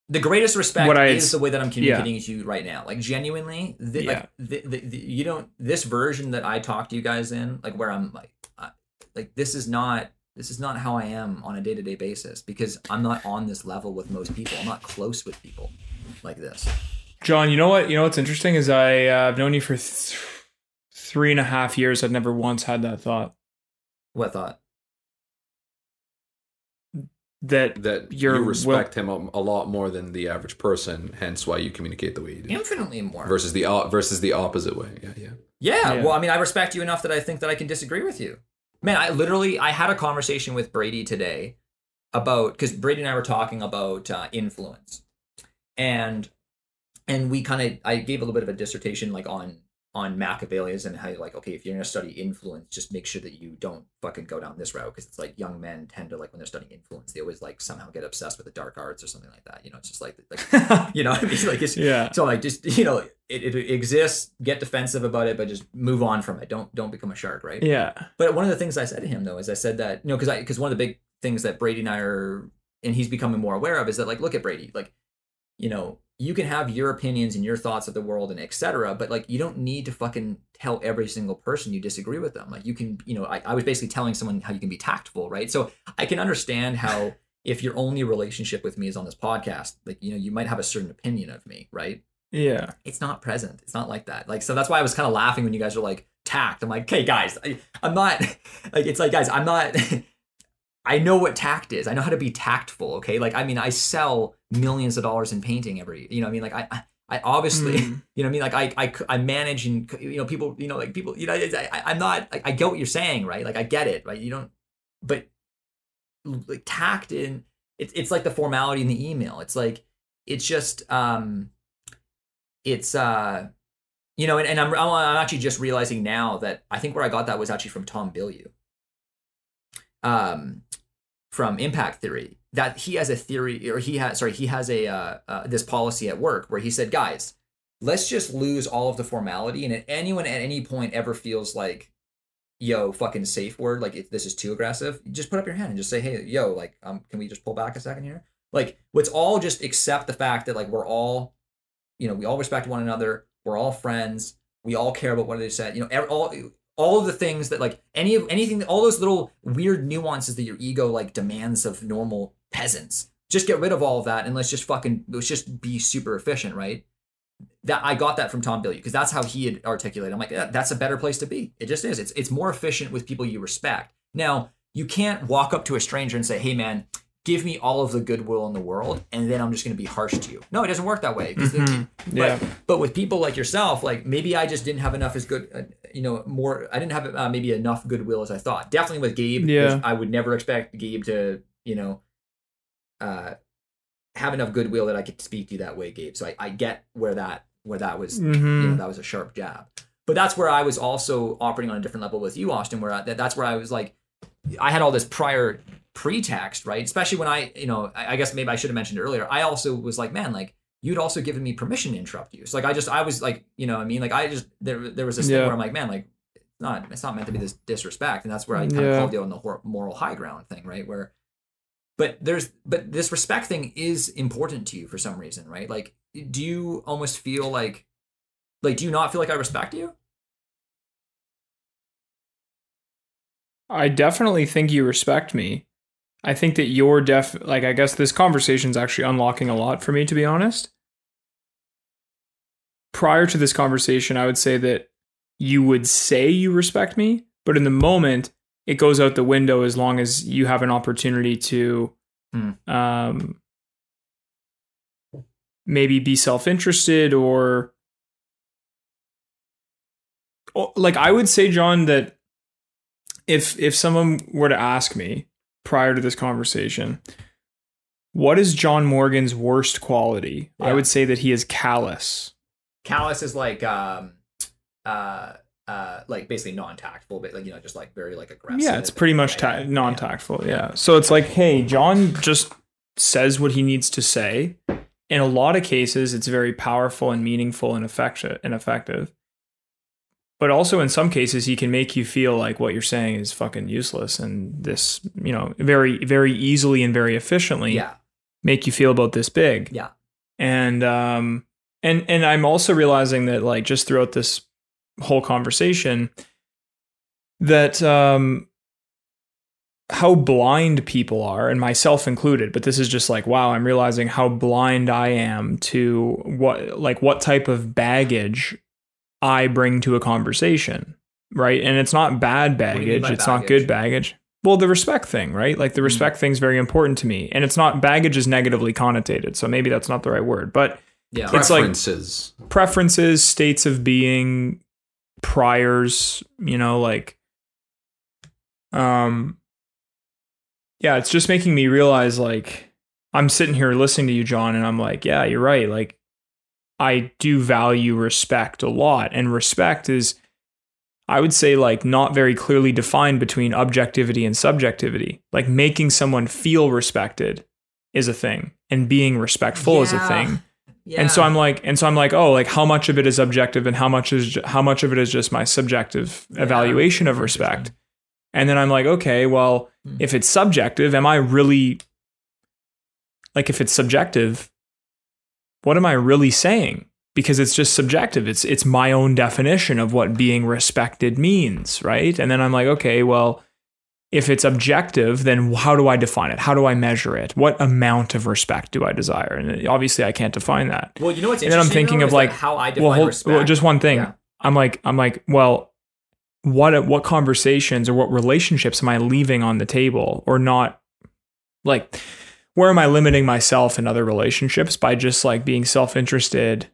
The greatest respect What is the way that I'm communicating to you right now. Like genuinely, the, Yeah. like the, the, the, you don't this version that I talk to you guys in, like where I'm like, I, like this is not this is not how I am on a day to day basis because I'm not on this level with most people. I'm not close with people like this. John, you know what? You know what's interesting is I uh, I've known you for th- three and a half years. I've never once had that thought. What thought? That that You're you will- respect him a, a lot more than the average person. Hence, why you communicate the way you do. Infinitely more. Versus the o- versus the opposite way. Yeah, yeah. Yeah, Yeah. well, I mean, I respect you enough that I think that I can disagree with you. Man, I literally I had a conversation with Brady today about because Brady and I were talking about uh, influence, and and we kind of I gave a little bit of a dissertation like on on Machiavellianism and how you're like okay if you're gonna study influence just make sure that you don't fucking go down this route because it's like young men tend to like when they're studying influence they always like somehow get obsessed with the dark arts or something like that you know it's just like like you know I mean? Like it's yeah. so like just you know it, it exists get defensive about it but just move on from it. Don't don't become a shark right? Yeah. But one of the things i said to him though is i said that you know because i because one of the big things that brady and i are and he's becoming more aware of is that like look at brady like you know you can have your opinions and your thoughts of the world and etc but like you don't need to fucking tell every single person you disagree with them like you can you know I, I was basically telling someone how you can be tactful right so i can understand how if your only relationship with me is on this podcast like you know you might have a certain opinion of me right yeah it's not present. It's not like that. Like so that's why I was kind of laughing when you guys were like tact. I'm like, hey guys, I, I'm not like it's like guys, I'm not. I know what tact is. I know how to be tactful. Okay, like I mean, I sell millions of dollars in painting every. You know, I mean, like I. I obviously, Mm. you know, I mean, like I, I, I manage and you know, people, you know, like people, you know, I, I'm not, I, I get what you're saying, right? Like I get it, right? You don't, but like tact in, it's, it's like the formality in the email. It's like, it's just, um, it's uh you know and, and I'm, I'm actually just realizing now that i think where i got that was actually from tom Bilyeu um from impact theory that he has a theory or he has sorry he has a uh, uh, this policy at work where he said guys let's just lose all of the formality and if anyone at any point ever feels like yo fucking safe word like if this is too aggressive just put up your hand and just say hey yo like um can we just pull back a second here? Like let's all just accept the fact that like we're all you know we all respect one another we're all friends we all care about what they said you know all all of the things that like any of anything all those little weird nuances that your ego like demands of normal peasants just get rid of all of that and let's just fucking let's just be super efficient right that I got that from Tom Bilyeu because that's how he had articulated. I'm like, "Yeah, that's a better place to be. It just is. It's it's more efficient with people you respect. Now you can't walk up to a stranger and say, "Hey, man, give me all of the goodwill in the world, and then I'm just going to be harsh to you." No, it doesn't work that way. the- Mhm. but, Yeah. but with people like yourself, like maybe I just didn't have enough as good, uh, you know, more. I didn't have uh, maybe enough goodwill as I thought. Definitely with Gabe, Yeah. I would never expect Gabe to, you know, uh, have enough goodwill that I could speak to you that way, Gabe. So I, I get where that where that was, you know, Mhm. that was a sharp jab. But that's where I was also operating on a different level with you, Austin. Where I, that, that's where I was like, I had all this prior pretext, right? Especially when I, you know, I, I guess maybe I should have mentioned it earlier. I also was like, man, like you'd also given me permission to interrupt you. So like I just I was like, you know, what I mean, like I just there there was this thing where I'm like, man, like it's not it's not meant to be this disrespect, and that's where I kind Yeah. of called you on the moral high ground thing, right? Where, but there's but this respect thing is important to you for some reason, right? Like, do you almost feel like, like, do you not feel like I respect you? I definitely think you respect me. I think that you're def like I guess this conversation's actually unlocking a lot for me to be honest. Prior to this conversation, I would say that you would say you respect me, but in the moment it goes out the window as long as you have an opportunity to Hmm. um maybe be self-interested or like I would say John that if if someone were to ask me prior to this conversation, what is John Morgan's worst quality? I would say that he is callous. Callous is like, um, uh, uh, like basically non-tactful, but like you know, just like very like aggressive. Yeah, it's pretty much Yeah, ta- yeah, yeah. non-tactful. Yeah. So it's like, hey, John just says what he needs to say. In a lot of cases, it's very powerful and meaningful and effective and effective. But also in some cases, he can make you feel like what you're saying is fucking useless, and this, you know, very, very easily and very efficiently Yeah, make you feel about this big. Yeah. And um and and I'm also realizing that like just throughout this whole conversation that um how blind people are and myself included but this is just like wow i'm realizing how blind i am to what like what type of baggage i bring to a conversation right and it's not bad do you mean baggage it's not good baggage well, the respect thing, right? Like the respect thing's very important to me, and it's not baggage is negatively connotated, so maybe that's not the right word, but Yeah. It's like- Preferences. preferences, states of being, priors, you know, like um yeah, it's just making me realize like I'm sitting here listening to you John and I'm like, yeah, you're right. Like I do value respect a lot and respect is I would say like not very clearly defined between objectivity and subjectivity. Like making someone feel respected is a thing and being respectful is a thing. yeah. And so I'm like, and so I'm like, oh, like how much of it is objective and how much is how much of it is just my subjective evaluation of respect. And then I'm like, okay, well, Hmm. if it's subjective, am I really like if it's subjective, what am I really saying? Because it's just subjective. It's it's my own definition of what being respected means, right? And then I'm like, okay, well, if it's objective, then how do I define it? How do I measure it? What amount of respect do I desire? And obviously, I can't define that. Well, you know what's And then I'm thinking though, of like how I define well, hold- respect. well, just one thing. Yeah. I'm like, I'm like, well, what what conversations or what relationships am I leaving on the table or not? Like, where am I limiting myself in other relationships by just like being self interested?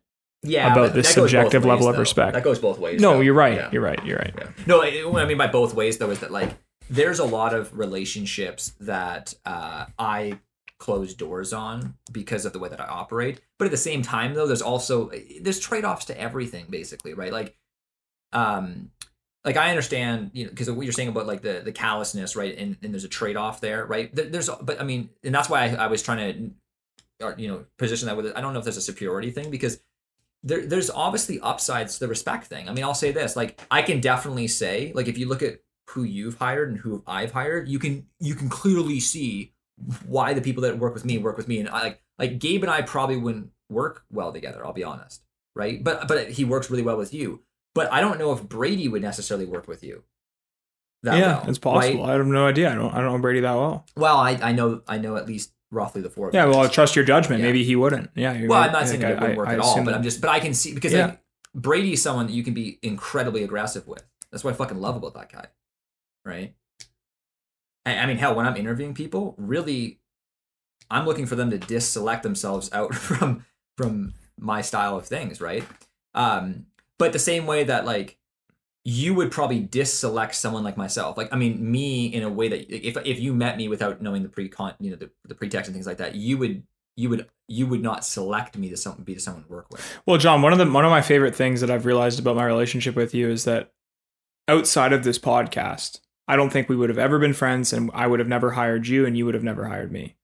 yeah, about this subjective ways, level of respect. That goes both ways. No, though. you're right. Yeah. You're right. You're right. Yeah. No, it- what I mean by both ways though is that like there's a lot of relationships that uh, I close doors on because of the way that I operate. But at the same time though, there's also there's trade-offs to everything basically, right? Like um like I understand, you know, because what you're saying about like the the callousness, right? And, and there's a trade-off there, right? There- There's but I mean, and that's why I, I was trying to uh, you know, position that with it. I don't know if there's a superiority thing because there, there's obviously upsides to the respect thing. I mean, I'll say this: like, I can definitely say, like, if you look at who you've hired and who I've hired, you can you can clearly see why the people that work with me work with me. And I like like Gabe and I probably wouldn't work well together. I'll be honest, right? But but he works really well with you. But I don't know if Brady would necessarily work with you. That yeah, well, it's possible. right? I have no idea. I don't. I don't know Brady that well. Well, I, I know I know at least roughly the four. of Yeah. Well, I trust your judgment. Yeah. Maybe he wouldn't. Yeah. Well, right. I'm not saying it wouldn't work I at all, but I'm just, but I can see because Yeah. like Brady's someone that you can be incredibly aggressive with. That's what I fucking love about that guy, right? I, I mean, hell, when I'm interviewing people, really, I'm looking for them to disselect themselves out from from my style of things, right? Um, but the same way that like you would probably disselect someone like myself. Like, I mean, me in a way that if if you met me without knowing the pre con, you know, the, the pretext and things like that, you would you would you would not select me to some be to someone to work with. Well, John, one of the one of my favorite things that I've realized about my relationship with you is that outside of this podcast, I don't think we would have ever been friends, and I would have never hired you, and you would have never hired me.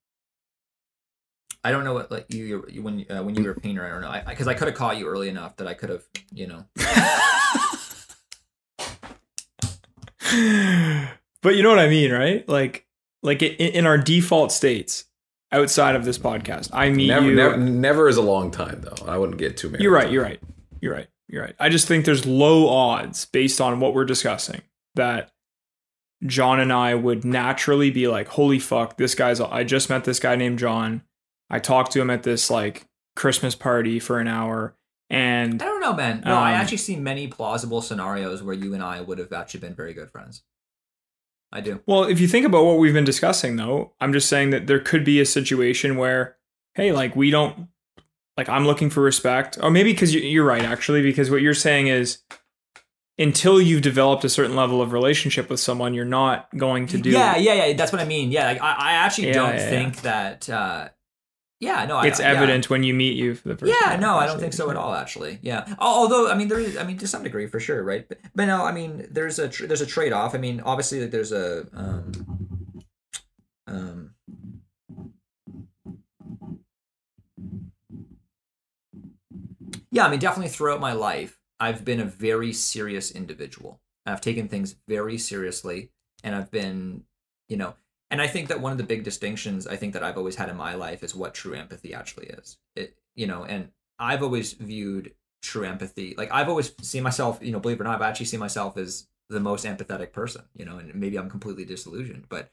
I don't know what like you you- when uh, when you were a painter. I don't know because I, could have caught you early enough that I could have you know. but you know what I mean, right? Like, like in, in our default states outside of this podcast, I mean, Never, you. never, never is a long time though. I wouldn't get too many. You're right. You're right. You're right. You're right. I just think there's low odds based on what we're discussing that John and I would naturally be like, holy fuck, this guy's, I just met this guy named John. I talked to him at this like Christmas party for an hour. And I don't know, man. No, I Um, actually see many plausible scenarios where you and I would have actually been very good friends. I do. well, if you think about what we've been discussing though, I'm just saying that there could be a situation where, hey, like we don't, like I'm looking for respect. Or maybe because you're right, actually, because what you're saying is, until you've developed a certain level of relationship with someone, you're not going to do. Yeah, yeah, yeah. That's what I mean. Yeah, like, I, I actually Yeah, don't yeah, yeah. think that. Uh, yeah, no, I, It's yeah. evident when you meet you for the first Yeah, time. no, I don't think so at all. Actually, yeah. Although, I mean, there is, I mean, to some degree, for sure, right? But, but no, I mean, there's a tr- there's a trade off. I mean, obviously, like, there's a um, um, yeah. I mean, definitely throughout my life, I've been a very serious individual. I've taken things very seriously, and I've been, you know, and I think that one of the big distinctions I think that I've always had in my life is what true empathy actually is. It, you know, and I've always viewed true empathy like I've always seen myself, you know, believe it or not, I've actually seen myself as the most empathetic person, you know, and maybe I'm completely disillusioned, but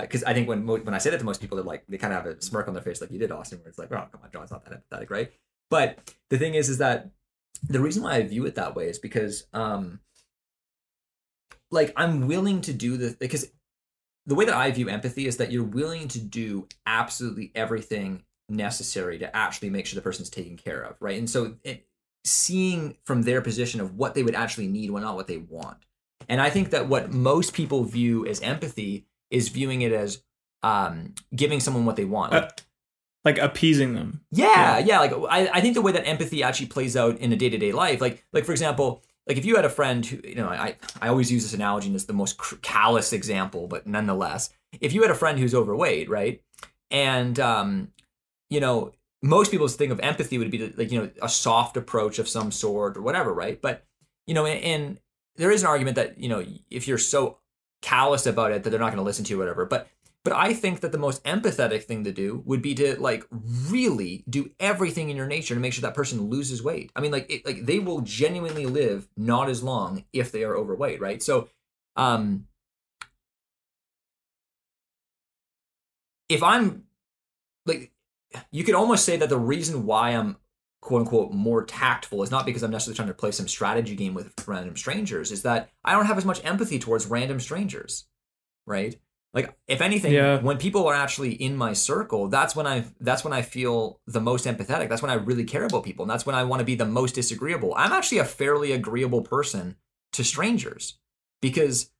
because I think when mo- when I say that to most people, they're like they kind of have a smirk on their face, like you did, Austin, where it's like, oh, come on, John's not that empathetic, right? But the thing is, is that the reason why I view it that way is because, um, like, I'm willing to do the because the way that I view empathy is that you're willing to do absolutely everything necessary to actually make sure the person's taken care of, right? And so it, seeing from their position of what they would actually need, what not what they want. And I think that what most people view as empathy is viewing it as um, giving someone what they want. Like, Uh, like appeasing them. yeah, yeah. Like I, I think the way that empathy actually plays out in a day to day life, like like for example, like if you had a friend who, you know, I I always use this analogy, and it's the most callous example, but nonetheless, if you had a friend who's overweight, right, and um, you know, most people's thing of empathy would be like you know a soft approach of some sort or whatever, right? But you know, and, and there is an argument that you know if you're so callous about it that they're not going to listen to you whatever, but but I think that the most empathetic thing to do would be to like really do everything in your nature to make sure that person loses weight. I mean, like it, like they will genuinely live not as long if they are overweight, right? So, um, if I'm like, you could almost say that the reason why I'm quote unquote more tactful is not because I'm necessarily trying to play some strategy game with random strangers, is that I don't have as much empathy towards random strangers, right? Like if anything, Yeah. when people are actually in my circle, that's when I that's when I feel the most empathetic. That's when I really care about people, and that's when I want to be the most disagreeable. I'm actually a fairly agreeable person to strangers because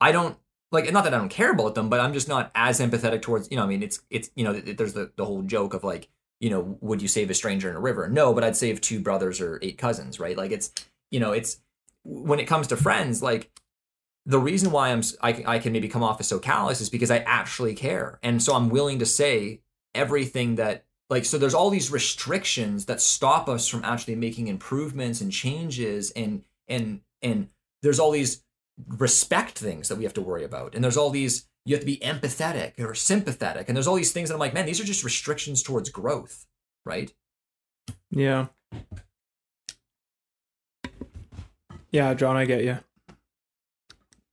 I don't like not that I don't care about them, but I'm just not as empathetic towards you know. I mean, it's it's you know, th- there's the the whole joke of like you know, would you save a stranger in a river? No, but I'd save two brothers or eight cousins, right? Like it's you know, it's when it comes to friends, like the reason why I'm I, I can maybe come off as so callous is because I actually care, and so I'm willing to say everything that like so there's all these restrictions that stop us from actually making improvements and changes and and and there's all these respect things that we have to worry about and there's all these you have to be empathetic or sympathetic and there's all these things that I'm like man these are just restrictions towards growth right Yeah. Yeah, John, I get you.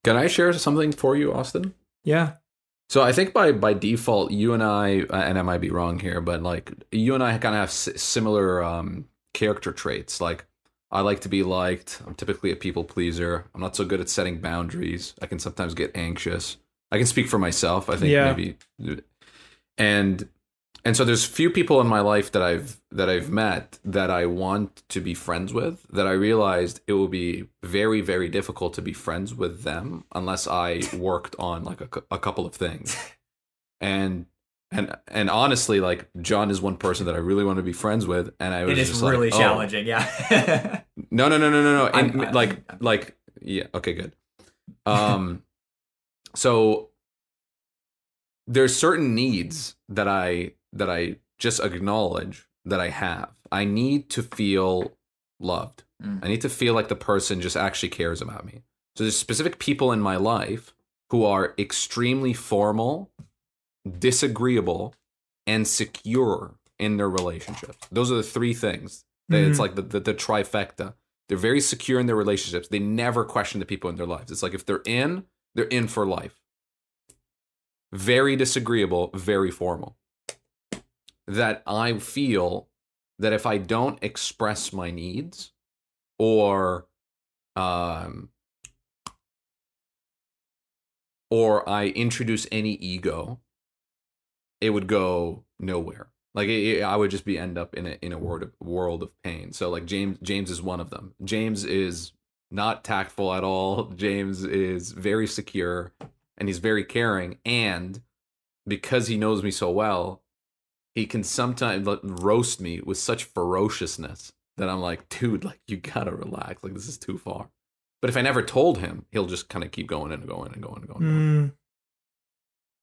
Can I share something for you, Austin? Yeah. So I think by by default, you and I, and I might be wrong here, but like you and I kind of have similar um, character traits. Like I like to be liked. I'm typically a people pleaser. I'm not so good at setting boundaries. I can sometimes get anxious. I can speak for myself. I think Yeah. maybe, and and so there's few people in my life that I've that I've met that I want to be friends with. That I realized it will be very very difficult to be friends with them unless I worked on like a, a couple of things. And and and honestly, like John is one person that I really want to be friends with, and I was it is just like, really oh, challenging yeah no, no, no, no, no, no. And I'm- like, like, yeah. Okay, good. Um, so there's certain needs that I that I just acknowledge that I have. I need to feel loved. Mm. I need to feel like the person just actually cares about me. So there's specific people in my life who are extremely formal, disagreeable, and secure in their relationships. Those are the three things. That It's Mhm. like the, the, the trifecta. They're very secure in their relationships. They never question the people in their lives. It's like if they're in, they're in for life. Very disagreeable, very formal. That I feel that if I don't express my needs or um or I introduce any ego, it would go nowhere. Like it, it- I would just be end up in a in a world of, world of pain. So like James James is one of them. James is not tactful at all. James is very secure and he's very caring and because he knows me so well, he can sometimes roast me with such ferociousness that I'm like, dude, like you gotta relax. Like this is too far. But if I never told him, he'll just kind of keep going and going and going and going. And going. Mm,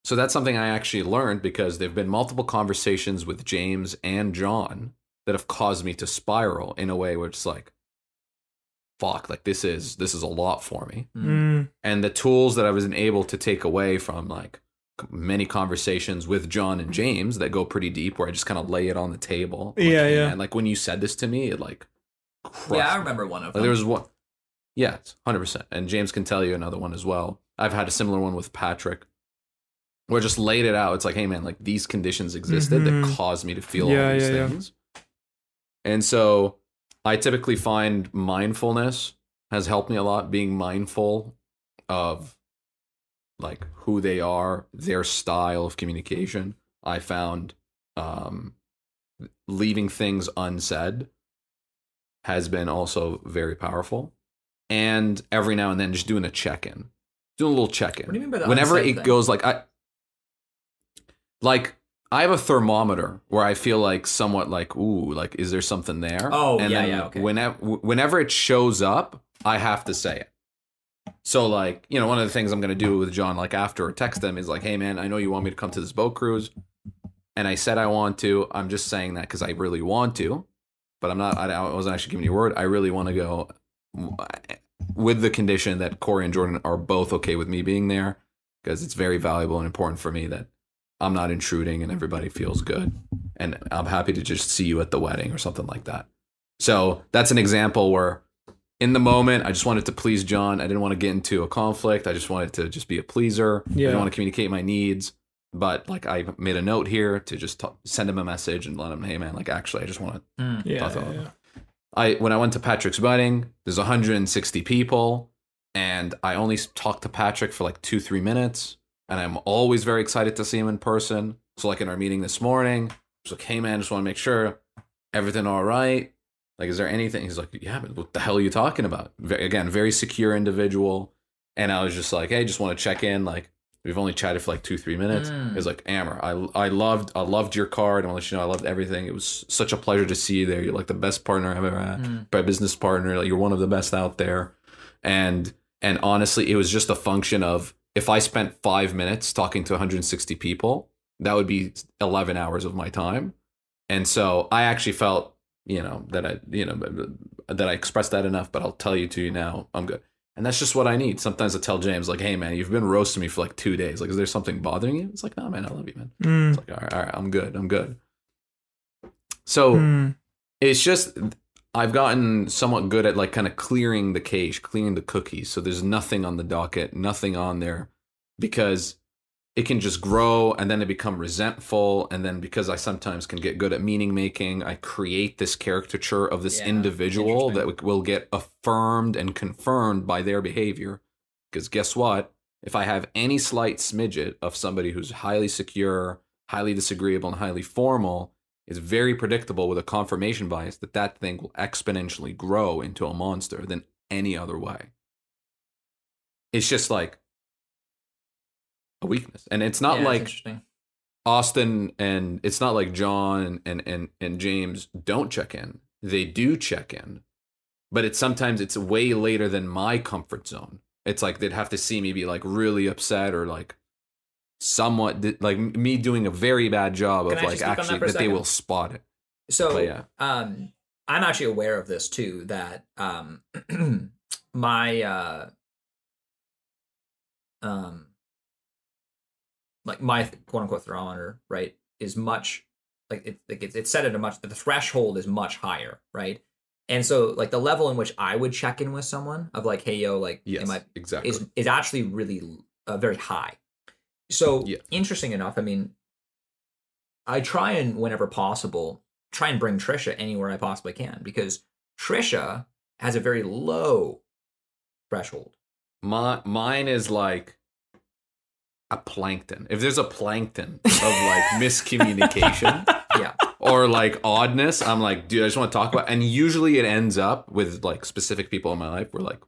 So that's something I actually learned because there've been multiple conversations with James and John that have caused me to spiral in a way where it's like, fuck, like this is this is a lot for me. mm, And the tools that I was able to take away from like many conversations with John and James that go pretty deep, where I just kind of lay it on the table. Like, Yeah, yeah. man, like when you said this to me, it like crushed yeah i me. remember one of Like, them there was one. Yeah, it's hundred percent. And James can tell you another one as well. I've had a similar one with Patrick, where I just laid it out. It's like, hey man, like these conditions existed that Mhm. caused me to feel Yeah, all these yeah, yeah. things. And so I typically find mindfulness has helped me a lot. Being mindful of like who they are, their style of communication. I found um, leaving things unsaid has been also very powerful. And every now and then just doing a check in, doing a little check in. What do you mean by the Whenever it thing? goes like I, like I have a thermometer where I feel like somewhat like ooh like is there something there? Oh, and yeah, then yeah, okay. Whenever whenever it shows up, I have to say it. So like you know one of the things I'm gonna do with John like after or text them is like hey man I know you want me to come to this boat cruise, and I said I want to. I'm just saying that because I really want to, but I'm not. I, wasn't actually giving you a word. I really want to go with the condition that Corey and Jordan are both okay with me being there because it's very valuable and important for me that I'm not intruding and everybody feels good. And I'm happy to just see you at the wedding or something like that. So that's an example where in the moment, I just wanted to please John. I didn't want to get into a conflict. I just wanted to just be a pleaser. I Yeah. didn't want to communicate my needs. But like I made a note here to just t- send him a message and let him, hey man, like actually I just want to Mm. Yeah, Thought yeah, yeah. I when I went to Patrick's wedding, there's 160 people, and I only talked to Patrick for like two three minutes, and I'm always very excited to see him in person. So like in our meeting this morning, I was like, "Hey man, just want to make sure everything all right. Like, is there anything?" He's like, "Yeah, but what the hell are you talking about?" Ve- again, very secure individual, and I was just like, "Hey, just want to check in. Like, we've only chatted for like two three minutes." Mm. He's like, "Aylmer, I I loved I loved your card. I want to let you know I loved everything. It was such a pleasure to see you there. You're like the best partner I've ever had, Mm. my business partner. Like, you're one of the best out there." And and honestly, it was just a function of if I spent five minutes talking to 160 people, that would be 11 hours of my time. And so I actually felt, you know, that I, you know, that I expressed that enough. But I'll tell you to you now, I'm good. And that's just what I need. Sometimes I tell James, like, "Hey, man, you've been roasting me for like two days. Like, is there something bothering you?" It's like, "No, man, I love you, man." Mm, It's like, all right, all right, I'm good. I'm good. So mm, it's just I've gotten somewhat good at like kind of clearing the cache, clearing the cookies. So there's nothing on the docket, nothing on there because it can just grow and then it become resentful and then because I sometimes can get good at meaning making, I create this caricature of this Yeah, individual that will get affirmed and confirmed by their behavior. Because guess what? If I have any slight smidget of somebody who's highly secure, highly disagreeable, and highly formal, it's very predictable with a confirmation bias that that thing will exponentially grow into a monster than any other way. It's just like a weakness. And it's not Yeah, like. Austin and it's not like John and, and, and James don't check in. They do check in. But it's sometimes it's way later than my comfort zone. It's like they'd have to see me be like really upset or like somewhat like me doing a very bad job Can of I like on that actually that they will spot it. So But yeah. um I'm actually aware of this too, that um my uh um like my quote unquote thermometer, right, is much like it, like it's, it's set at a much the threshold is much higher, right? And so like the level in which I would check in with someone of like, hey yo, like Yes, am I exactly. is is actually really uh, very high. So Yeah. interesting enough, I mean, I try and whenever possible try and bring Trisha anywhere I possibly can because Trisha has a very low threshold. My mine is like a plankton. If there's a plankton of like miscommunication Yeah. or like oddness, I'm like, dude, I just want to talk about. And usually it ends up with like specific people in my life. We're like,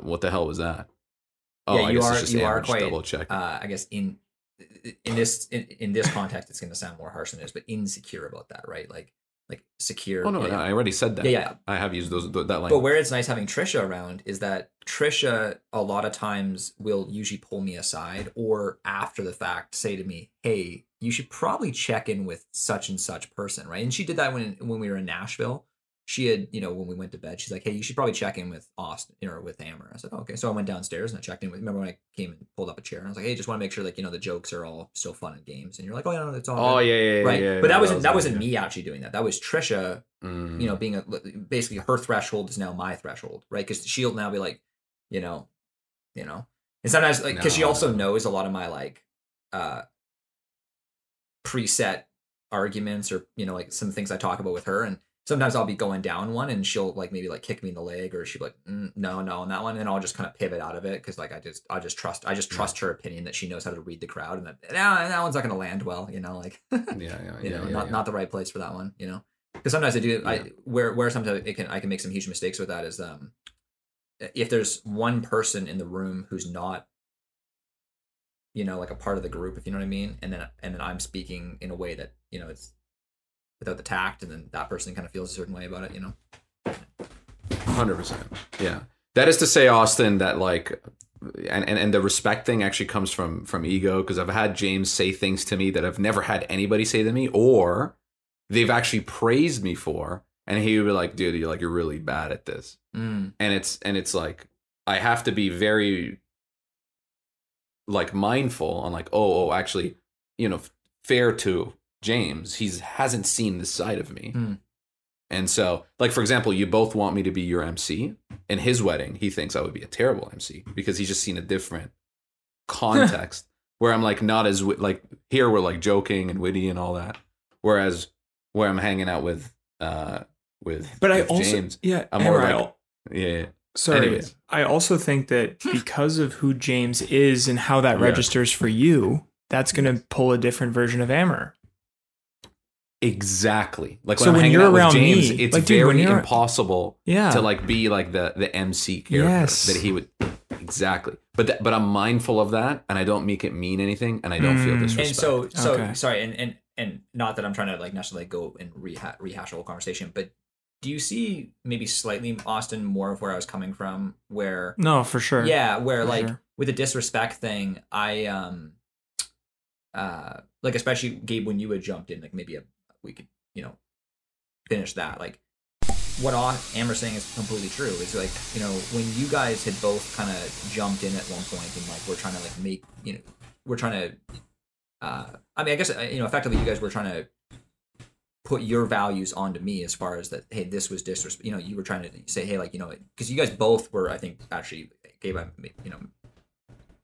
what the hell was that? Oh, Yeah, I you guess are- it's just you are quite, double check. Uh, I guess in in this in, in this context, it's going to sound more harsh than it is, but insecure about that, right? Like like secure. oh no, yeah, no. I already said that. Yeah, yeah. I have used those that language. But where it's nice having Trisha around is that Trisha a lot of times will usually pull me aside or after the fact say to me, "Hey, you should probably check in with such and such person," right? And she did that when when we were in Nashville. She had, you know, when we went to bed, she's like, "Hey, you should probably check in with Austin or with Aylmer." I said, oh, "Okay." So I went downstairs and I checked in with. Remember when I came and pulled up a chair and I was like, "Hey, just want to make sure like you know the jokes are all still fun and games." And you're like, "Oh yeah, no, it's all." oh good." yeah, yeah, right. yeah, but no, that wasn't that was wasn't me actually doing that. That was Trisha Mm. you know, being a basically her threshold is now my threshold, right? Because she'll now be like, you know, you know, and sometimes like because she also knows a lot of my like uh preset arguments or you know like some things I talk about with her, and sometimes I'll be going down one and she'll like maybe like kick me in the leg or she'll be like mm, no no on that one and I'll just kind of pivot out of it because like I just I just trust I just trust her opinion that she knows how to read the crowd and that nah, that one's not gonna land well you know like Yeah, yeah, you yeah, know yeah, not yeah. not the right place for that one you know because sometimes I do. I where where sometimes it can I can make some huge mistakes with that is um if there's one person in the room who's not you know like a part of the group if you know what I mean and then and then I'm speaking in a way that you know it's without the tact and then that person kind of feels a certain way about it you know Hundred percent. Yeah. That is to say, Austin, that like, and, and and the respect thing actually comes from from ego because I've had James say things to me that I've never had anybody say to me, or they've actually praised me for, and he would be like, "Dude, you're like you're really bad at this," mm. and it's and it's like I have to be very like mindful on like, oh, oh, actually, you know, fair to James, he hasn't seen this side of me. Hmm. And so, like for example, you both want me to be your MC. In his wedding, he thinks I would be a terrible MC because he's just seen a different context where I'm like not as like here we're like joking and witty and all that. Whereas where I'm hanging out with uh with But I also James, yeah, I'm more like- al- yeah, sorry. anyways. I also think that because of who James is and how that Yeah. registers for you, that's going to pull a different version of Aylmer. Exactly. Like So when, I'm when you're out with around James, me, it's like, dude, very you're- impossible Yeah. to like be like the the MC character Yes. that he would exactly. But that, but I'm mindful of that, and I don't make it mean anything, and I don't feel Mm. disrespect. and so so Okay. sorry and and and not that i'm trying to like necessarily go and reha- rehash the whole conversation but do you see maybe slightly austin more of where i was coming from where No, for sure. yeah where For like sure. with the disrespect thing i um uh like especially gabe when you had jumped in like maybe a, we could you know finish that like what Aylmer's saying is completely true. It's like you know when you guys had both kind of jumped in at one point and like we're trying to like make you know we're trying to. Uh, I mean, I guess uh, you know effectively you guys were trying to put your values onto me as far as that. Hey, this was disrespect. You know, you were trying to say, hey, like you know, because you guys both were. I think actually, Gabe you know,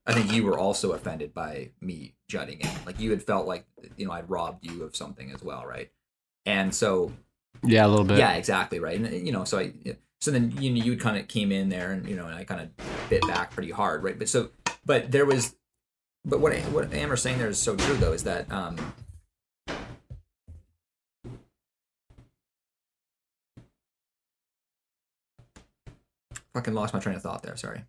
I think you were also offended by me jutting in. Like you had felt like you know I'd robbed you of something as well, right? And so Yeah, a little bit. yeah, exactly right. And you know, so I so then you know you kind of came in there and you know and I kind of bit back pretty hard, right? But so but there was but what what Aylmer's saying there is so true though is that um fucking lost my train of thought there. Sorry.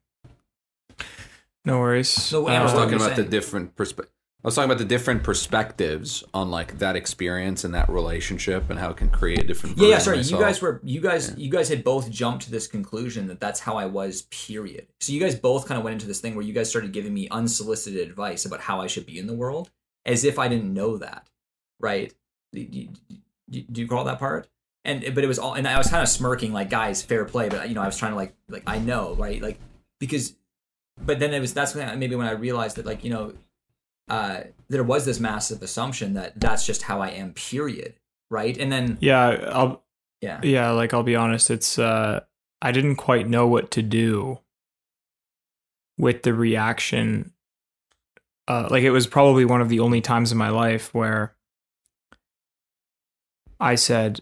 No worries. No, I was Uh, talking were you about the different perspe- I was talking about the different perspectives on like that experience and that relationship and how it can create different. Yeah, yeah. Sorry, you guys were you guys you guys had both jumped to this conclusion that that's how I was. Period. So you guys both kind of went into this thing where you guys started giving me unsolicited advice about how I should be in the world, as if I didn't know that, right? Do you, do you recall that part? And but it was all, and I was kind of smirking, like, guys, fair play. But you know, I was trying to like, like I know, right? Like because, but then it was that's when I, maybe when I realized that, like, you know, uh, there was this massive assumption that that's just how I am. Period. Right? And then yeah, I'll yeah. yeah, like I'll be honest, it's uh I didn't quite know what to do with the reaction. Uh like it was probably one of the only times in my life where I said,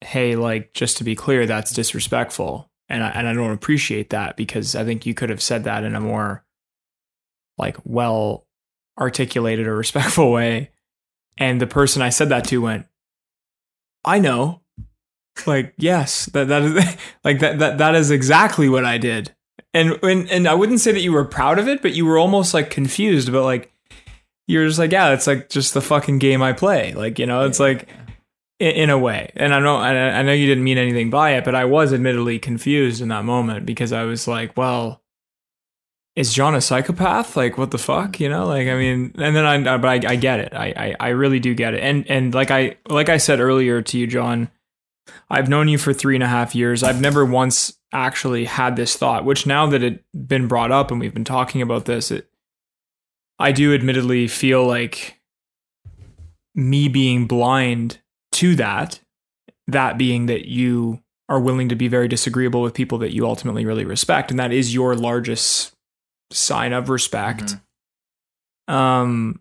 "Hey, like just to be clear, that's disrespectful." And I and I don't appreciate that because I think you could have said that in a more like well articulated or respectful way. And the person I said that to went, "I know." like yes that that is like that that that is exactly what i did and and and i wouldn't say that you were proud of it but you were almost like confused but like you're just like yeah it's like just the fucking game i play like you know it's Yeah, like yeah. In, a way. And i know I, know you didn't mean anything by it but i was admittedly confused in that moment because i was like well is john a psychopath? Like what the fuck? You know like i mean and then i but i, I get it. I, I i really do get it. And and like i like i said earlier to you john I've known you for three and a half years. I've never once actually had this thought, which now that it's been brought up and we've been talking about this, it, I do admittedly feel like me being blind to that, that being that you are willing to be very disagreeable with people that you ultimately really respect. And that is your largest sign of respect. Um,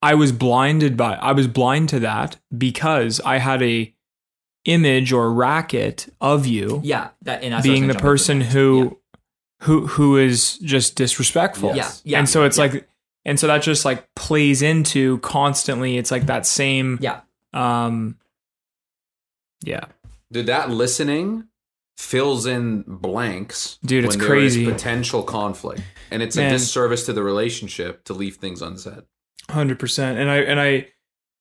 I was blinded by, I was blind to that because I had a, image or racket of you Yeah, that and that's what I was being the person who who who is just disrespectful. Yeah, yeah, and so it's yeah. like and so that just like plays into constantly it's like that same yeah, um yeah. Dude, that listening fills in blanks. Dude, it's when there is crazy. potential conflict, and it's Man. a disservice to the relationship to leave things unsaid. Hundred percent, and I and I,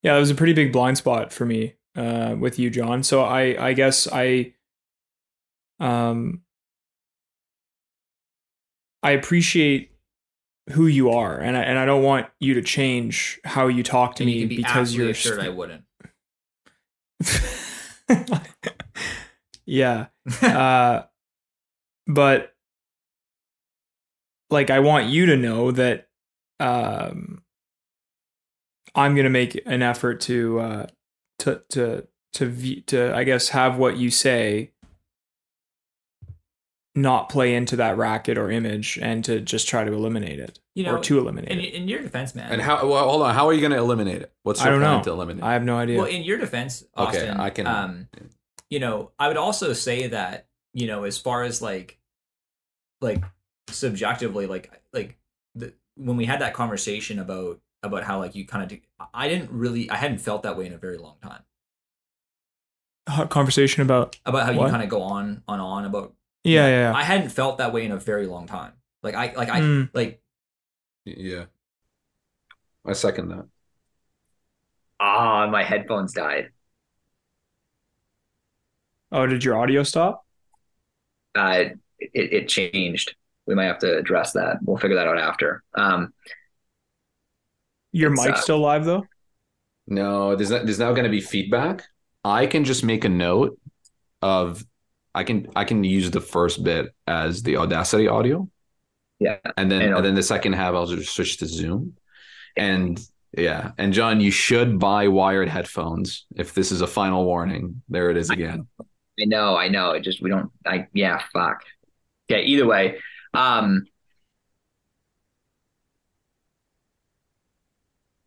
yeah, it was a pretty big blind spot for me uh, with you, John. So I I guess I, um, I appreciate who you are, and I and I don't want you to change how you talk to and me you because you're assured I wouldn't. yeah, uh, but like I want you to know that um, I'm gonna make an effort to uh, to to to to I guess have what you say not play into that racket or image and to just try to eliminate it You know, or to eliminate in, it. in your defense, man. And how? Well, hold on. How are you going to eliminate it? What's I your don't plan know. to eliminate? I have no idea. Well, in your defense, Okay, Austin, I can- Um, you know, I would also say that you know, as far as like, like subjectively, like like the when we had that conversation about about how like you kind of, I didn't really, I hadn't felt that way in a very long time Hot conversation about about how What? you kind of go on on on about. Yeah yeah. yeah. I hadn't felt that way in a very long time. Like I like I Mm. like yeah, I second that. ah, my headphones died. oh, did your audio stop? uh, it, it changed. We might have to address that. We'll figure that out after. Um, Your It's, mic uh, still live though? No, there's not, there's now going to be feedback. I can just make a note of I can I can use the first bit as the Audacity audio, yeah, and then And and then the second half I'll just switch to Zoom. And yeah, and John, you should buy wired headphones. If this is a final warning, there it is again. I know, I know. It just we don't. I yeah, fuck. Okay. Either way, um,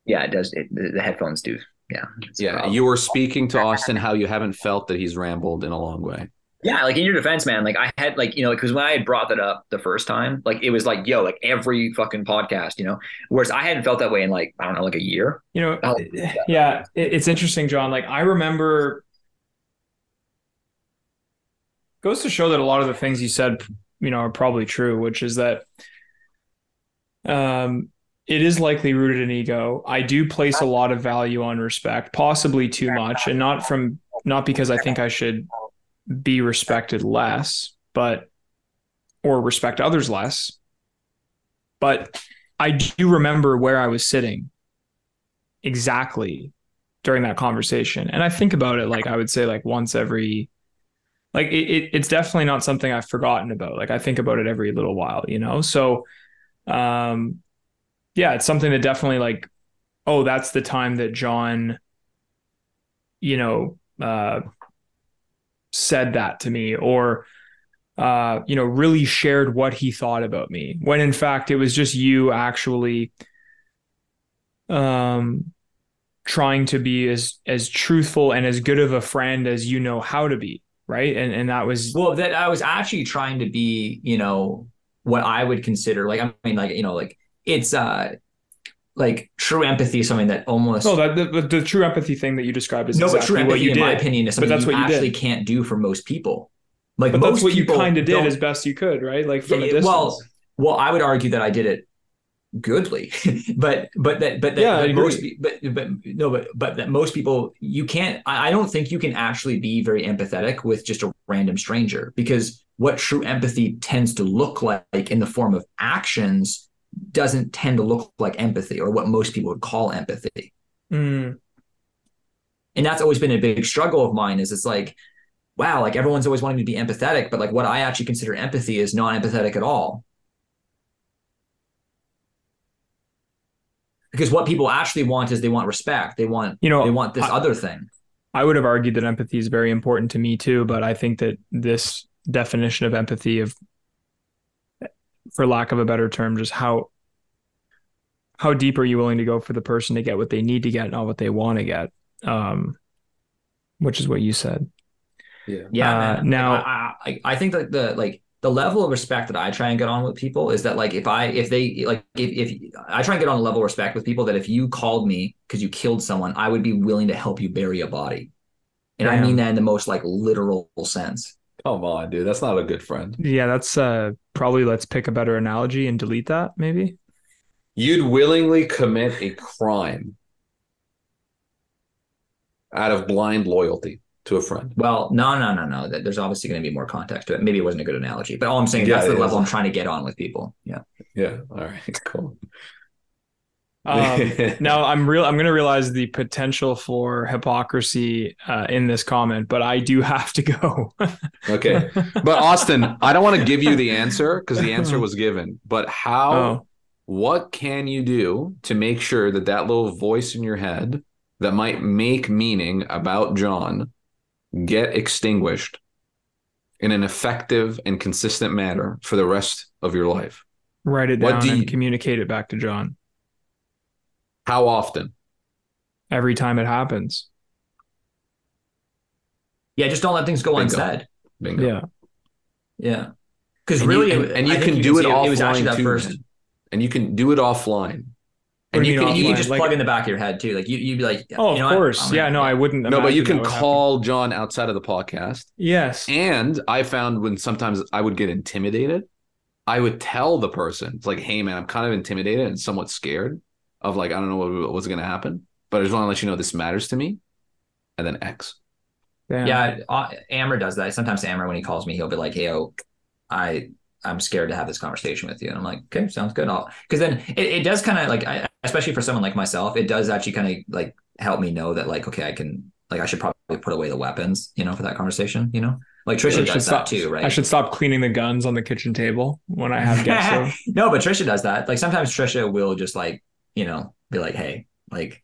yeah, it does. It, the, the headphones do. Yeah. Yeah, you were speaking to Austin how you haven't felt that he's rambled in a long way. Yeah, like in your defense, man, like I had like, you know, because when I had brought that up the first time, like it was like, yo, like every fucking podcast, you know, whereas I hadn't felt that way in like, I don't know, like a year. You know, Oh, yeah, it, it's interesting, John. Like I remember, goes to show that a lot of the things you said, you know, are probably true. Which is that, um, it is likely rooted in ego. I do place a lot of value on respect, possibly too much, and not from not because I think I should be respected less, but or respect others less. But I do remember where I was sitting exactly during that conversation. And I think about it like I would say like once every like it, it it's definitely not something I've forgotten about. Like I think about it every little while, you know? So um yeah, it's something that definitely like, oh, that's the time that John, you know, uh said that to me or uh, you know, really shared what he thought about me. When in fact it was just you actually um trying to be as as truthful and as good of a friend as you know how to be, right? And and that was Well, that I was actually trying to be, you know, what I would consider like I mean, like you know, like it's uh like true empathy is something that almost no that the, the, true empathy thing that you described is no, but exactly true what empathy, you in did. my opinion, is something that's you what you actually did. can't do for most people. Like but most that's what you people kind of did as best you could, right? Like from a distance. Well, well, I would argue that I did it goodly, but but that but that Yeah, but most but but no, but but that most people you can't. I, I don't think you can actually be very empathetic with just a random stranger because what true empathy tends to look like in the form of actions doesn't tend to look like empathy or what most people would call empathy. Mm, and that's always been a big struggle of mine is it's like wow like everyone's always wanting me to be empathetic but like what i actually consider empathy is not empathetic at all. Because what people actually want is they want respect. They want You know, they want this I- other thing. I would have argued that empathy is very important to me too, but I think that this definition of empathy of for lack of a better term, just how how deep are you willing to go for the person to get what they need to get, not what they want to get? Um, which is what you said. Yeah. Yeah, Uh, now- I, I I think that the like the level of respect that I try and get on with people is that like if I if they like if, if I try and get on a level of respect with people that if you called me because you killed someone, I would be willing to help you bury a body. And I mean that in the most like literal sense. Come on, dude. That's not a good friend. Yeah, that's uh probably let's pick a better analogy and delete that maybe. You'd willingly commit a crime out of blind loyalty to a friend. Well, no, no, no, no. That- There's obviously going to be more context to it. Maybe it wasn't a good analogy, but all I'm saying Yeah, that's the it level. I'm trying to get on with people. Yeah. Yeah. All right. Cool. Um, now I'm real. I'm going to realize the potential for hypocrisy uh, in this comment, but I do have to go. Okay. But Austin, I don't want to give you the answer because the answer was given. But how, Oh. what can you do to make sure that that little voice in your head that might make meaning about John get extinguished in an effective and consistent manner for the rest of your life? Write it What down do and you- communicate it back to John How often? every time it happens. Yeah. Just don't let things go Bingo. unsaid. Bingo. Yeah. Yeah. Because really, you, it- and, and I you think can do it offline It was actually that too, first. man. And you can do it offline. And you you can mean You can just Like- plug in the back of your head too. Like you, you'd be like, Oh, you know of course. I'm Yeah, gonna- no, I wouldn't. no, but you can that happen. call John outside of the podcast. Yes. And I found when sometimes I would get intimidated, I would tell the person, it's like, hey, man, I'm kind of intimidated and somewhat scared of like, I don't know what, what's going to happen, but I just want to let you know this matters to me. And then X. Damn. Yeah, uh, Aylmer does that. Sometimes Aylmer, when he calls me, he'll be like, "Hey, oh, I I'm scared to have this conversation with you," and I'm like, "Okay, sounds good." I'll because then it, it does kind of like, I, especially for someone like myself, it does actually kind of like help me know that like, okay, I can like I should probably put away the weapons, you know, for that conversation, you know. Like I Trisha should does stop- that too, right? I should stop cleaning the guns on the kitchen table when I have guests. no, but Trisha does that. Like sometimes Trisha will just like, you know, be like, "Hey, like."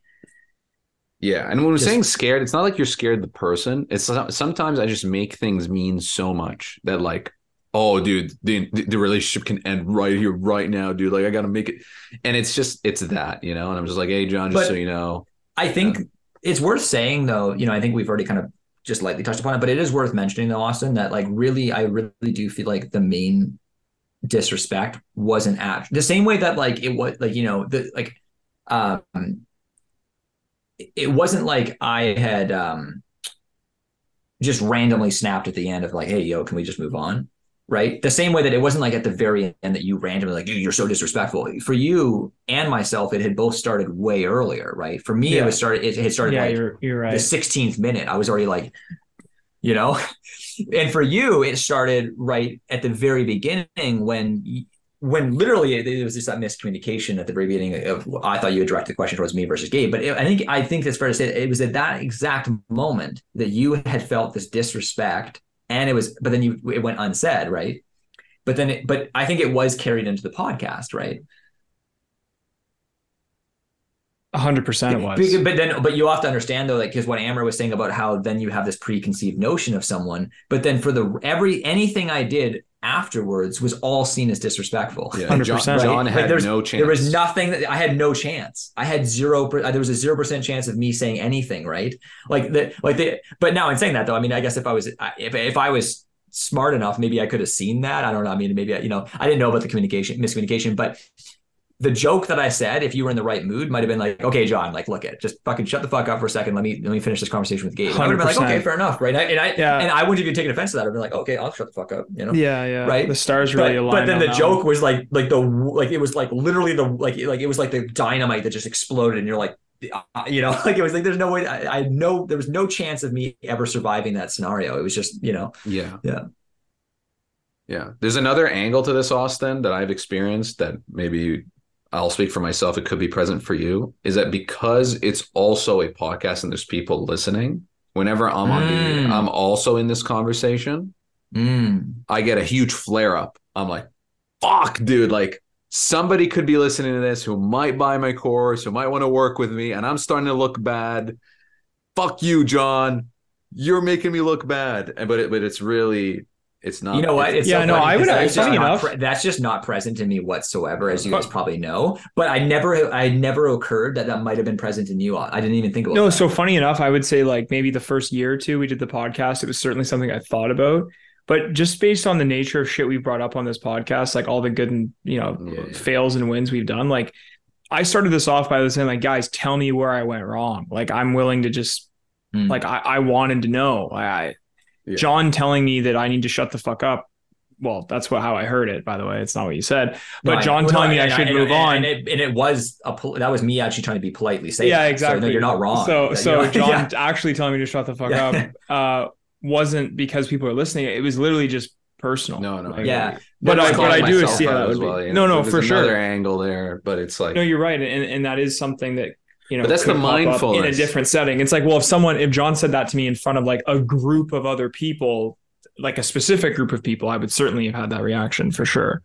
Yeah. And when we're Just- saying scared, it's not like you're scared the person. It's so- sometimes I just make things mean so much that like, oh, dude, the, the relationship can end right here, right now, dude. Like, I got to make it. And it's just, it's that, you know? And I'm just like, hey, John, just so you know. I think it's worth saying though, you know, I think we've already kind of just lightly touched upon it, but it is worth mentioning though, Austin, that like really, I really do feel like the main disrespect wasn't at the same way that like it was like, you know, the like um it wasn't like I had um just randomly snapped at the end of like, hey, yo, can we just move on? Right. The same way that it wasn't like at the very end that you randomly like, dude, you're so disrespectful. For you and myself, it had both started way earlier, right? For me, it was started. It had started yeah, like you're you're the 16th minute. I was already like, you know, and for you, it started right at the very beginning when, when literally it, was just that miscommunication at the very beginning of. I thought you had directed the question towards me versus Gabe, but it, I think I think it's fair to say it was at that exact moment that you had felt this disrespect, and it was, but then you it went unsaid, right? But then, it, but I think it was carried into the podcast, right? hundred percent it was. But then, but you have to understand though, like, because what Aylmer was saying about how then you have this preconceived notion of someone, but then for the every anything I did afterwards was all seen as disrespectful. Yeah. 100%. John, John had there's- no chance. There was nothing that I had no chance. I had zero. There was a zero percent chance of me saying anything. Right? Like the like the. But now in saying that though, I mean, I guess if I was if if I was smart enough, maybe I could have seen that. I don't know. I mean, maybe I, you know, I didn't know about the communication miscommunication, but the joke that I said, if you were in the right mood, might have been like, okay, John, like, look at just fucking shut the fuck up for a second. Let me let me finish this conversation with Gabe. And I would have been like, okay, fair enough, right? And I and I, Yeah. and I wouldn't even taken offense to that. I'd be like, okay, I'll shut the fuck up, you know? Yeah, yeah. Right? The stars really but, aligned. but then on the that joke one. was like like the like it was like literally the like like it was like the dynamite that just exploded and you're like uh, you know like it was like there's no way I, I know there was no chance of me ever surviving that scenario it was just you know Yeah. Yeah. Yeah. There's another angle to this, Austin, that I've experienced that maybe I'll speak for myself. It could be present for you. Is that because it's also a podcast and there's people listening, whenever I'm on Mm. I'm also in this conversation, mm. I get a huge flare up. I'm like, fuck, dude, like somebody could be listening to this who might buy my course, who might want to work with me, and I'm starting to look bad. Fuck you, John. You're making me look bad. But it, but it's really It's not. You know what? It's Yeah, so no, I would- that's funny just not enough- pre- that's just not present in me whatsoever, as you guys probably know. But I never, I never occurred that that might have been present in you. I didn't even think about. No, that. so funny enough, I would say like maybe the first year or two we did the podcast, it was certainly something I thought about. But just based on the nature of shit we've brought up on this podcast, like all the good and you know Yeah, fails and wins we've done, like I started this off by the saying like, guys, tell me where I went wrong. Like I'm willing to just Hmm. like I, I wanted to know. I Yeah. John telling me that I need to shut the fuck up. Well, that's what how I heard it. By the way, it's not what you said. But No, John telling no, me I should and- move and- on. and it, and it was a that was me actually trying to be politely saying. yeah, that. So, exactly. no, you're not wrong. So, so? John Yeah. actually telling me to shut the fuck Yeah. up uh, wasn't because people are listening. It was literally just personal. No, no. Like, Yeah. But I'm but I do see how that as would be. well, you No, know, no, there's for sure. Another angle there, but it's like No, you're right, and and that is something that you know. But that's the pop up in a different setting. It's like, well, if someone, if John said that to me in front of like a group of other people, like a specific group of people, I would certainly have had that reaction for sure.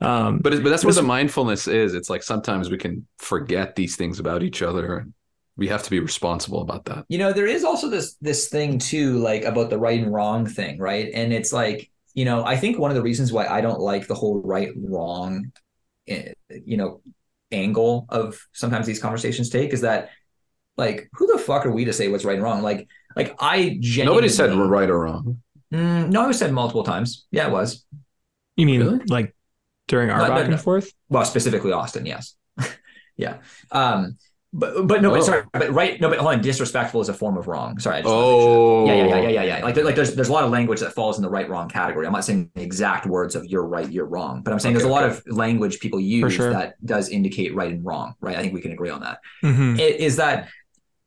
Um, But, it- but that's what the mindfulness is. It's like sometimes we can forget these things about each other. and We have to be responsible about that. you know there is also this this thing too like about the right and wrong thing right and it's like you know i think one of the reasons why i don't like the whole right wrong eh, you know angle of sometimes these conversations take is that like who the fuck are we to say what's right and wrong like like i genuinely Nobody said we're right or wrong. Mm, no I was said multiple times yeah it was you mean Really? like during our No, no, back no. and forth? well specifically austin yes yeah um but but no Oh. but sorry but right no but hold on disrespectful is a form of wrong sorry I just Oh, sure. yeah, yeah, yeah, yeah, yeah, yeah. Like, like there's there's a lot of language that falls in the right wrong category. I'm not saying the exact words of you're right, you're wrong, but I'm saying Okay, there's a lot okay. of language people use sure. that does indicate right and wrong, right? I think we can agree on that. Mhm. It is that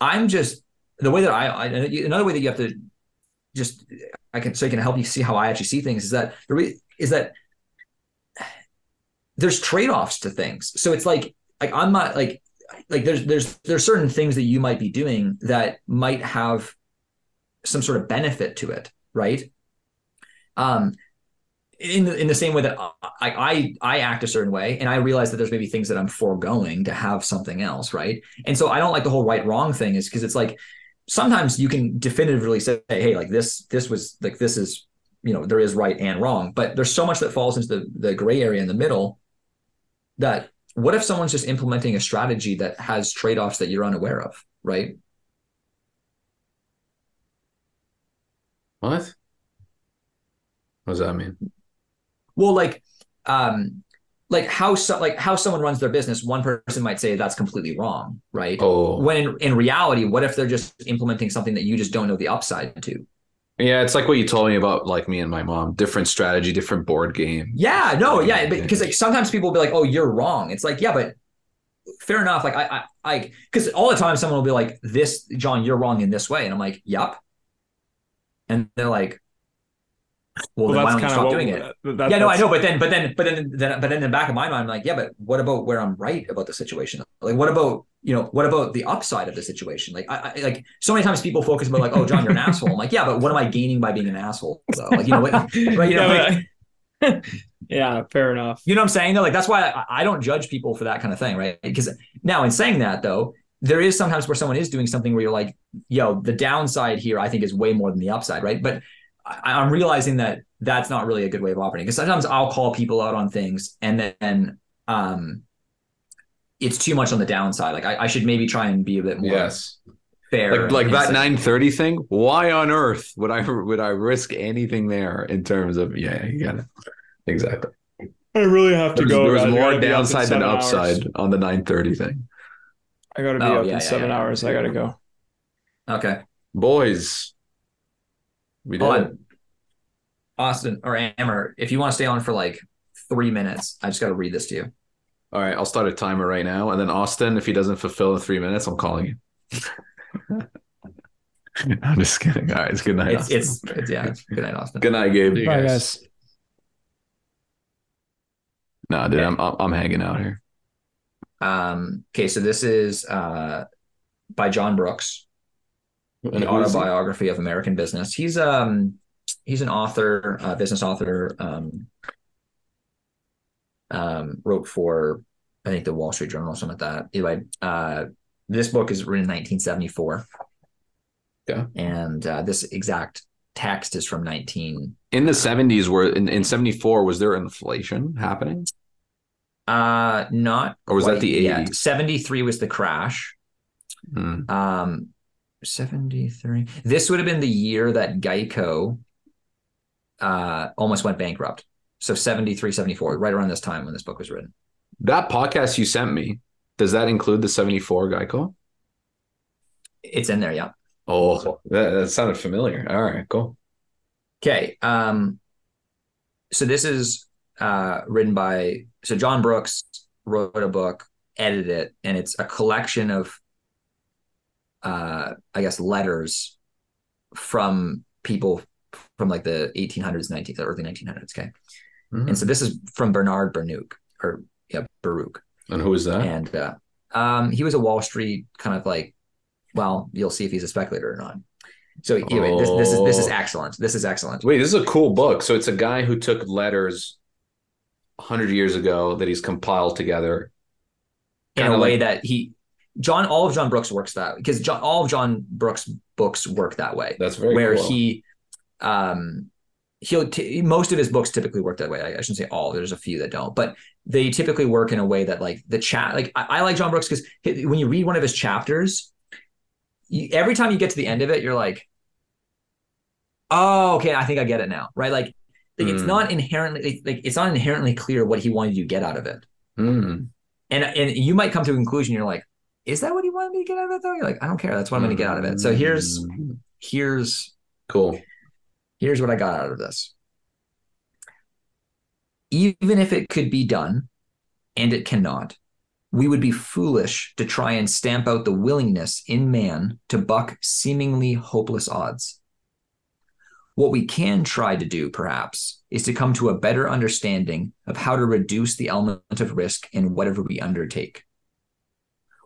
I'm just the way that I, I another way that you have to just I can so I can help you see how I actually see things is that the re, is that there's trade-offs to things. So it's like like I'm not like like there's there's there's certain things that you might be doing that might have some sort of benefit to it, right? Um in the, in the same way that I, I I act a certain way and I realize that there's maybe things that I'm foregoing to have something else, right? And so I don't like the whole right wrong thing is because it's like sometimes you can definitively say, hey, like this this was like this is you know there is right and wrong, but there's so much that falls into the the gray area in the middle that what if someone's just implementing a strategy that has trade-offs that you're unaware of, right? What? What does that mean? Well, like, um, like how so, like how someone runs their business. One person might say that's completely wrong, right? Oh, When in, in reality, what if they're just implementing something that you just don't know the upside to? Yeah. It's like what you told me about, like me and my mom. Different strategy, different board game. Yeah, no, yeah, Yeah. because like sometimes people will be like, "Oh, you're wrong." It's like, yeah, but fair enough. Like I, I, I, because all the time someone will be like, "This, John, you're wrong in this way," and I'm like, "Yup," and they're like, "Well, then why don't you stop what- doing it?" that- yeah, no, I know, but then, but then, but then, then, but then in the back of my mind, I'm like, yeah, but what about where I'm right about the situation? Like, what about you know, what about the upside of the situation? Like, I, I like so many times people focus about like, oh, John, you're an asshole. I'm like, yeah, but what am I gaining by being an asshole? Though, like, you know, what, right? You know, Yeah, like, yeah, fair enough. you know what I'm saying? Though, like that's why I, I don't judge people for that kind of thing, right? Because now, in saying that, though, there is sometimes where someone is doing something where you're like, yo, the downside here, I think, is way more than the upside, right? But I, I'm realizing that that's not really a good way of operating because sometimes I'll call people out on things and then um, it's too much on the downside. Like I, I should maybe try and be a bit more Yes. fair. Like like that nine thirty thing. Why on earth would I would I risk anything there in terms of yeah, you got it. Exactly. I really have to There's, go. there's guys. I more gotta up downside than seven hours. upside on the nine thirty thing. I gotta be Oh, up yeah, in yeah, seven yeah. hours. I gotta go. Okay. Boys. We did. Hold it. Austin or Aylmer, if you want to stay on for like three minutes, I just got to read this to you. All right, I'll start a timer right now. And then Austin, if he doesn't fulfill in three minutes, I'm calling you. I'm just kidding. All right, it's good night. It's, it's, it's, yeah. Good night, Austin. good night, Gabe. See Bye, guys. guys. Nah, dude, I'm I'm I'm hanging out here. Um, okay, so this is uh, by John Brooks, And the he? autobiography of American business. He's um he's an author, uh, business author. Um, um, wrote for I think the Wall Street Journal or something like that. Anyway, uh, this book is written in 1974. Yeah. and uh, this exact text is from 19 In the 70s, were in, in 74, was there inflation happening? uh not Or was that the yet. 80s? 73 was the crash Hmm. um 73 this would have been the year that Geico uh almost went bankrupt so 73 74 right around this time when this book was written That podcast you sent me, does that include the 74 Geico? it's in there yeah Oh, that, that sounded familiar. All right, cool. Okay. Um, so this is uh, written by so John Brooks wrote a book, edited it, and it's a collection of uh, I guess letters from people from like the 1800s, 19th, the early 1900s. Okay, Mhm. and so this is from Bernard Baruch or yeah Baruch, And who is that? and uh, um, he was a Wall Street kind of like, well, you'll see if he's a speculator or not. So anyway, this, this is this is Oh. excellent. This is excellent. Wait, this is a cool book. So it's a guy who took letters 100 years ago that he's compiled together. in a way like- that he John all of John Brooks works that because John all of John Brooks books work that way That's very where cool. he um he'll t- most of his books typically work that way I, I shouldn't say all there's a few that don't but they typically work in a way that like the chat like I, I like John Brooks because when you read one of his chapters you, every time you get to the end of it you're like oh okay I think I get it now right like, like it's Mm. not inherently like it's not inherently clear what he wanted you to get out of it Hmm. and and you might come to a conclusion. You're like, is that what he wanted me to get out of it? Though you're like, I don't care. That's what I'm going to get out of it. So here's Mm. here's cool. Here's what I got out of this. Even if it could be done, and it cannot, we would be foolish to try and stamp out the willingness in man to buck seemingly hopeless odds. What we can try to do, perhaps, is to come to a better understanding of how to reduce the element of risk in whatever we undertake.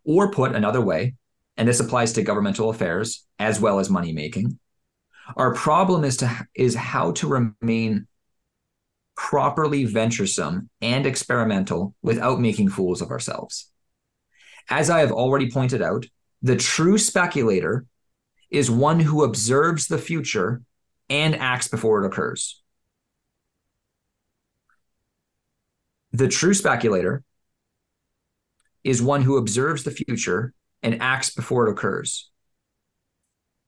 Or put another way, and this applies to governmental affairs as well as money making, our problem is to is how to remain properly venturesome and experimental without making fools of ourselves. As I have already pointed out, the true speculator is one who observes the future and acts before it occurs. The true speculator is one who observes the future and acts before it occurs.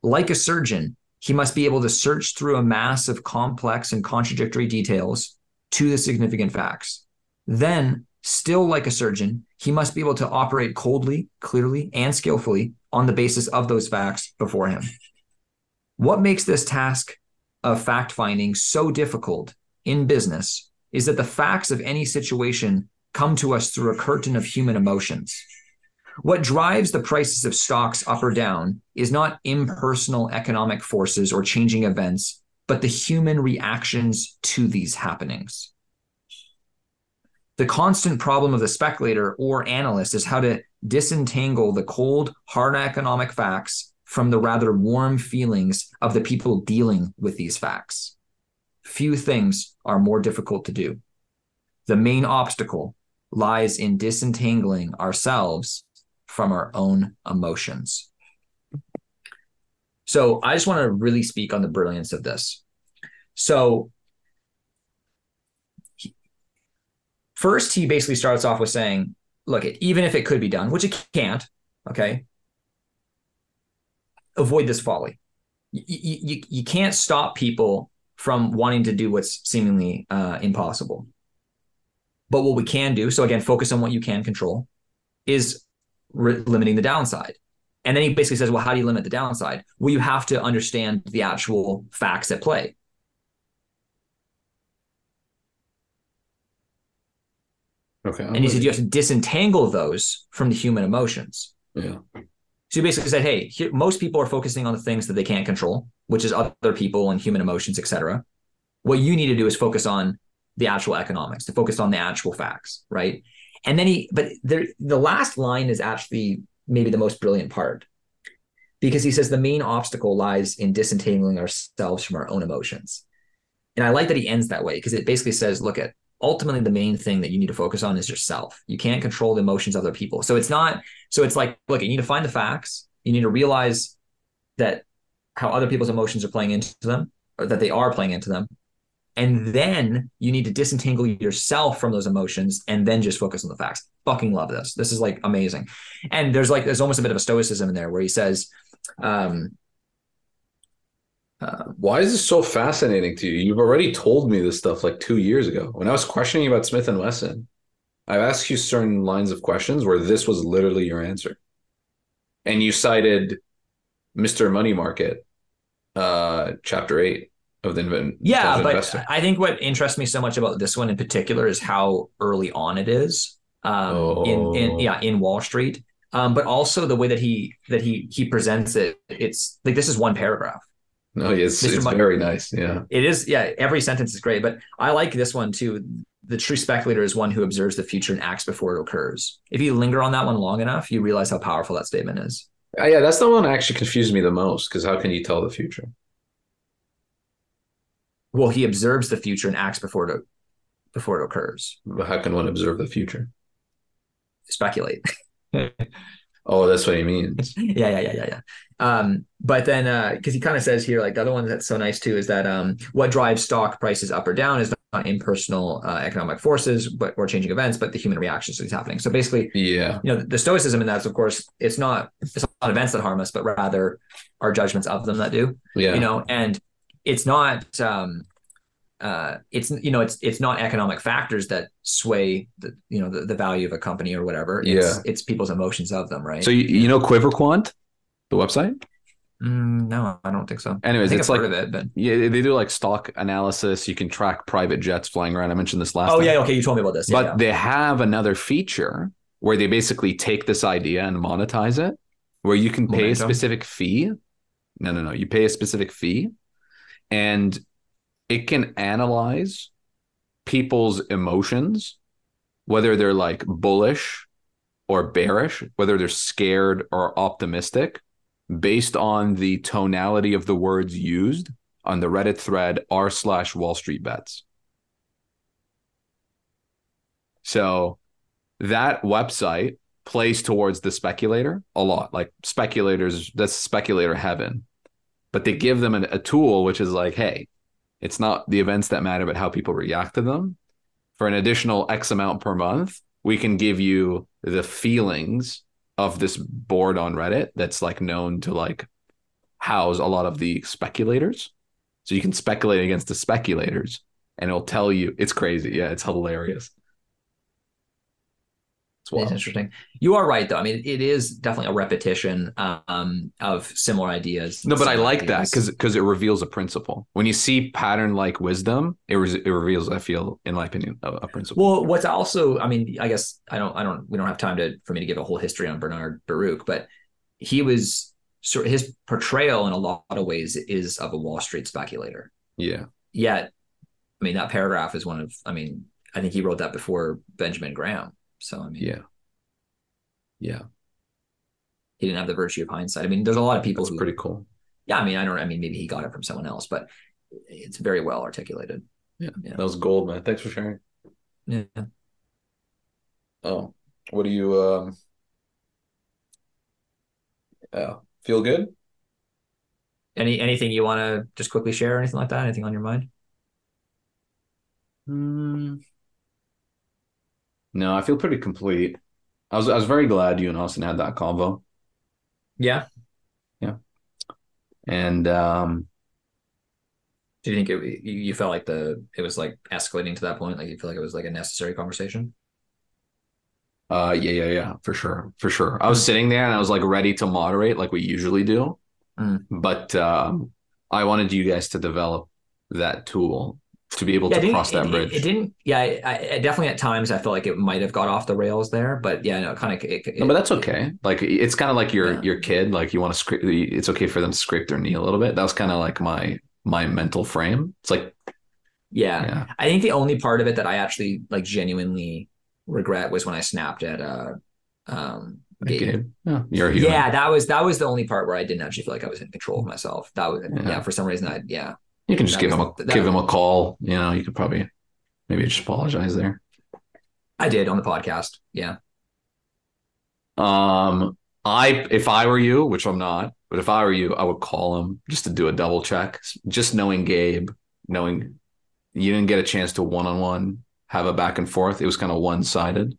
Like a surgeon, he must be able to search through a mass of complex and contradictory details to the significant facts. Then, still like a surgeon, he must be able to operate coldly, clearly, and skillfully on the basis of those facts before him. What makes this task of fact finding so difficult in business is that the facts of any situation come to us through a curtain of human emotions. What drives the prices of stocks up or down is not impersonal economic forces or changing events, but the human reactions to these happenings. The constant problem of the speculator or analyst is how to disentangle the cold, hard economic facts from the rather warm feelings of the people dealing with these facts. Few things are more difficult to do. The main obstacle lies in disentangling ourselves from our own emotions. So I just want to really speak on the brilliance of this. So first, he basically starts off with saying, look, even if it could be done, which it can't, okay, avoid this folly. You, you, you can't stop people from wanting to do what's seemingly uh, impossible. But what we can do, so again, focus on what you can control, is re- limiting the downside. And then he basically says, well, how do you limit the downside? Well, you have to understand the actual facts at play. Okay. And he said you have to disentangle those from the human emotions. yeah. So you basically said, hey, here, most people are focusing on the things that they can't control, which is other people and human emotions, etc. What you need to do is focus on the actual economics, to focus on the actual facts, right? And then he, but there, the last line is actually maybe the most brilliant part because he says the main obstacle lies in disentangling ourselves from our own emotions. And I like that he ends that way because it basically says, look at ultimately the main thing that you need to focus on is yourself. You can't control the emotions of other people. So it's not, so it's like, look, you need to find the facts. You need to realize that how other people's emotions are playing into them. or that they are playing into them. And then you need to disentangle yourself from those emotions and then just focus on the facts. Fucking love this. This is like amazing. And there's like, there's almost a bit of a stoicism in there where he says, um, uh, Why is this so fascinating to you? You've already told me this stuff like two years ago. When I was questioning you about Smith and Wesson, I've asked you certain lines of questions where this was literally your answer. And you cited Mr. Money Market, uh, chapter eight of the Inven- yeah, Intelligent but Investor. I think what interests me so much about this one in particular is how early on it is. Um, in, in Oh. yeah, in Wall Street. Um, but also the way that he that he he presents it, it's like this is one paragraph. No, it's, Mr. it's Mon- very nice. Yeah. It is, yeah. Every sentence is great, but I like this one too. The true speculator is one who observes the future and acts before it occurs. If you linger on that one long enough, you realize how powerful that statement is. Uh, yeah, that's the one that actually confused me the most because how can you tell the future? Well, he observes the future and acts before it before it occurs. But how can one observe the future? Speculate. Oh, that's what he means. yeah, yeah, yeah, yeah, yeah. Um, but then uh, because he kind of says here, like the other one that's so nice too is that um, what drives stock prices up or down is not impersonal uh, economic forces, but or changing events, but the human reactions to these happening. So basically, Yeah. you know, the stoicism in that is, of course, it's not it's not events that harm us, but rather our judgments of them that do. Yeah. You know, and it's not um, uh, it's you know, it's it's not economic factors that sway the you know the, the value of a company or whatever. It's, Yeah. it's people's emotions of them, right? So you, you know QuiverQuant, the website? Mm, no, I don't think so. Anyways, I think it's I've like it, but yeah, they do like stock analysis. You can track private jets flying around. I mentioned this last oh time. yeah, okay, you told me about this. But yeah. they have another feature where they basically take this idea and monetize it, where you can pay a specific fee. No, no, no. You pay a specific fee, and it can analyze people's emotions, whether they're like bullish or bearish, whether they're scared or optimistic, based on the tonality of the words used on the Reddit thread r slash Wall Street bets. So that website plays towards the speculator a lot. Like speculators, that's speculator heaven. But they give them an, a tool which is like, hey, it's not the events that matter, but how people react to them. For an additional X amount per month, we can give you the feelings of this board on Reddit that's like known to like house a lot of the speculators. So you can speculate against the speculators and it'll tell you it's crazy. Yeah, it's hilarious. It's It's interesting. You are right, though. I mean, it is definitely a repetition um, of similar ideas. No, but I like that ideas. because because it reveals a principle. When you see pattern like wisdom, it re- it reveals, I feel, in my opinion, a, a principle. Well, what's also, I mean, I guess I don't, I don't, we don't have time to for me to give a whole history on Bernard Baruch, but he was sort his portrayal in a lot of ways is of a Wall Street speculator. yeah, Yet, I mean, that paragraph is one of, I mean, I think he wrote that before Benjamin Graham. So I mean, yeah, yeah. he didn't have the virtue of hindsight. I mean, there's a lot of people That's who, pretty cool. yeah, I mean, I don't, I mean, maybe he got it from someone else, but it's very well articulated. Yeah, Yeah. that was gold, man. Thanks for sharing. Yeah. Oh, what do you um? Yeah, feel good? Any anything you want to just quickly share, or anything like that? Anything on your mind? Hmm. No, I feel pretty complete. I was I was very glad you and Austin had that convo, Yeah. Yeah. And um, Do you think it, you, felt like the it was like escalating to that point? Like you feel like it was like a necessary conversation? uh, yeah, yeah, yeah, for sure, for sure. I was sitting there and I was like ready to moderate, like we usually do, Mm. but um, I wanted you guys to develop that tool to be able Yeah, to cross that it- bridge. It, it didn't. Yeah, I, I definitely at times I felt like it might have got off the rails there, but yeah, no, kind of. It, No, but that's okay. Like it's kind of like your Yeah. your kid. Like you want to scrape. It's okay for them to scrape their knee a little bit. That was kind of like my my mental frame. It's like Yeah. yeah, I think the only part of it that I actually like genuinely regret was when I snapped at uh um Gabe. Yeah, you're a human. Yeah, that was that was the only part where I didn't actually feel like I was in control of myself. That was yeah, Yeah. for some reason I yeah. You can just give him a that- give him a call. You know, you could probably maybe just apologize there. I did on the podcast. Yeah. Um, I if I were you, which I'm not, But if I were you, I would call him just to do a double check. Just knowing Gabe, knowing you didn't get a chance to one on one have a back and forth. It was kind of one sided.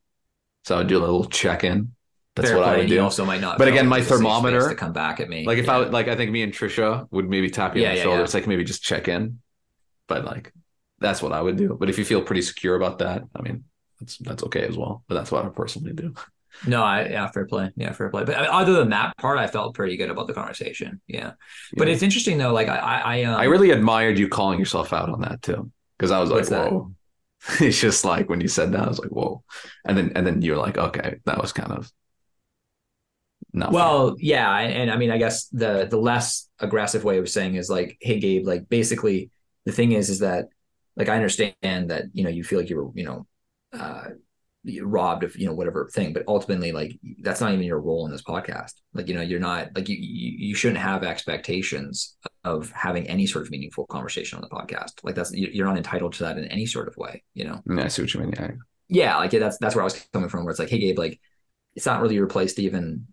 So I would do a little check in. That's Fair what I would do. You also might not. But again, my it's a safe space thermometer- to come back at me. Like if yeah. I would, like I think me and Trisha would maybe tap you Yeah, on the yeah, shoulder. It's like maybe just check in. But like that's what I would do. But if you feel pretty secure about that, I mean that's that's okay as well. But that's what I personally do. No, I yeah, fair play. Yeah, fair play. But I mean, other than that part, I felt pretty good about the conversation. Yeah, but it's interesting though. Like I, I, I, um, I really admired you calling yourself out on that too. Because I was like, What's that? whoa. it's just like when you said that, I was like, whoa. And then and then you're like, okay, that was kind of not fair. Well, yeah, and, and I mean, I guess the the less aggressive way of saying is like, hey, Gabe, like basically, the thing is, is that like I understand that you know you feel like you were you know uh robbed of you know whatever thing, but ultimately, like that's not even your role in this podcast. Like you know, you're not like you you, you shouldn't have expectations of having any sort of meaningful conversation on the podcast. Like that's you- you're not entitled to that in any sort of way. You know. Yeah, I see what you mean. Yeah. yeah, like that's that's where I was coming from. Where it's like, hey, Gabe, like it's not really your place to even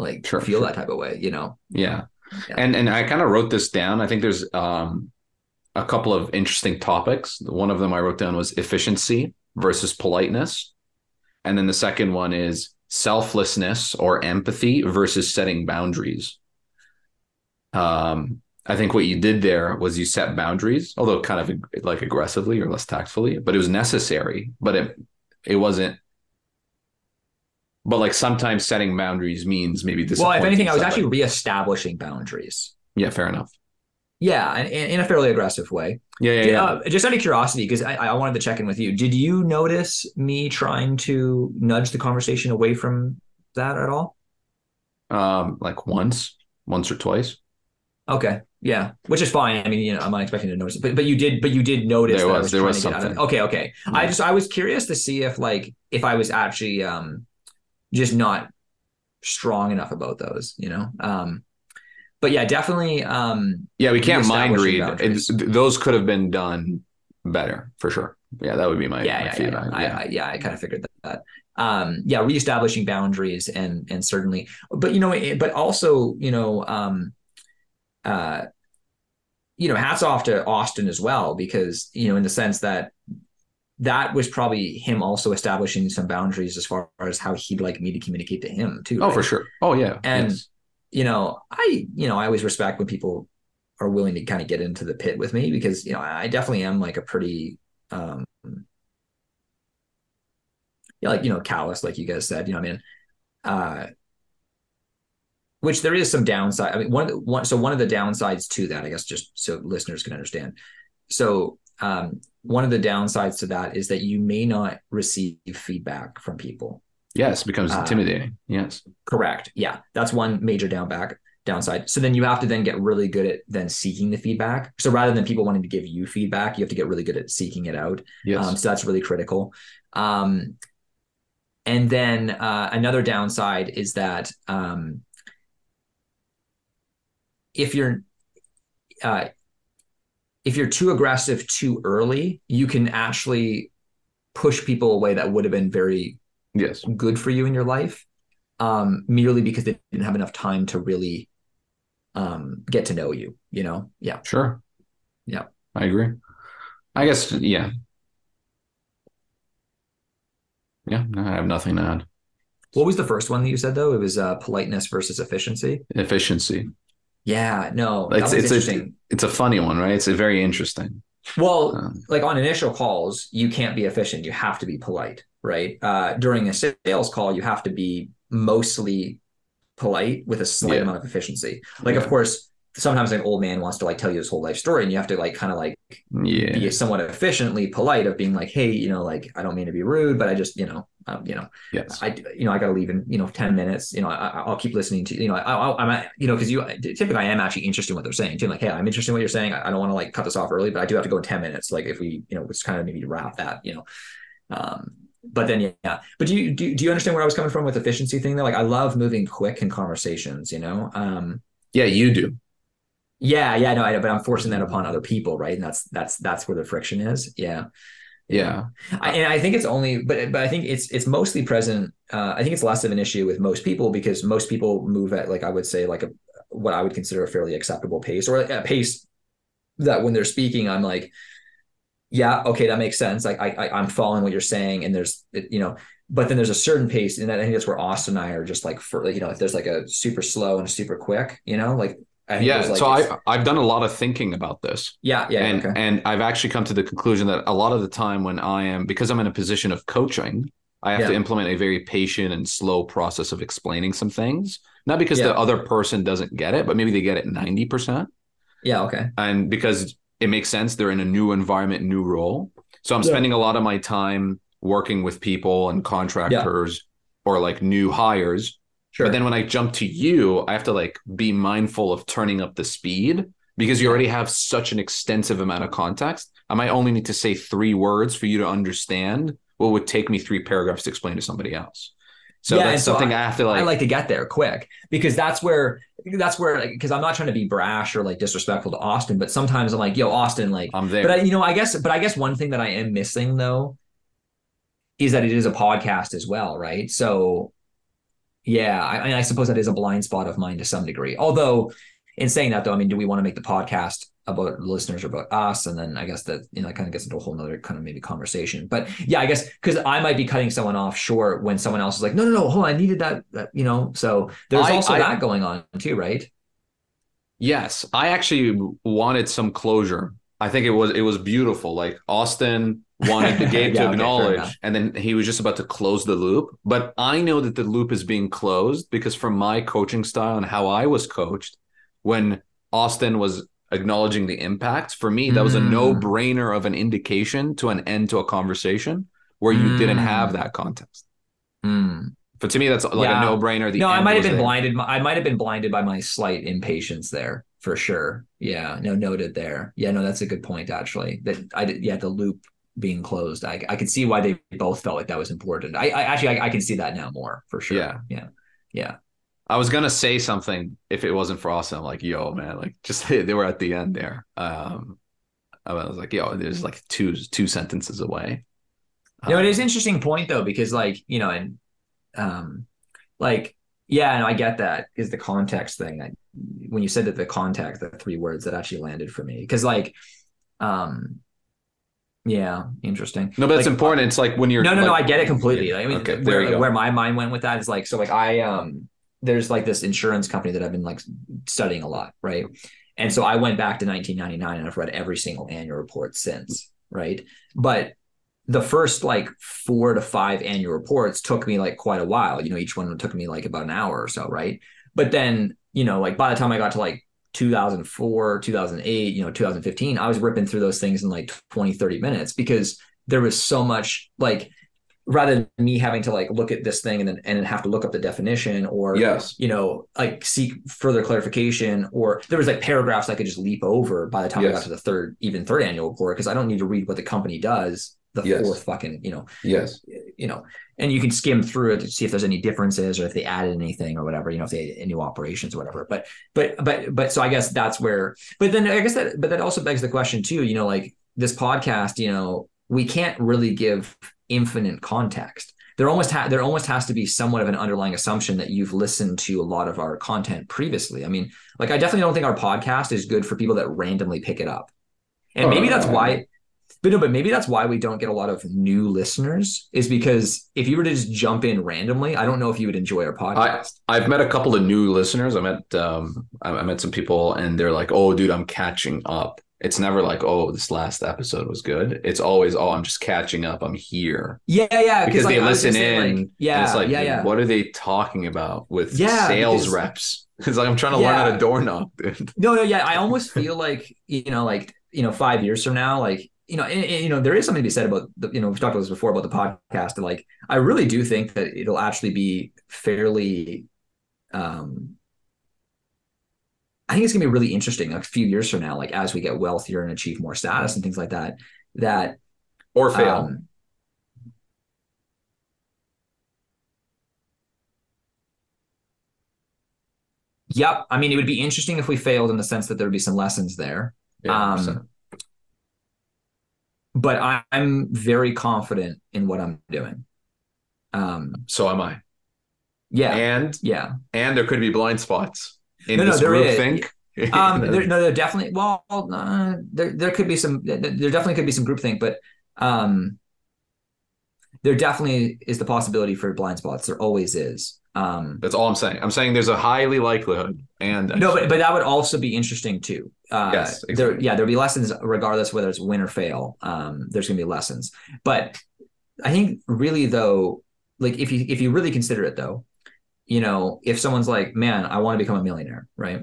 like Sure, feel sure. that type of way, you know? Yeah. Yeah. And and I kind of wrote this down. I think there's um a couple of interesting topics. One of them I wrote down was efficiency versus politeness. And then the second one is selflessness or empathy versus setting boundaries. Um I think what you did there was you set boundaries, although kind of like aggressively or less tactfully, but it was necessary, but it it wasn't but like sometimes setting boundaries means maybe this Well, if anything, I was actually reestablishing boundaries. yeah fair enough Yeah, in, in a fairly aggressive way. yeah yeah, Did- yeah. uh, just out of curiosity, because I, I wanted to check in with you. Did you notice me trying to nudge the conversation away from that at all? um like once once or twice Okay, yeah, which is fine. I mean, you know, I'm not expecting to notice it, but but you did, but you did notice There that was- was there was out of something. Okay, okay. I just I was curious to see if like if I was actually um just not strong enough about those, you know. Um, but yeah, definitely. Um, yeah we can't mind read. Those could have been done better for sure yeah that would be my, yeah, my yeah, yeah, feedback I, yeah, I kind of figured that. that. Um, yeah, reestablishing boundaries and and certainly, but you know, it- but also, you know, um, uh, you know, hats off to Austin as well because you know, in the sense that that was probably him also establishing some boundaries as far as how he'd like me to communicate to him too. oh right? for sure oh yeah And yes. you know, I you know I always respect when people are willing to kind of get into the pit with me because you know I definitely am like a pretty um yeah like you know callous like you guys said you know what I mean uh which there is some downside I mean one one so one of the downsides to that I guess just so listeners can understand so um one of the downsides to that is that you may not receive feedback from people yes it becomes uh, intimidating yes Correct. Yeah, that's one major downback downside. So then you have to then get really good at then seeking the feedback. So rather than people wanting to give you feedback, you have to get really good at seeking it out. yes Um, so that's really critical. Um, and then uh, another downside is that um, if you're uh, if you're too aggressive too early, you can actually push people away that would have been very yes. good for you in your life um merely because they didn't have enough time to really um get to know you you know? Yeah. Sure. Yeah. i agree. I guess yeah. Yeah no, i have nothing to add. What was the first one that you said though? It was uh politeness versus efficiency. Efficiency yeah no it's it's a, it's a funny one right? It's a very interesting. Well um, like on initial calls you can't be efficient. You have to be polite right? Uh during a sales call you have to be mostly polite with a slight Yeah. amount of efficiency. Like Yeah. of course sometimes an old man wants to like tell you his whole life story and you have to like kind of like yeah be somewhat efficiently polite of being like, hey, you know, like I don't mean to be rude, but I just, you know, um, you know, yes I, you know, I got to leave in, you know, ten minutes. You know, I, I'll keep listening to, you you know, I, I, I'm, you know, because you typically I am actually interested in what they're saying too. Like, hey, I'm interested in what you're saying. I, I don't want to like cut this off early, but I do have to go in ten minutes. Like, if we, you know, it's kind of maybe wrap that, you know. Um, but then yeah, but do you do, do you understand where I was coming from with efficiency thing though? Like, I love moving quick in conversations. You know, um, yeah you do yeah, yeah, no, I know, but I'm forcing that upon other people, right? And that's that's that's where the friction is. Yeah. yeah I, and I think it's only, but but I think it's it's mostly present. Uh, I think it's less of an issue with most people because most people move at like I would say like a what I would consider a fairly acceptable pace or a pace that when they're speaking, I'm like, yeah, okay, that makes sense. Like I, I I'm following what you're saying, and there's you know, but then there's a certain pace, and that I think that's where Austin and I are just like for like you know, if there's like a super slow and a super quick, you know, like I yeah like, so I, i've done a lot of thinking about this. Yeah yeah and okay. and i've actually come to the conclusion that a lot of the time when i am because i'm in a position of coaching i have to implement a very patient and slow process of explaining some things. Not because Yeah. the other person doesn't get it but maybe they get it 90% yeah okay. And because it makes sense they're in a new environment new role. So i'm Yeah. spending a lot of my time working with people and contractors or like new hires sure but then when I jump to you, I have to like be mindful of turning up the speed because you already have such an extensive amount of context. I might only need to say three words for you to understand what would take me three paragraphs to explain to somebody else. So Yeah, that's so something I, have to like, I like to get there quick because that's where that's where because I'm not trying to be brash or like disrespectful to Austin, but sometimes I'm like, yo, Austin, like I'm there. But I, you know, I guess, but I guess one thing that I am missing though is that it is a podcast as well, right? So, yeah, I, and I suppose that is a blind spot of mine to some degree. Although, in saying that though, I mean, do we want to make the podcast about listeners or about us? And then I guess that you know, it kind of gets into a whole nother kind of maybe conversation. But yeah, I guess because I might be cutting someone off short when someone else is like, no, no, no, hold on, I needed that, that you know. So there's I- also I- that going on too, right? Yes, I actually wanted some closure. I think it was it was beautiful. Like Austin wanted the game Yeah, to acknowledge, enough. and then he was just about to close the loop. But I know that the loop is being closed because from my coaching style and how I was coached, when Austin was acknowledging the impact, for me that was a Mm. no brainer of an indication to an end to a conversation where you didn't have Mm. that context. Hmm. But to me, that's like Yeah. a no brainer. no, I might have been blinded. I might have been blinded by my slight impatience there for sure. Yeah, no, noted there. Yeah, no, that's a good point actually. That I did. Yeah, the loop being closed. I I could see why they both felt like that was important. I, I actually I, I can see that now more for sure. Yeah. yeah, yeah. I was gonna say something if it wasn't for Austin. I'm like, yo, man, like just they were at the end there. Um, I was like, yo, there's like two two sentences away. No, it Um, is an interesting point though, because like, you know, and um like yeah, no, I get that is the context thing. I, when you said that the context, the three words that actually landed for me. Cause like um yeah, interesting. No, but it's Like, important. It's like when you're No, no, no, I get it completely. I mean, Okay, there where, you go. where my mind went with that is like, so like I, um, there's like this insurance company that I've been like studying a lot, right? And so I went back to 1999 and I've read every single annual report since, right? But the first like four to five annual reports took me like quite a while. You know, each one took me like about an hour or so, right? But then, you know, like by the time I got to like 2004, 2008, you know, 2015, I was ripping through those things in like 20, 30 minutes because there was so much like rather than me having to like look at this thing and then and then have to look up the definition or Yes. you know like seek further clarification or there was like paragraphs I could just leap over by the time I got to the third even third annual report because I don't need to read what the company does the Yes. fourth fucking you know Yes. you know and you can skim through it to see if there's any differences or if they added anything or whatever you know if they had new operations or whatever but but but but so i guess that's where but then i guess that but that also begs the question too you know like this podcast you know we can't really give infinite context there almost ha- there almost has to be somewhat of an underlying assumption that you've listened to a lot of our content previously i mean like i definitely don't think our podcast is good for people that randomly pick it up and maybe that's uh, why but no, but maybe that's why we don't get a lot of new listeners is because if you were to just jump in randomly, I don't know if you would enjoy our podcast. I've met a couple of new listeners. I met um I I met some people and they're like, "Oh, dude, I'm catching up." It's never like, "Oh, this last episode was good." It's always, "Oh, I'm just catching up. I'm here." yeah, yeah, Because like, they listen in. like, yeah, and it's like, yeah, yeah. what are they talking about with Yeah, sales because- reps? It's like I'm trying to learn how to door knock, dude. No, no, yeah. I almost feel like you know, like you know, five years from now, like you know, you know, there is something to be said about the, you know, we've talked about this before about the podcast. And like, I really do think that it'll actually be fairly. um I think it's gonna be really interesting a few years from now, like as we get wealthier and achieve more status and things like that. That Or fail. um, Yep. I mean, it would be interesting if we failed in the sense that there would be some lessons there. yeah, um, 100%. But I, I'm very confident in what I'm doing. Um, so am I. yeah, And yeah, and there could be blind spots. in No, no, this there group is. think? um there, no there definitely well uh, there there could be some there definitely could be some groupthink but um there definitely is the possibility for blind spots there always is um That's all I'm saying. I'm saying there's a highly likelihood, and no but, but that would also be interesting too uh Yes, there yeah there'll be lessons regardless whether it's win or fail. Um there's gonna be lessons. But i think really though like if you if you really consider it though you know if someone's like man i want to become a millionaire right?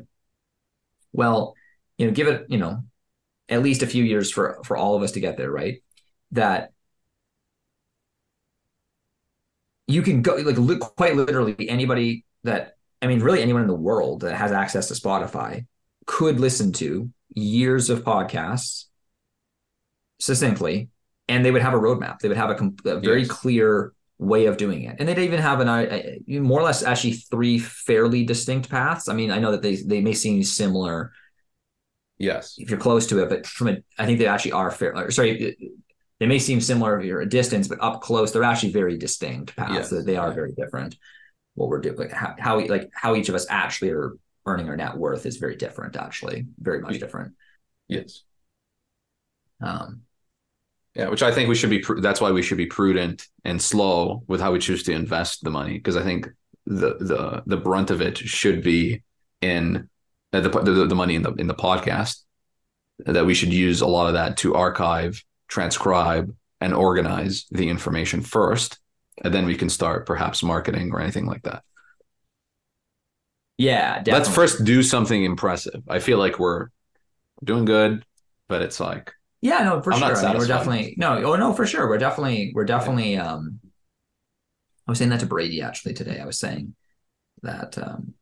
Well you know give it you know at least a few years for for all of us to get there right? That you can go like li- quite literally anybody that i mean really anyone in the world that has access to spotify could listen to years of podcasts succinctly and they would have a roadmap they would have a, a very Yes. clear way of doing it and they'd even have an uh, more or less actually three fairly distinct paths i mean i know that they they may seem similar yes, if you're close to it, but from a, I think they actually are fair. or Sorry, they may seem similar if you're a distance, but up close, they're actually very distinct paths. Yes. That they are Yeah. very different. What we're doing, like how, how like how each of us actually are earning our net worth is very different. Actually, very much different. yes, Um, yeah. Which I think we should be. That's why we should be prudent and slow with how we choose to invest the money, because I think the the the brunt of it should be in uh, the the, the money in the in the podcast. That we should use a lot of that to archive, transcribe, and organize the information first, and then we can start perhaps marketing or anything like that. Yeah, definitely. Let's first do something impressive. I feel like we're doing good, but it's like Yeah, no, for I'm sure. I mean, we're definitely no, oh no, for sure. We're definitely, we're definitely. Um, I was saying that to Brady actually today. I was saying that, um,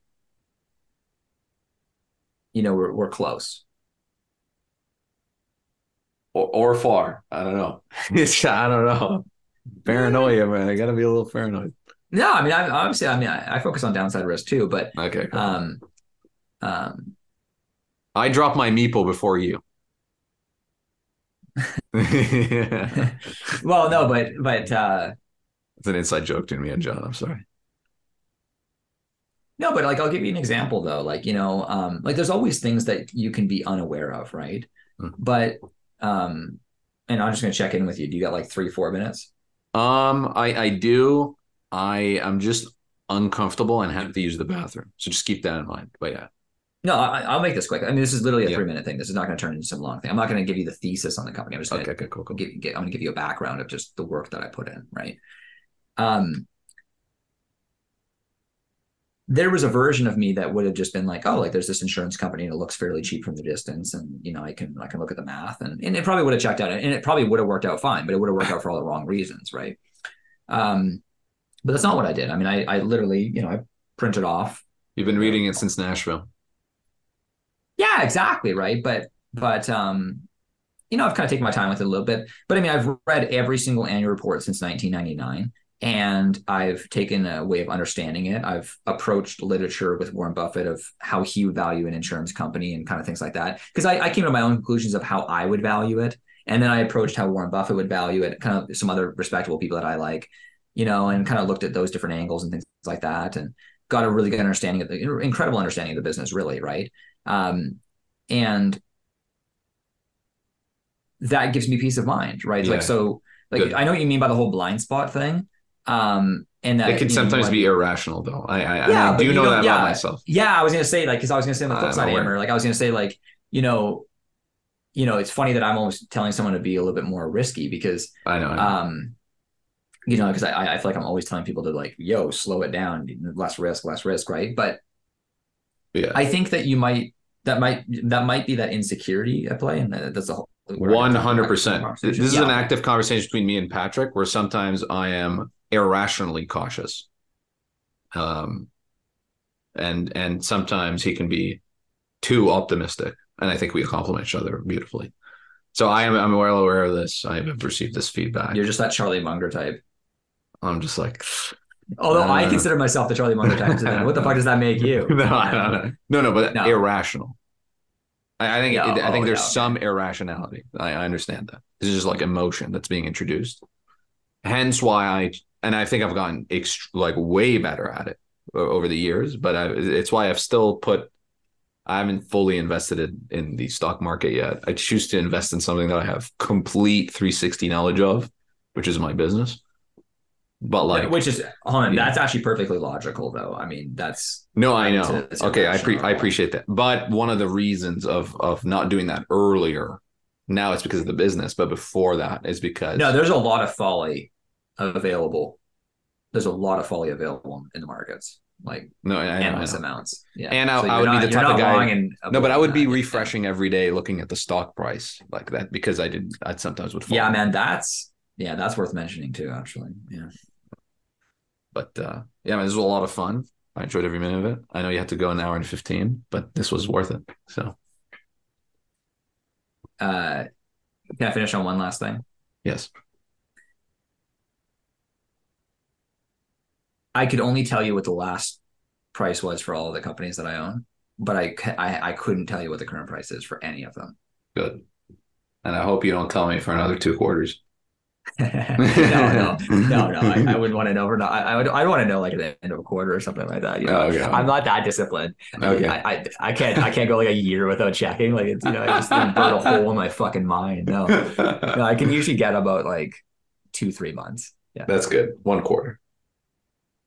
you know, we're we're close. or, or far. I don't know. It's I don't know. Paranoia, man. I gotta be a little paranoid. No, I mean, I obviously, I mean, I, I focus on downside risk too, but Okay. cool. um, um, I dropped my meeple before you. well, no, but but uh, it's an inside joke between me and John. I'm sorry. no, but like, I'll give you an example though. Like, you know, um, like there's always things that you can be unaware of, right? Mhm. But um, and I'm just gonna check in with you. Do you got like three, four minutes? Um, I I do. I I'm just uncomfortable and have to use the bathroom. So just keep that in mind. But yeah. No, I, I'll make this quick. I mean, this is literally a Yeah. three minute thing. This is not going to turn into some long thing. I'm not going to give you the thesis on the company. I'm just going Okay. to Okay. Cool. Cool. give, get, I'm going to give you a background of just the work that I put in, right? Um, there was a version of me that would have just been like, oh, like there's this insurance company and it looks fairly cheap from the distance, and you know, I can I can look at the math, and and it probably would have checked out, and it probably would have worked out fine, but it would have worked out for all the wrong reasons, right? Um, but that's not what I did. I mean, I I literally, you know, I printed off You've been reading it since Nashville. Yeah, exactly, right. But but um, you know, I've kind of taken my time with it a little bit. But I mean, I've read every single annual report since 1999, and I've taken a way of understanding it. I've approached literature with Warren Buffett of how he would value an insurance company and kind of things like that. Because I, I came to my own conclusions of how I would value it, and then I approached how Warren Buffett would value it, kind of some other respectable people that I like, you know, and kind of looked at those different angles and things like that, and got a really good understanding of the incredible understanding of the business, really, right? Um, and that gives me peace of mind, right? Yeah. Like so, like Good. I know what you mean by the whole blind spot thing. Um, and that It can you know, sometimes like- be irrational, though. I I, Yeah, I do know don't- that yeah. about myself. Yeah, I was gonna say like because I was gonna say on the flip side. Amber, like I was gonna say like you know, you know, it's funny that I'm almost telling someone to be a little bit more risky because I know. I know. um, you know, because I I feel like I'm always telling people to like, yo, slow it down, less risk, less risk, right? But yeah. I think that you might that might that might be that insecurity at play, and that's the whole. One hundred percent. This is Yeah. an active conversation between me and Patrick, where sometimes I am irrationally cautious, um, and and sometimes he can be too optimistic, and I think we complement each other beautifully. So I am I'm well aware of this. I have received this feedback. You're just that Charlie Munger type. I'm just like, Although I Uh, consider myself the Charlie Munger type, so then what the fuck does that make you? no, I don't know. no, no, but No. irrational. I, I think Yeah, I think oh, there's some irrationality. I, I understand that. This is just like emotion that's being introduced. Hence why I and I think I've gotten ext- like way better at it over the years. But I, it's why I've still put I haven't fully invested in, in the stock market yet. I choose to invest in something that I have complete 360 knowledge of, which is my business. But like, which is hold on, Yeah. that's actually perfectly logical though. I mean, that's no, I know. it's Okay, I pre- I appreciate that. But one of the reasons of of not doing that earlier, now it's because of the business. But before that is because no, there's a lot of folly available. There's a lot of folly available in the markets, like no, I, I know, I endless know. amounts. Yeah, And I- So I would be the type of guy- No, but I would be refreshing every day, looking at the stock price like that because I did. I sometimes would. Fall. Yeah, man, that's yeah, that's worth mentioning too. Actually, yeah. But uh, yeah, man, this was a lot of fun. I enjoyed every minute of it. I know you had to go an hour and fifteen, but this was worth it. So Uh, can I finish on one last thing? yes, I could only tell you what the last price was for all of the companies that I own, but I, I I couldn't tell you what the current price is for any of them. good. And I hope you don't tell me for another two quarters. No, no, no, no. I, I wouldn't want to know. For not, I, I would. I'd want to know like at the end of a quarter or something like that. You know, okay. I'm not that disciplined. Okay. I, I, I can't. I can't go like a year without checking. Like it's you know, I just burn a hole in my fucking mind. No, no. I can usually get about like two, three months. Yeah, That's good. One quarter.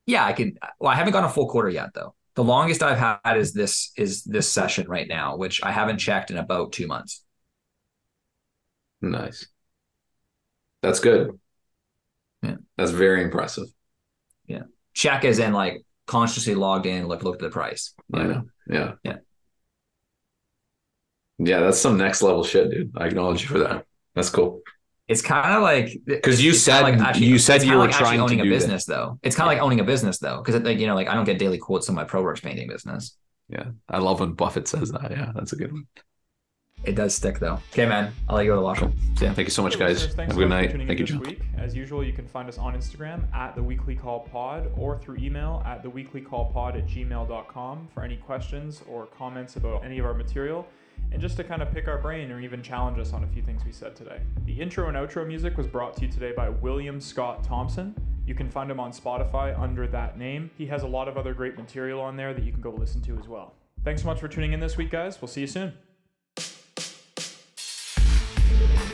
yeah. I can. Well, I haven't gone a full quarter yet though. The longest I've had is this is this session right now, which I haven't checked in about two months. Nice. That's good. Yeah. That's very impressive. Yeah. Check as in like consciously logged in, like looked at the price. I know. Yeah. Yeah. Yeah, that's some next level shit, dude. I acknowledge you for that. That's cool. It's kind of like because you said kinda said- you said you were like actually trying to owning a do that. business though. It's kind of like owning a business though, because like you know, like I don't get daily quotes on my ProWorks painting business. Yeah. I love when Buffett says that. Yeah, that's a good one. It does stick though. Okay, man, I'll let you go to wash. See ya. Thank you so much, guys. listeners, Have a good night. Thank you, John. week. As usual, you can find us on Instagram at the Weekly Call Pod or through email at the Weekly Call Pod at gmail.com for any questions or comments about any of our material, and just to kind of pick our brain or even challenge us on a few things we said today. The intro and outro music was brought to you today by William Scott Thompson. You can find him on Spotify under that name. He has a lot of other great material on there that you can go listen to as well. Thanks so much for tuning in this week, guys. We'll see you soon. Thank you.